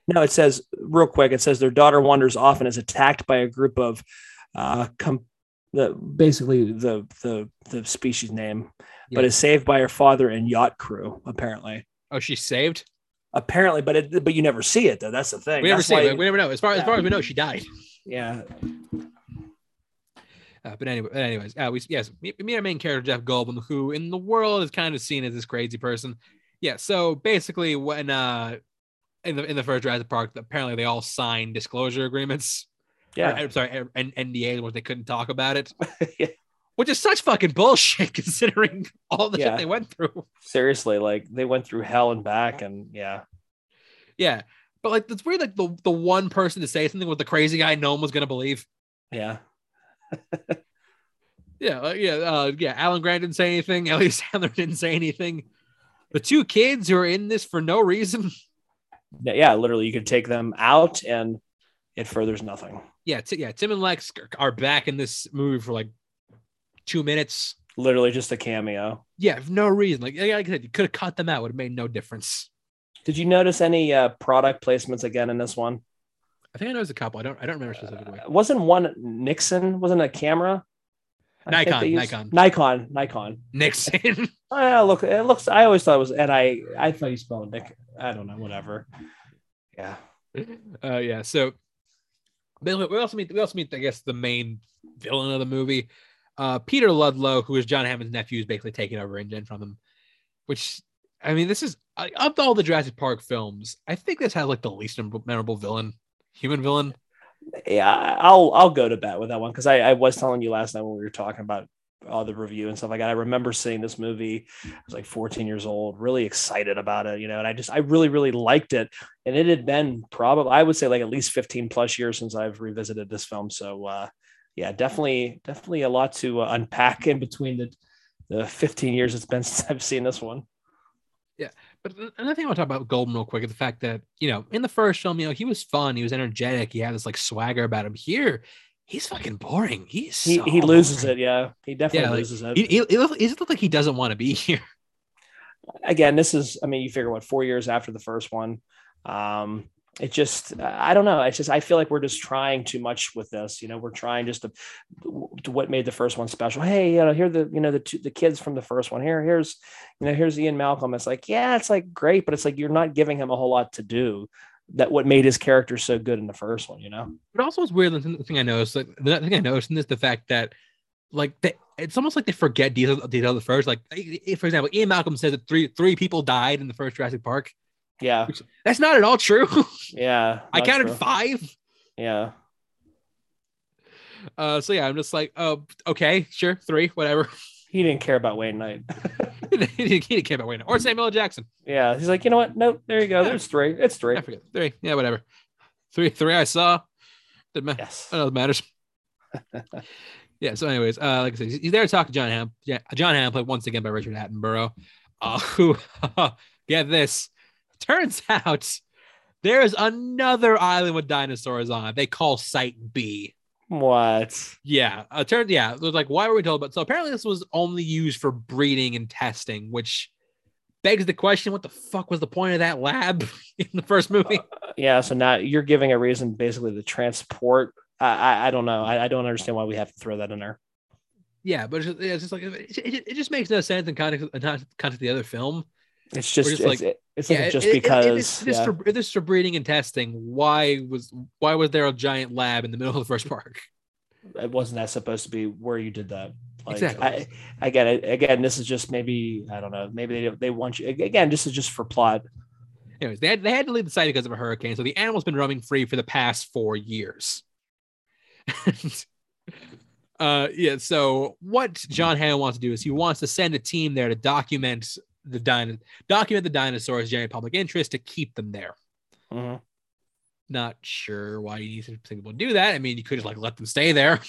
S2: No, it says real quick. It says their daughter wanders off and is attacked by a group of uh, com- the basically the the the species name, but is saved by her father and yacht crew. Apparently,
S1: Oh, she's saved.
S2: apparently, but it but you never see it though. That's the thing.
S1: We never
S2: That's
S1: see. it. We never know. As far as far as we know, she died.
S2: yeah,
S1: Uh, but anyway, anyways, uh, we yes, me, me our main character Jeff Goldblum, who in the world is kind of seen as this crazy person. Yeah. So basically, when uh, in the in the first Jurassic Park, apparently they all signed disclosure agreements.
S2: yeah.
S1: Or, I'm sorry, and NDAs, where they couldn't talk about it.
S2: Yeah.
S1: Which is such fucking bullshit, considering all the
S2: Yeah.
S1: shit they went through.
S2: Seriously, like they went through hell and back, and yeah,
S1: Yeah. But like it's weird, like the, the one person to say something was the crazy guy no one was gonna believe.
S2: yeah.
S1: Yeah, uh, yeah, uh, yeah. Alan Grant didn't say anything. Ellie Sattler didn't say anything. The two kids who are in this for no reason.
S2: Yeah, literally, you could take them out, and it furthers nothing.
S1: Yeah, t- yeah. Tim and Lex are back in this movie for like two minutes.
S2: Literally, just a cameo.
S1: Yeah, for no reason. Like, like I said, you could have cut them out. Would have made no difference.
S2: Did you notice any uh, product placements again in this one?
S1: I think I know there's a couple. I don't. I don't remember specifically.
S2: Uh, wasn't one Nixon? Wasn't a camera?
S1: Nikon,
S2: used-
S1: Nikon.
S2: Nikon. Nikon.
S1: Nixon.
S2: Oh, look, it looks. I always thought it was, and I, I thought you spelled Nick. I don't know, whatever. Yeah,
S1: uh, yeah. So we we also meet. We also meet. I guess the main villain of the movie, uh, Peter Ludlow, who is John Hammond's nephew, is basically taking over InGen from him. Which I mean, this is uh, of all the Jurassic Park films, I think this has like the least memorable villain, human villain.
S2: yeah. I'll, I'll go to bat with that one because I, I was telling you last night when we were talking about all the review and stuff like that. I remember seeing this movie. I was like 14 years old, really excited about it, you know, and I just, I really, really liked it. And it had been probably, I would say, like at least 15 plus years since I've revisited this film. So, uh, yeah, definitely, definitely a lot to uh, unpack in between the the 15 years it's been since I've seen this one.
S1: But another thing I want to talk about Golden real quick is the fact that you know in the first film, you know, he was fun, he was energetic, he had this like swagger about him. Here, he's fucking boring. He's
S2: He
S1: so
S2: he loses
S1: boring.
S2: it. Yeah, he definitely
S1: Yeah, like,
S2: loses it.
S1: He, he, he look- he just look like he doesn't want to be here.
S2: again, this is, I mean, you figure what, four years after the first one. Um, it just, I don't know. It's just, I feel like we're just trying too much with this. You know, we're trying just to, to what made the first one special. Hey, you know, here the, you know, the two, the kids from the first one here, here's, you know, here's Ian Malcolm. It's like, yeah, it's like great, but it's like, you're not giving him a whole lot to do that what made his character so good in the first one, you know?
S1: But also, it's weird. The thing- I noticed, like the thing I noticed in this, the fact that, like, they, it's almost like they forget detail detail of the first. Like, for example, Ian Malcolm says that three three people died in the first Jurassic Park.
S2: Yeah.
S1: That's not at all true.
S2: Yeah.
S1: I counted
S2: true.
S1: five.
S2: Yeah.
S1: Uh, so yeah, I'm just like, oh, okay, sure, three, whatever.
S2: He didn't care about Wayne Knight.
S1: he didn't he didn't care about Wayne Knight. or Samuel L. Jackson.
S2: yeah. He's like, you know what? Nope. There you go. There's three. It's three.
S1: I forget three. Yeah, whatever. Three, three. I saw. Didn't matter.
S2: Yes.
S1: I don't know it matters. yeah. So, anyways, uh, like I said, he's he's there to talk to John Ham. Yeah, John Ham, played once again by Richard Attenborough. Uh, who get this? Turns out there's another island with dinosaurs on. it They call Site B.
S2: What?
S1: Yeah. Uh, turned. Yeah. It was like, why were we told about? So apparently, this was only used for breeding and testing, which begs the question: What the fuck was the point of that lab in the first movie?
S2: Yeah, so now you're giving a reason basically to transport. I I, I don't know. I, I don't understand why we have to throw that in there.
S1: Yeah, but it's just, it's just like it, it, it just makes no sense in context, in context of the other film.
S2: It's just,
S1: just
S2: it's,
S1: like-
S2: it- it's
S1: yeah,
S2: like just
S1: it- it- it-
S2: because.
S1: it's just
S2: yeah.
S1: for, this for breeding and testing. Why was why was there a giant lab in the middle of the first park?
S2: it wasn't that supposed to be where you did that. Like,
S1: Exactly.
S2: I, I get it. Again, this is just maybe I don't know. Maybe they they want you again. This is just for plot.
S1: Anyways, they had, they had to leave the site because of a hurricane. So the animal's been roaming free for the past four years. uh, yeah. So what John Hammond wants to do is he wants to send a team there to document the din- document the dinosaurs, generate public interest to keep them there.
S2: Mhm.
S1: Not sure why you need to think people do that. I mean, you could just like let them stay there.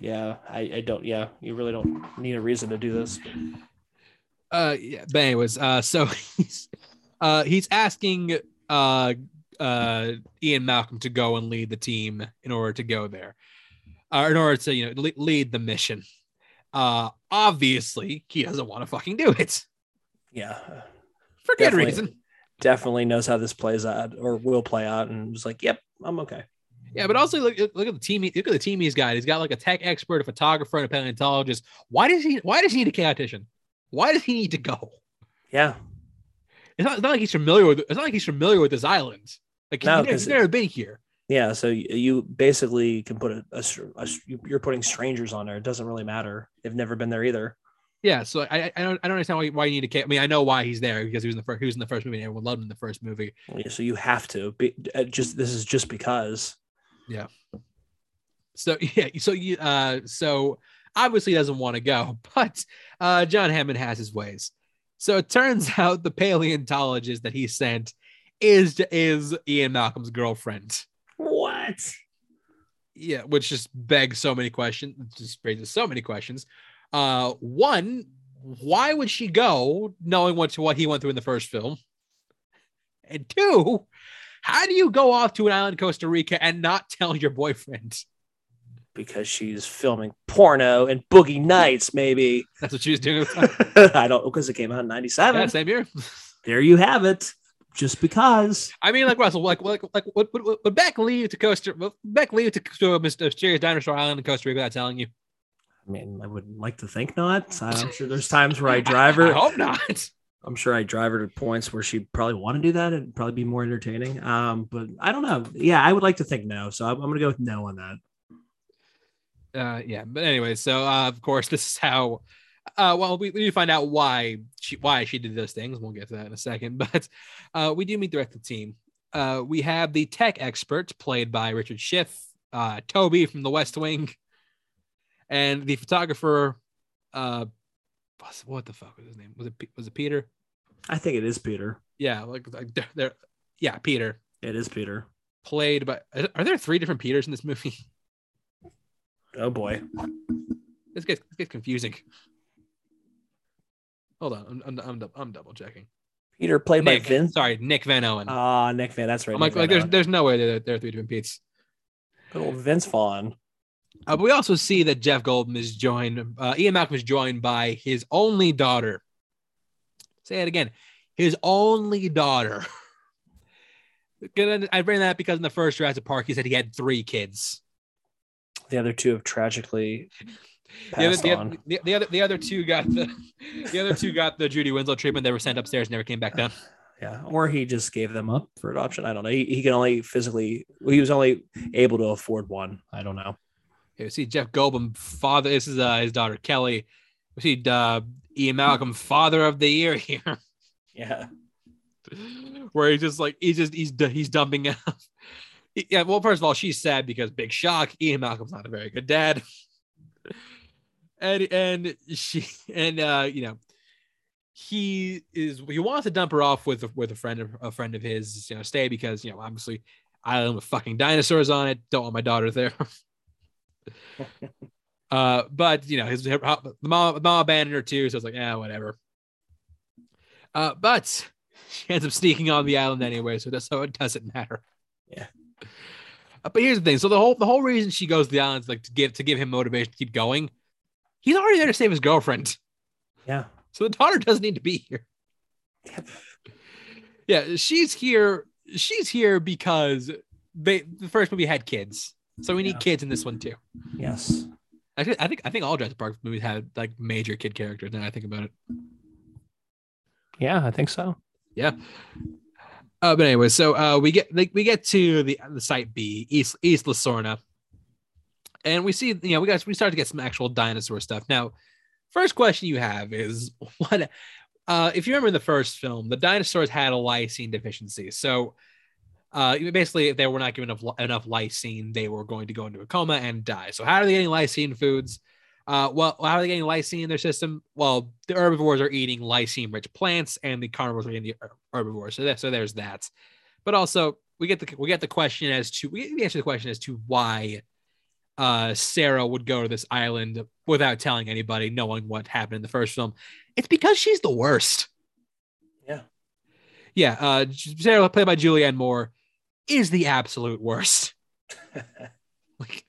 S2: Yeah, I, I don't. Yeah, you really don't need a reason to do this.
S1: Uh, yeah. But anyways, uh, so he's uh he's asking uh uh Ian Malcolm to go and lead the team in order to go there, uh, in order to you know lead the mission. Uh, obviously he doesn't want to fucking do it
S2: Yeah,
S1: for good
S2: Definitely.
S1: reason.
S2: definitely knows how this plays out or will play out, and was like, "Yep, I'm okay."
S1: Yeah, but also look, look at the team. Look at the team he's got. He's got like a tech expert, a photographer, and a paleontologist. Why does he? Why does he need a chaotician? Why does he need to go?
S2: Yeah,
S1: It's not, it's not like he's familiar with. It's not like he's familiar with this island. Like
S2: No,
S1: he, he's never been here.
S2: yeah. So you, you basically can put a, a a you're putting strangers on there. It doesn't really matter. They've never been there either.
S1: Yeah, so I I don't I don't understand why, why you need to. I mean, I know why he's there because he was in the first he was in the first movie and everyone loved him in the first movie.
S2: Yeah, So you have to be uh, just. This is just because. Yeah.
S1: So yeah, so you uh so obviously he doesn't want to go, but uh John Hammond has his ways. So it turns out the paleontologist that he sent is is Ian Malcolm's girlfriend.
S2: What?
S1: Yeah, which just begs so many questions, just raises so many questions. Uh one, why would she go knowing what what he went through in the first film? And two, how do you go off to an island Costa Rica and not tell your boyfriend?
S2: Because she's filming porno and Boogie Nights, maybe.
S1: That's what she was doing. At the time.
S2: I don't because it came out in '97.
S1: yeah, same year.
S2: there you have it. Just because.
S1: I mean, like Russell, like like like would, would, would Beck leave to Costa? Would Beck leave to, to a mysterious dinosaur island in Costa Rica without telling you?
S2: I mean, I would like to think not. I'm sure there's times where I drive her.
S1: I hope not.
S2: I'm sure I drive her to points where she'd probably want to do that. It'd probably be more entertaining. Um, but I don't know. Yeah, I would like to think no. So I'm, I'm going to go with no on that.
S1: Uh, yeah, but anyway, so uh, of course this is how. Uh, well, we, we need to find out why she why she did those things. We'll get to that in a second, but uh, we do meet the rest of the team. Uh, we have the tech expert played by Richard Schiff, uh, Toby from The West Wing, and the photographer. Uh, what the fuck was his name? Was it was it Peter?
S2: I think it is Peter.
S1: Yeah, like, like they're, they're yeah, Peter
S2: It is Peter.
S1: played by. Are there three different Peters in this movie?
S2: Oh boy.
S1: This gets this gets confusing. Hold on, I'm I'm, I'm, I'm double checking.
S2: Peter played
S1: Nick,
S2: by Vince.
S1: sorry, Nick Van Owen.
S2: Ah, Nick Van. That's right.
S1: I'm
S2: Nick
S1: like, like there's there's no way there there are three different Pete's.
S2: Good old Vince Vaughn.
S1: Uh, but we also see that Jeff Goldblum is joined. Uh, Ian Malcolm is joined by his only daughter. Say it again. His only daughter. I bring that because in the first Jurassic Park, he said he had three kids.
S2: The other two have tragically
S1: The other,
S2: passed
S1: the,
S2: on.
S1: the, the other, the other two got the, the other two got the Judy Winslow treatment. They were sent upstairs, never came back down.
S2: Yeah, or he just gave them up for adoption. I don't know. He, he can only physically. He was only able to afford one. I don't know.
S1: We see Jeff Goldblum, father. This is uh, his daughter Kelly. We see uh, Ian Malcolm, father of the year here,
S2: Yeah.
S1: where he's just like he's just he's he's dumping out. Yeah, well, first of all, she's sad because big shock. Ian Malcolm's not a very good dad, and and she and uh, you know he is he wants to dump her off with with a friend of a friend of his, you know, stay because you know obviously island with fucking dinosaurs on it. Don't want my daughter there. uh, but you know his the mom the mom abandoned her too, so it's like yeah, whatever. Uh, but she ends up sneaking on the island anyway, so that's so it doesn't matter.
S2: Yeah.
S1: Uh, but here's the thing: so the whole the whole reason she goes to the island is like to give to give him motivation to keep going. He's already there to save his girlfriend,
S2: Yeah.
S1: so the daughter doesn't need to be here.
S2: Yep.
S1: Yeah, she's here. She's here because they the first movie had kids, so we need
S2: Yeah.
S1: kids in this one too.
S2: Yes.
S1: Actually, I think I think all Jurassic Park movies had like major kid characters. Now I think about it.
S2: Yeah, I think so.
S1: Yeah. Uh, but anyway, so uh, we get like we get to the the site B East Isla Sorna, and we see you know we got we start to get some actual dinosaur stuff now. First question you have is what uh, if you remember in the first film, the dinosaurs had a lysine deficiency. So uh, basically, if they were not given enough, enough lysine, they were going to go into a coma and die. So how are they getting lysine foods? Uh, well, how are they getting lysine in their system? Well, the herbivores are eating lysine-rich plants, and the carnivores are eating the herbivores. So, that, so there's that. But also, we get the we get the question as to we answer the question as to why uh, Sarah would go to this island without telling anybody, knowing what happened in the first film. It's because she's the worst.
S2: Yeah.
S1: Yeah. Uh, Sarah, played by Julianne Moore, is the absolute worst. like,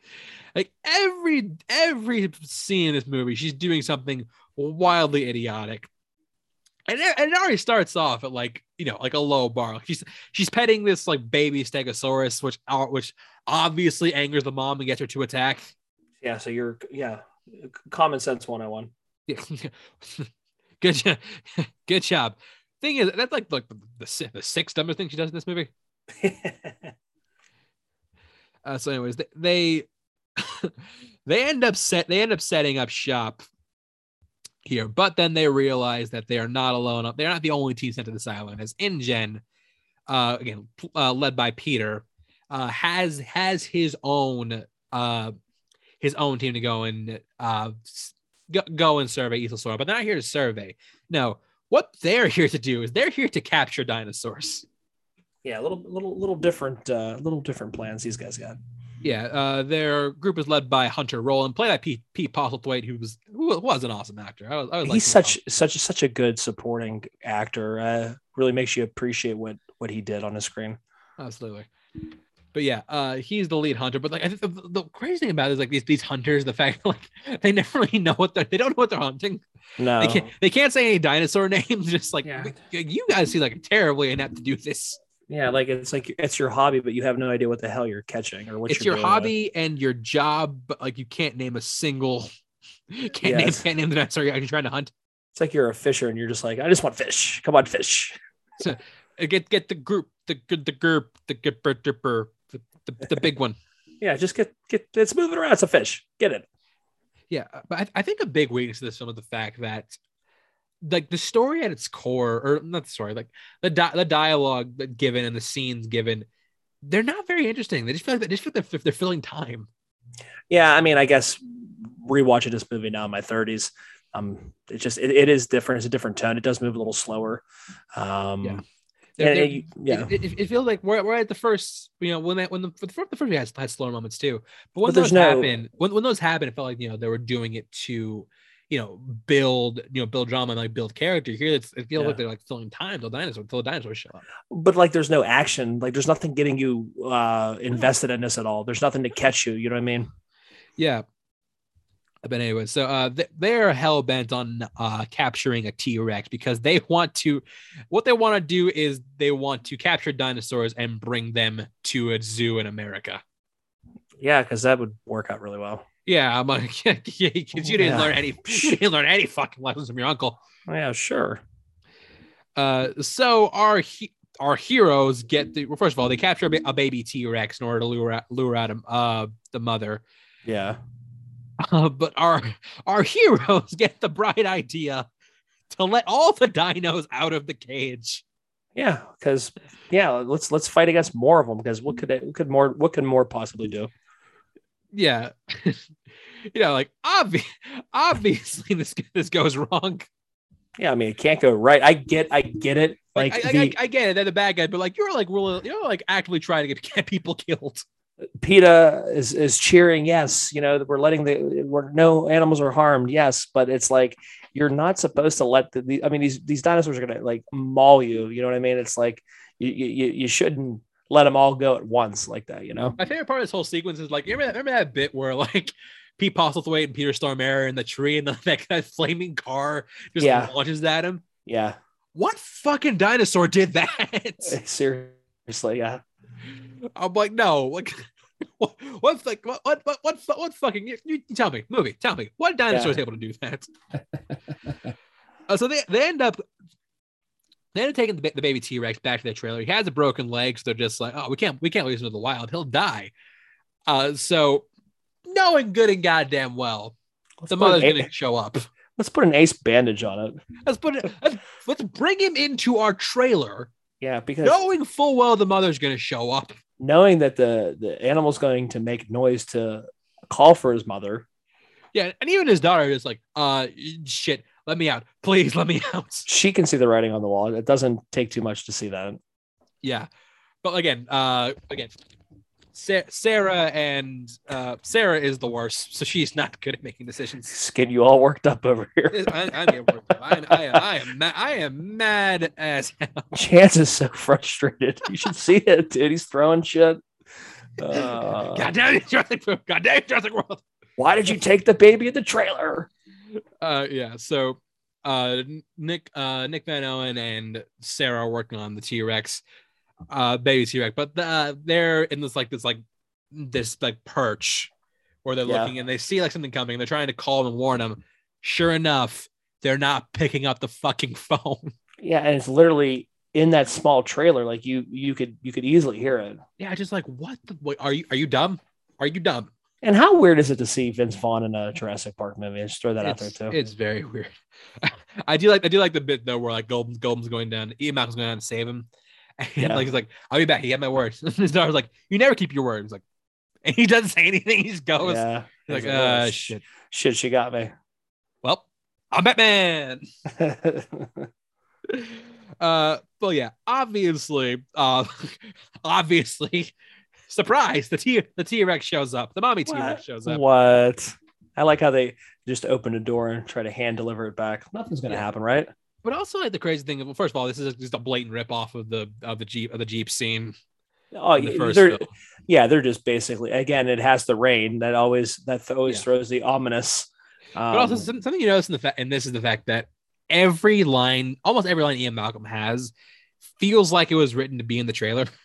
S1: like every every scene in this movie, she's doing something wildly idiotic. And it, and it already starts off at like you know like a low bar. She's she's petting this like baby stegosaurus, which uh, which obviously angers the mom and gets her to attack.
S2: Yeah, so you're yeah, common sense 101.
S1: Yeah. Good job. Good job. Thing is, that's like like the, the, the sixth dumbest thing she does in this movie. uh, so, anyways, they they, they end up set they end up setting up shop here, but then they realize that they are not alone. They're not the only team sent to this island. As InGen, uh, again uh, led by Peter, uh, has has his own uh his own team to go and uh go, go and survey Isla but they're not here to survey. No, what they're here to do is they're here to capture dinosaurs.
S2: Yeah, a little little little different uh little different plans these guys got.
S1: Yeah, uh, their group is led by Hunter Roland, played by Pete, Pete Postlethwaite, who was who was an awesome actor. I was, I was
S2: He's such such such a good supporting actor. Uh, really makes you appreciate what what he did on the screen.
S1: Absolutely but yeah, uh, he's the lead hunter. But like, I think the, the crazy thing about it is like these these hunters, the fact that like they never really know what they're they don't know what they're hunting.
S2: No,
S1: they can't they can't say any dinosaur names. Just like yeah. you guys seem like terribly inept to do this.
S2: Yeah, like it's like it's your hobby, but you have no idea what the hell you're catching or what.
S1: It's your hobby with. and your job, but like you can't name a single. Can't name can't name the dinosaur you're trying to hunt.
S2: It's like you're a fisher and you're just like, I just want fish. Come on, fish.
S1: So, uh, get get the group, the good the group, the the the, the big one.
S2: yeah, just get get it's moving around. It's a fish. Get it.
S1: Yeah, but I, I think a big weakness of this film is the fact that like the story at its core, or not the story, like the di- the dialogue given and the scenes given, they're not very interesting. They just feel like they just feel like they're, they're filling time.
S2: Yeah, I mean, I guess rewatching this movie now in my 30s, um, it just it, it is different. It's a different tone. It does move a little slower. Um, yeah.
S1: They're, they're, yeah, it, it, it, feels like we're, we're at the first, you know, when that when the, the first the first we had, had slower moments too, but when but those no... happen, when, when those happen, it felt like you know they were doing it to, you know, build you know build drama and like build character. Here, it's, it feels yeah. like they're like filling time till dinosaurs till the dinosaurs show up.
S2: But like, there's no action. Like, there's nothing getting you uh invested in this at all. There's nothing to catch you. You know what I mean?
S1: Yeah, but anyway, so uh, they're hell bent on uh, capturing a T Rex because they want to. What they want to do is they want to capture dinosaurs and bring them to a zoo in America.
S2: Yeah, because that would work out really well.
S1: Yeah, I'm like, yeah, because you didn't yeah. learn any, you didn't learn any fucking lessons from your uncle.
S2: Yeah, sure.
S1: Uh, so our he- our heroes get the well, first of all they capture a baby T Rex in order to lure out, lure out him, uh the mother.
S2: Yeah.
S1: Uh, but our our heroes get the bright idea to let all the dinos out of the cage.
S2: Yeah, because yeah, let's let's fight against more of them. Because what could it, what could more what could more possibly do?
S1: Yeah, you know, like obvi- obviously this this goes wrong.
S2: Yeah, I mean it can't go right. I get I get it.
S1: Like, like I, the, I, I, get it. They're the bad guy, but like you're like really you're like actively trying to get, get people killed.
S2: PETA is is cheering, yes, you know, we're letting the we're no animals are harmed, yes, but it's like you're not supposed to let the, the I mean these these dinosaurs are gonna like maul you, you know what I mean? It's like you you, you shouldn't let them all go at once like that, you know.
S1: My favorite part of this whole sequence is like, remember that, remember that bit where like Pete Postlethwaite and Peter Stormare in the tree and the, that, flaming car just yeah. launches at him.
S2: Yeah.
S1: What fucking dinosaur did that?
S2: Seriously, yeah.
S1: I'm like, no, like, what, what's like, what, what, what, what, what fucking, you, you, tell me, movie, tell me, what dinosaur is able to do that? uh, so they, they end up, they end up taking the, the baby T Rex back to their trailer. He has a broken leg, so they're just like, oh, we can't, we can't lose him to the wild. He'll die. Uh, so knowing good and goddamn well
S2: Let's
S1: the mother's gonna show up.
S2: Let's put an ace bandage on it.
S1: Let's put it. Let's, let's bring him into our trailer,
S2: Yeah, because
S1: knowing full well the mother's gonna show up.
S2: knowing that the the animal's going to make noise to call for his mother.
S1: Yeah, and even his daughter is like, uh, shit, let me out, please, let me out.
S2: She can see the writing on the wall. It doesn't take too much to see that.
S1: Yeah, but again, uh, again, Sarah and uh, Sarah is the worst, so she's not good at making decisions.
S2: Getting you all worked up over here.
S1: I, I, get worked up. I, I, I am ma- I am mad as hell.
S2: Chance is so frustrated. You should see it, dude. He's throwing shit. Uh,
S1: God damn it, Jurassic World. God damn it, Jurassic World.
S2: why did you take the baby in the trailer?
S1: Uh, yeah. So, uh, Nick, uh, Nick Van Owen and Sarah are working on the T Rex, uh, baby T Rex, but uh, they're in this like this like this like perch where they're
S2: Yeah.
S1: looking and they see like something coming. They're trying to call them and warn them. Sure enough, they're not picking up the fucking phone.
S2: Yeah, and it's literally in that small trailer. Like you, you could, you could easily hear it.
S1: yeah, just like what? The, wait, are you are you dumb? Are you dumb?
S2: And how weird is it to see Vince Vaughn in a Jurassic Park movie? I Just throw that out there too.
S1: it's very weird. I do like I do like the bit though where like Golden's Golden's going down, Ian Malcolm's going down to save him. And
S2: Yeah.
S1: like he's like, I'll be back. He got my word. His daughter's like, You never keep your word. He's like, and he doesn't say anything. He just goes
S2: yeah,
S1: he's like,
S2: He's
S1: uh
S2: "Oh,
S1: shit.
S2: shit, she got me.
S1: Well, I'm Batman. Uh well yeah, obviously, uh obviously, surprise, the T the T-Rex shows up. The mommy T-Rex shows up.
S2: what? I like how they just open a door and try to hand deliver it back. Nothing's gonna
S1: Yeah.
S2: happen, right?
S1: But also like the crazy thing, well, first of all, this is just a blatant rip off of the of the Jeep of the Jeep scene.
S2: Oh,
S1: the
S2: yeah,
S1: first
S2: they're,
S1: film.
S2: yeah, they're just basically again. It has the rain that always that th- always
S1: Yeah.
S2: throws the ominous.
S1: But also
S2: um,
S1: something you notice in the fact, and this is the fact that every line, almost every line Ian Malcolm has, feels like it was written to be in the trailer.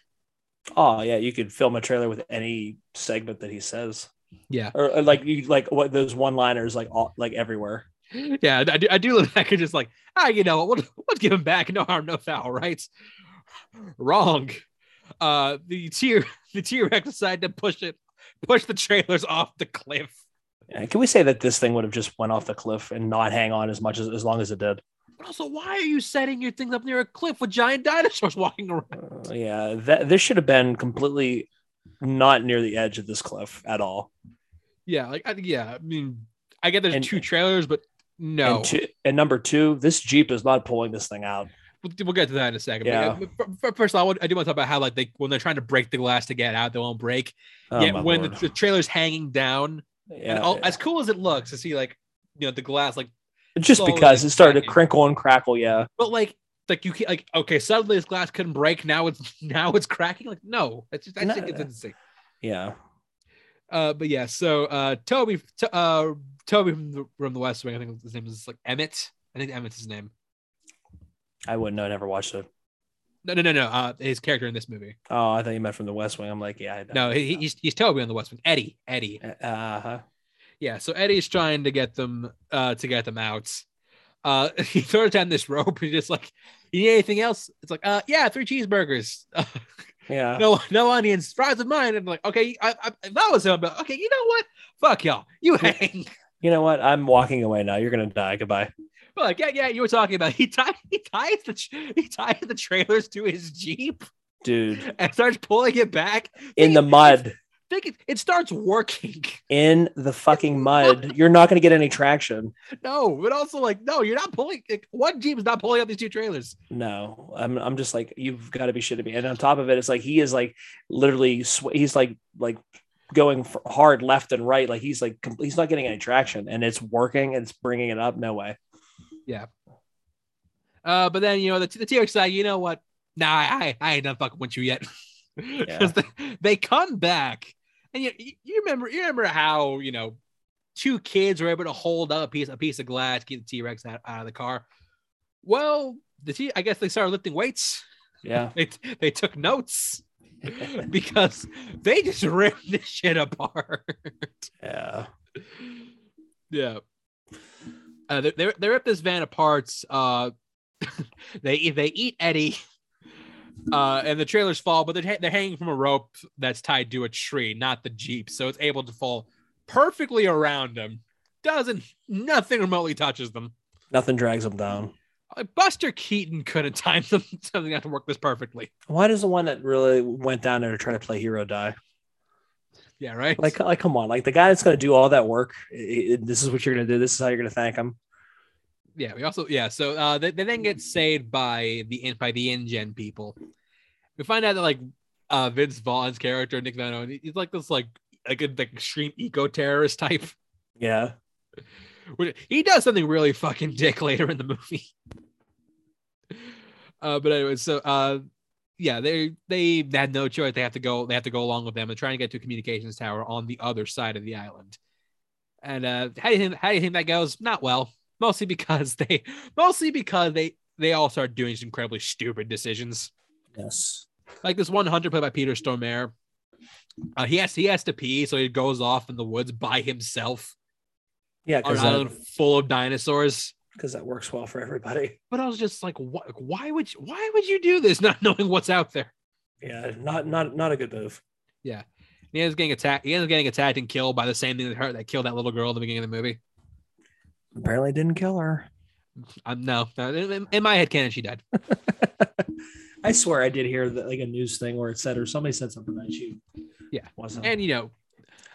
S2: oh yeah, you could film a trailer with any segment that he says,
S1: Yeah,
S2: or, or like you like what those one liners like all like everywhere.
S1: yeah, I do. I do look back and just like, ah, you know what? We'll, we'll give him back. No harm, no foul, right? Wrong. Uh, the T the T Rex decided to push it, push the trailers off the cliff.
S2: Yeah, can we say that this thing would have just went off the cliff and not hang on as much as as long as it did?
S1: But also, why are you setting your things up near a cliff with giant dinosaurs walking around?
S2: Uh, yeah, that this should have been completely not near the edge of this cliff at all.
S1: Yeah, like I, yeah. I mean, I get there's
S2: And-
S1: two trailers, but no.
S2: And, two, and number two, this Jeep is not pulling this thing out.
S1: We'll, we'll get to that in a second.
S2: Yeah.
S1: But, but f- f- first of all, I do want to talk about how like they when they're trying to break the glass to get out, they won't break.
S2: Oh,
S1: Yet when the, the trailer's hanging down,
S2: yeah,
S1: and all, as cool as it looks to see like you know the glass like,
S2: just because it started to crinkle and crackle. Yeah,
S1: but like like you can't like okay suddenly this glass couldn't break now it's now it's cracking like no that's just I
S2: No.
S1: think it's insane.
S2: yeah.
S1: Uh, but yeah, so uh, Toby, T- uh, Toby from the, from the West Wing, I think his name is like Emmett. I think Emmett's his name.
S2: I wouldn't know. I never watched it.
S1: No, no, no, no. Uh, his character in this movie.
S2: Oh, I thought you meant from the West Wing. I'm like, yeah, I
S1: No, he, he's he's Toby on the West Wing. Eddie, Eddie.
S2: Uh huh.
S1: Yeah, so Eddie's trying to get them uh to get them out. Uh he throws down this rope. He's just like, you need anything else? It's like, uh yeah, three cheeseburgers.
S2: Yeah.
S1: no no onions, fries of mine. And I'm like, okay, I, I, that was him, like, okay, you know what? Fuck y'all. You hang.
S2: You know what? I'm walking away now. You're gonna die. Goodbye.
S1: But like, yeah, yeah, you were talking about he ties he ties the he ties the trailers to his Jeep
S2: Dude,
S1: and starts pulling it back.
S2: in the mud,
S1: it, it starts working.
S2: in the fucking mud, you're not gonna get any traction.
S1: No, but also like, no, you're not pulling like, one Jeep is not pulling up these two trailers.
S2: No, I'm. I'm just like, you've got to be shitting me. And on top of it, it's like he is like literally. Sw- he's like like going hard left and right. Like he's like he's not getting any traction, and it's working. and It's bringing it up. No way. Yeah.
S1: Uh, but then you know the, the T-Rex side, you know what? Nah, I I ain't done fucking with you yet. Because they, they come back, and you you remember you remember how you know two kids were able to hold up a piece a piece of glass, to get the T-Rex out, out of the car. Well, the T I guess they started lifting weights.
S2: Yeah.
S1: They they took notes because they just ripped this shit apart.
S2: Yeah.
S1: Yeah. Uh, they, they, they rip this van apart. Uh, they they eat Eddie, uh, and the trailers fall, but they're, they're hanging from a rope that's tied to a tree, not the Jeep, so it's able to fall perfectly around them. Doesn't nothing remotely touches them.
S2: Nothing drags them down.
S1: Buster Keaton could have timed them something that to work this perfectly.
S2: Why does the one that really went down there to try to play hero die?
S1: Yeah, right.
S2: Like, like, come on, like the guy that's going to do all that work. i- i- this is what you're going to do. This is how you're going to thank him.
S1: Yeah, we also yeah. So uh, they, they then get saved by the by the InGen people. We find out that like uh, Vince Vaughn's character Nick Van Owen, he's like this like like a like extreme eco terrorist type.
S2: Yeah.
S1: He does something really fucking dick later in the movie. Uh, but anyway, so uh, yeah, they they had no choice. They have to go. They have to go along with them and trying to get to a communications tower on the other side of the island. And uh, how do you think? How do you think that goes? Not well. Mostly because they, mostly because they they all start doing some incredibly stupid decisions.
S2: Yes.
S1: Like this one hunter played by Peter Stormare. Uh, he has he has to pee, so he goes off in the woods by himself
S2: Yeah,
S1: on an island full of dinosaurs.
S2: Because that works well for everybody.
S1: But I was just like, why, why would you, why would you do this, not knowing what's out there?
S2: Yeah, not not not a good move.
S1: Yeah, he ends up getting attacked. He ends up getting attacked and killed by the same thing that hurt that killed that little girl at the beginning of the movie.
S2: Apparently, didn't kill her.
S1: Um, no, no, in, in my head canon, she died.
S2: I swear I did hear that, like a news thing where it said or somebody said something that she
S1: Yeah.
S2: wasn't.
S1: And you know,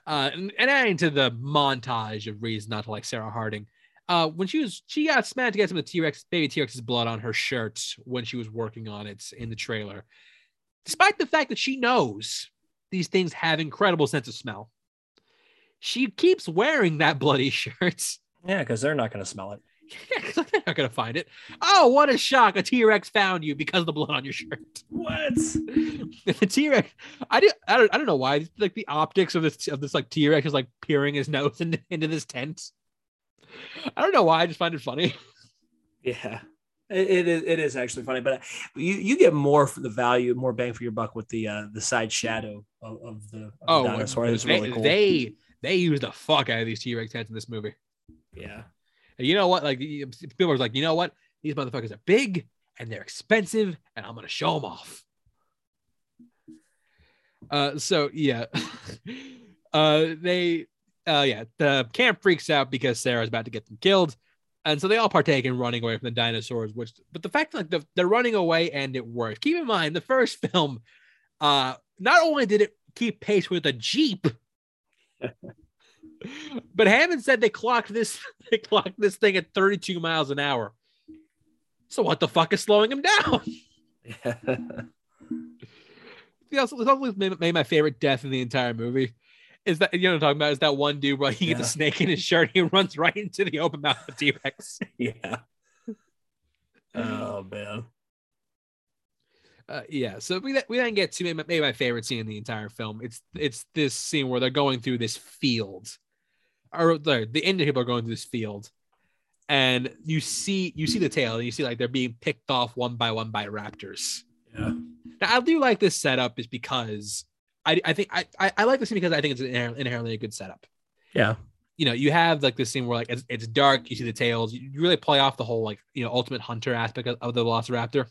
S1: uh, and, and adding to the montage of reasons not to like Sarah Harding. Uh, when she was, she got smacked against some of the T Rex, baby T Rex's blood on her shirt when she was working on it in the trailer, despite the fact that she knows these things have incredible sense of smell. She keeps wearing that bloody shirt.
S2: yeah, because they're not going to smell it.
S1: They're not gonna find it. Oh, what a shock! A T Rex found you because of the blood on your shirt.
S2: What?
S1: the T Rex, I did. I don't. I don't know why. Like the optics of this of this like T Rex is like peering his nose into, into this tent. I don't know why. I just find it funny.
S2: Yeah. It, it is. It is actually funny, but you you get more for the value, more bang for your buck with the uh the side shadow of, of the, of the
S1: Oh,
S2: dinosaur. It was
S1: they,
S2: really cool.
S1: they they use the fuck out of these T Rex heads in this movie.
S2: yeah.
S1: And you know what? Like people are like, you know what? These motherfuckers are big and they're expensive, and I'm gonna show them off. Uh, so yeah, uh, they, uh, yeah, the camp freaks out because Sarah's about to get them killed, and so they all partake in running away from the dinosaurs. Which, but the fact like the, they're running away and it works. Keep in mind, the first film, uh, not only did it keep pace with a jeep. But Hammond said they clocked this they clocked this thing at 32 miles an hour. So what the fuck is slowing him down?
S2: Yeah.
S1: You know, so it's always made, my favorite death in the entire movie. Is that you know what I'm talking about? Is that one dude where he gets a snake in his shirt, he runs right into the open mouth of T Rex.
S2: yeah. Oh man.
S1: Uh, yeah, so we we then get to maybe, maybe my favorite scene in the entire film. It's it's this scene where they're going through this field, or the the InGen people are going through this field, and you see you see the tail, and you see like they're being picked off one by one by raptors.
S2: Yeah.
S1: Now I do like this setup, is because I I think I I, I like this scene because I think it's inherently a good setup.
S2: Yeah.
S1: You know, you have like this scene where like it's, it's dark, you see the tails, you, really play off the whole like you know ultimate hunter aspect of, of the Velociraptor.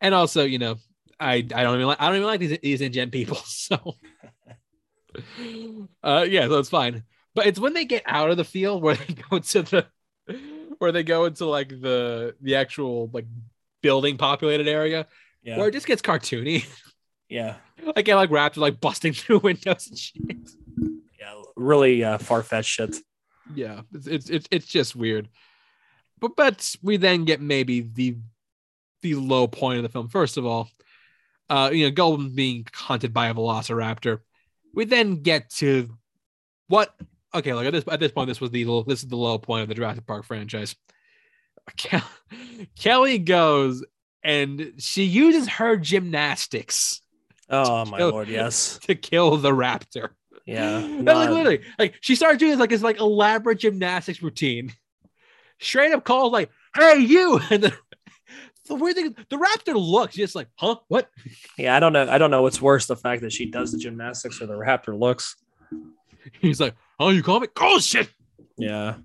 S1: And also, you know, I I don't even like I don't even like these these InGen people, so uh yeah, so it's fine. But it's when they get out of the field where they go to the where they go into like the the actual like building populated area
S2: Yeah.
S1: where it just gets cartoony.
S2: yeah.
S1: like yeah, like raptors like busting through windows and shit.
S2: Yeah. Really uh, far fetched shit.
S1: Yeah, it's, it's it's it's just weird. But but we then get maybe the the low point of the film. First of all, uh, you know, Goldblum being hunted by a velociraptor. We then get to what? Okay, like at this at this point, this was the this is the low point of the Jurassic Park franchise. Kelly goes and she uses her gymnastics
S2: Oh my
S1: kill-
S2: lord, yes.
S1: to kill the raptor.
S2: Yeah.
S1: Like literally like she started doing this like this like elaborate gymnastics routine. Straight up calls like, "Hey you!" And the, the weird thing, the raptor looks just like, "Huh? What?"
S2: Yeah, I don't know. I don't know what's worse, the fact that she does the gymnastics or the raptor looks.
S1: He's like, "Oh, you call me? Oh shit!"
S2: Yeah.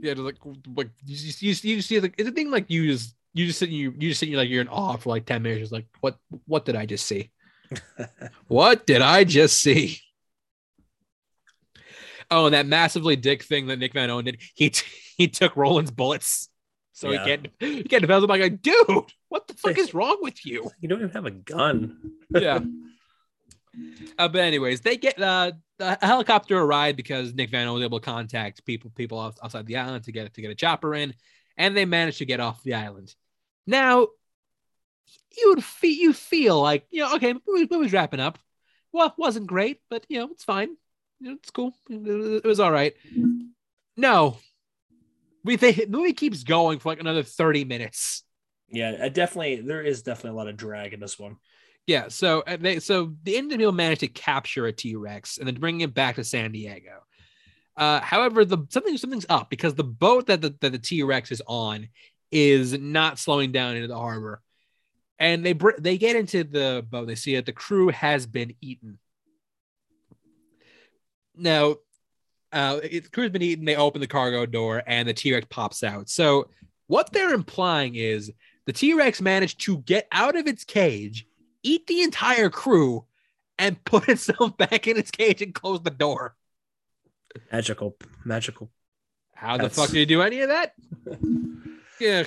S1: Yeah, like like you, you, you, you see like it's a thing like you just you just sit you you just sit like you're in awe for like ten minutes, just like what what did I just see? what did I just see? Oh, and that massively dick thing that Nick Van Owen did. He t- he took Roland's bullets, so
S2: Yeah.
S1: he can't he can't develop. I'm like, dude, what the fuck is wrong with you?
S2: You don't even have a gun.
S1: yeah. Uh, but anyways, they get uh, a helicopter arrived because Nick Van was able to contact people people off, outside the island to get to get a chopper in, and they managed to get off the island. Now, you would feel you feel like you know, okay, movie, movie's wrapping up. Well, wasn't great, but you know, it's fine. You know, it's cool. It, it was all right. No, we they, the movie keeps going for like another thirty minutes.
S2: Yeah, I definitely there is definitely a lot of drag in this one.
S1: Yeah, so they so the InGen people managed to capture a T Rex and then bring it back to San Diego. Uh, however, the something something's up because the boat that the that the T Rex is on is not slowing down into the harbor, and they br- they get into the boat. They see that the crew has been eaten. Now, uh, it, the crew's been eaten. They open the cargo door and the T Rex pops out. So what they're implying is the T Rex managed to get out of its cage eat the entire crew and put itself back in its cage and close the door.
S2: Magical, magical.
S1: How the fuck do you do any of that? Yeah,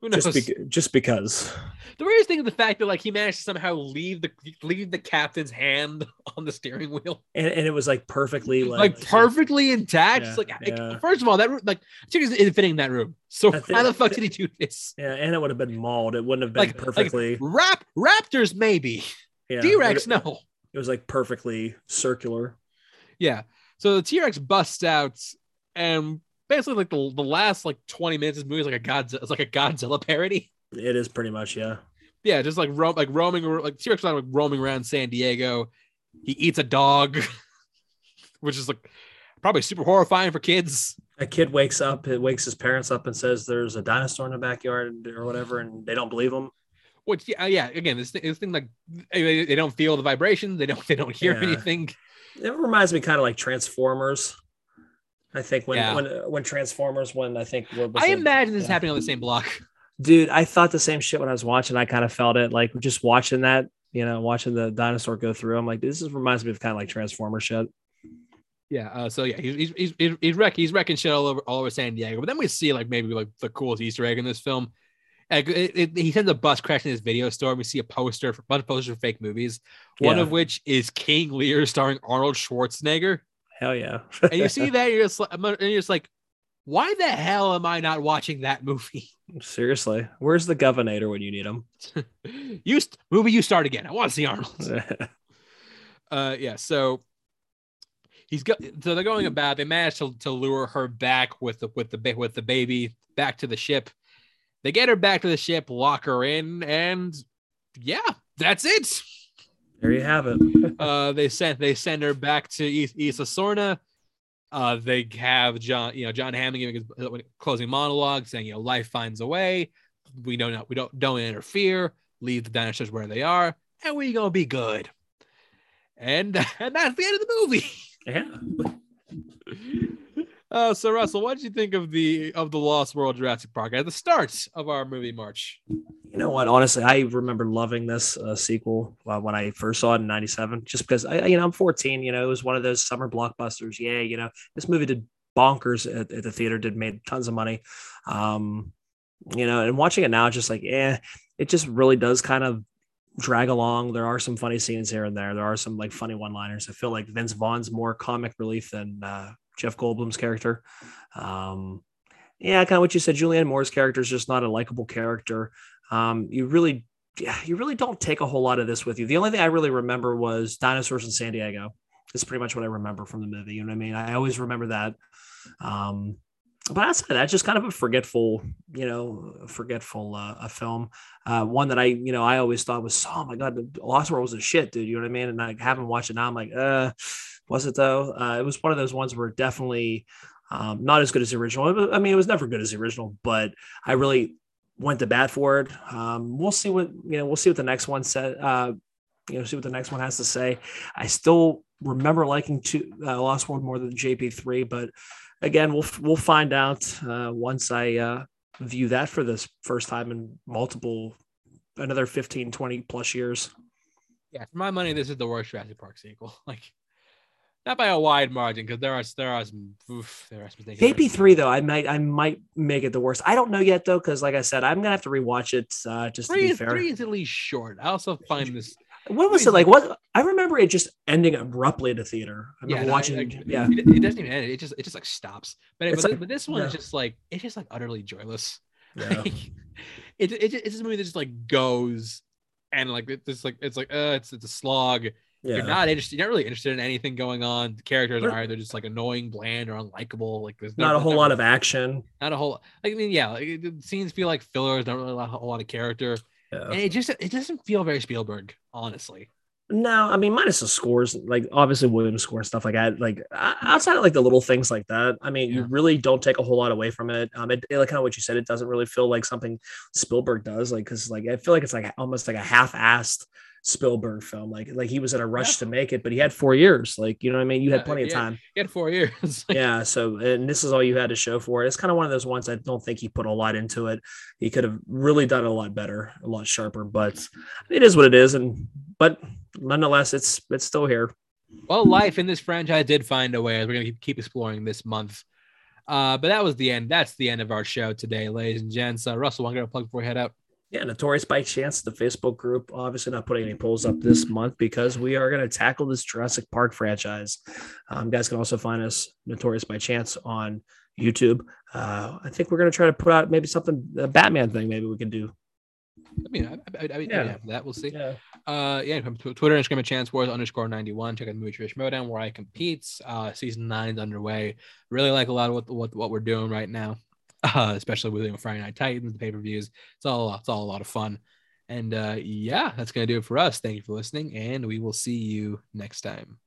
S1: who knows?
S2: Just, be- just because.
S1: the weirdest thing is the fact that like he managed to somehow leave the leave the captain's hand on the steering wheel,
S2: And, and it was like perfectly like,
S1: like, perfectly intact.
S2: Yeah,
S1: like, like,
S2: yeah.
S1: first of all, that room, like chicken isn't fitting in that room. So
S2: think-
S1: how the fuck did he do this?
S2: Yeah, and it would have been mauled. It wouldn't have been
S1: Like,
S2: perfectly.
S1: like rap raptors maybe.
S2: yeah,
S1: T Rex no.
S2: it was like perfectly circular.
S1: Yeah. So the T Rex busts out, and basically, like the, the last like twenty minutes of this movie is like a Godzilla, it's like a Godzilla parody.
S2: It is pretty much, yeah.
S1: Yeah, just like roam, like roaming, like T Rex like roaming around San Diego. He eats a dog, which is like probably super horrifying for kids.
S2: A kid wakes up, it wakes his parents up and says there's a dinosaur in the backyard or whatever, and they don't believe him.
S1: Which yeah, yeah. Again, this thing, this thing like they, they don't feel the vibrations. They don't they don't hear
S2: Yeah.
S1: anything.
S2: It reminds me kind of like Transformers. I think when
S1: Yeah.
S2: when when Transformers when I think was
S1: I imagine this is
S2: yeah.
S1: happening on the same block.
S2: dude, I thought the same shit when I was watching. I kind of felt it like just watching that, you know, watching the dinosaur go through. I'm like, this is reminds me of kind of like Transformer shit.
S1: Yeah. Uh, so yeah, he's he's he's he's, he's, wreck, he's wrecking shit all over all over San Diego. But then we see like maybe like the coolest Easter egg in this film. Like, it, it- he sends a bus crashing his video store. We see a poster for a bunch of posters for fake movies. One
S2: Yeah.
S1: of which is King Lear starring Arnold Schwarzenegger.
S2: Hell yeah.
S1: And you see that, you're just like, and you're just like, why the hell am I not watching that movie?
S2: Seriously, where's the governor when you need him?
S1: you st- movie, you start again. I want to see Arnold. uh yeah so he's got so they're going about they managed to, to lure her back with the with the with the baby back to the ship they get her back to the ship lock her in and yeah that's it
S2: there you have it.
S1: uh they sent they send her back to East, East Sorna. uh they have john you know john hammond giving his closing monologue saying you know life finds a way we don't know we don't don't interfere leave the dinosaurs where they are and we gonna be good and and that's the end of the movie
S2: Yeah.
S1: uh so russell what did you think of the of the lost world jurassic park at the start of our movie march
S2: You know what? Honestly, I remember loving this uh, sequel uh, when I first saw it in '97. Just because I, you know, I'm 14. You know, it was one of those summer blockbusters. Yeah, you know, this movie did bonkers at, at the theater. Did made tons of money. Um, you know, and watching it now, just like, eh, it just really does kind of drag along. There are some funny scenes here and there. There are some like funny one-liners. I feel like Vince Vaughn's more comic relief than uh, Jeff Goldblum's character. Um, yeah, kind of what you said. Julianne Moore's character is just not a likable character. Um, you really, you really don't take a whole lot of this with you. The only thing I really remember was dinosaurs in San Diego. Is pretty much what I remember from the movie. You know what I mean? I always remember that. Um, but outside of that, just kind of a forgetful, you know, forgetful uh, a film. Uh, one that I, you know, I always thought was, oh my god, Lost World was a shit, dude. You know what I mean? And I haven't watched it now. I'm like, uh, was it though? Uh, it was one of those ones where definitely um, not as good as the original. I mean, it was never good as the original, but I really went to bat for it. Um, we'll see what you know. We'll see what the next one said. Uh, you know, see what the next one has to say. I still remember liking to uh, Lost World more than JP three, but again, we'll we'll find out uh, once I uh, view that for this first time in multiple another 15 20 plus years
S1: yeah for my money this is the worst jurassic park sequel like not by a wide margin because there are there are some oof, there are some things.
S2: maybe three though. I might I might make it the worst. I don't know yet though, because like I said, I'm gonna have to rewatch it uh, just to
S1: Three
S2: be
S1: is
S2: fair.
S1: three is at least short. I also find this.
S2: What was it like? What I remember it just ending abruptly at a theater. I remember
S1: no,
S2: watching.
S1: like,
S2: yeah,
S1: it, it doesn't even end. It just it just like stops. But, but,
S2: like-
S1: but this one is just like it's just like utterly joyless.
S2: yeah.
S1: Like, it, it, it's a movie that just like goes and like it's like it's like uh it's it's a slog. You're not interested. You're not really interested in anything going on. The characters are either just like annoying, bland, or unlikable. Like there's
S2: not
S1: never-
S2: a whole lot of action.
S1: not a whole. I mean, yeah, like, scenes feel like fillers. Don't really a whole lot of character,
S2: Yeah.
S1: and it just it doesn't feel very Spielberg, honestly.
S2: No, I mean minus the scores, like obviously Williams score and stuff like that. Like outside of like the little things like that, I mean, you really don't take a whole lot away from it. Um, it, it- like kind of what you said, it doesn't really feel like something Spielberg does. Like because like I feel like it's like almost like a half-assed Spielberg film. Like like he was in a rush to make it, but he had four years. Like you know what I mean? You had
S1: Yeah,
S2: plenty of time.
S1: He had four years.
S2: yeah so and this is all you had to show for it it's kind of one of those ones i don't think he put a lot into it he could have really done it a lot better a lot sharper but it is what it is and but nonetheless it's it's still here
S1: well, life in this franchise did find a way. We're gonna keep, keep exploring this month. Uh, but that was the end. That's the end of our show today, ladies and gents. Uh, Russell, want to get a plug before we head out?
S2: Yeah notorious by chance the facebook group obviously not putting any polls up this month because we are going to tackle this jurassic park franchise um, you guys can also find us notorious by chance on youtube uh, i think we're going to try to put out maybe something a batman thing maybe we can do
S1: I mean, I, I, I mean,
S2: Yeah.
S1: yeah. that we'll see.
S2: yeah
S1: Uh, yeah, Twitter, Instagram, at Chance Wars underscore 91. Check out the movie Trish Modown where I compete. Uh, season nine's underway. Really like a lot of what, what, what we're doing right now, uh, especially with you know, Friday Night Titans, the pay per views. It's all, it's all a lot of fun. And uh, yeah, that's to do it for us. Thank you for listening, and we will see you next time.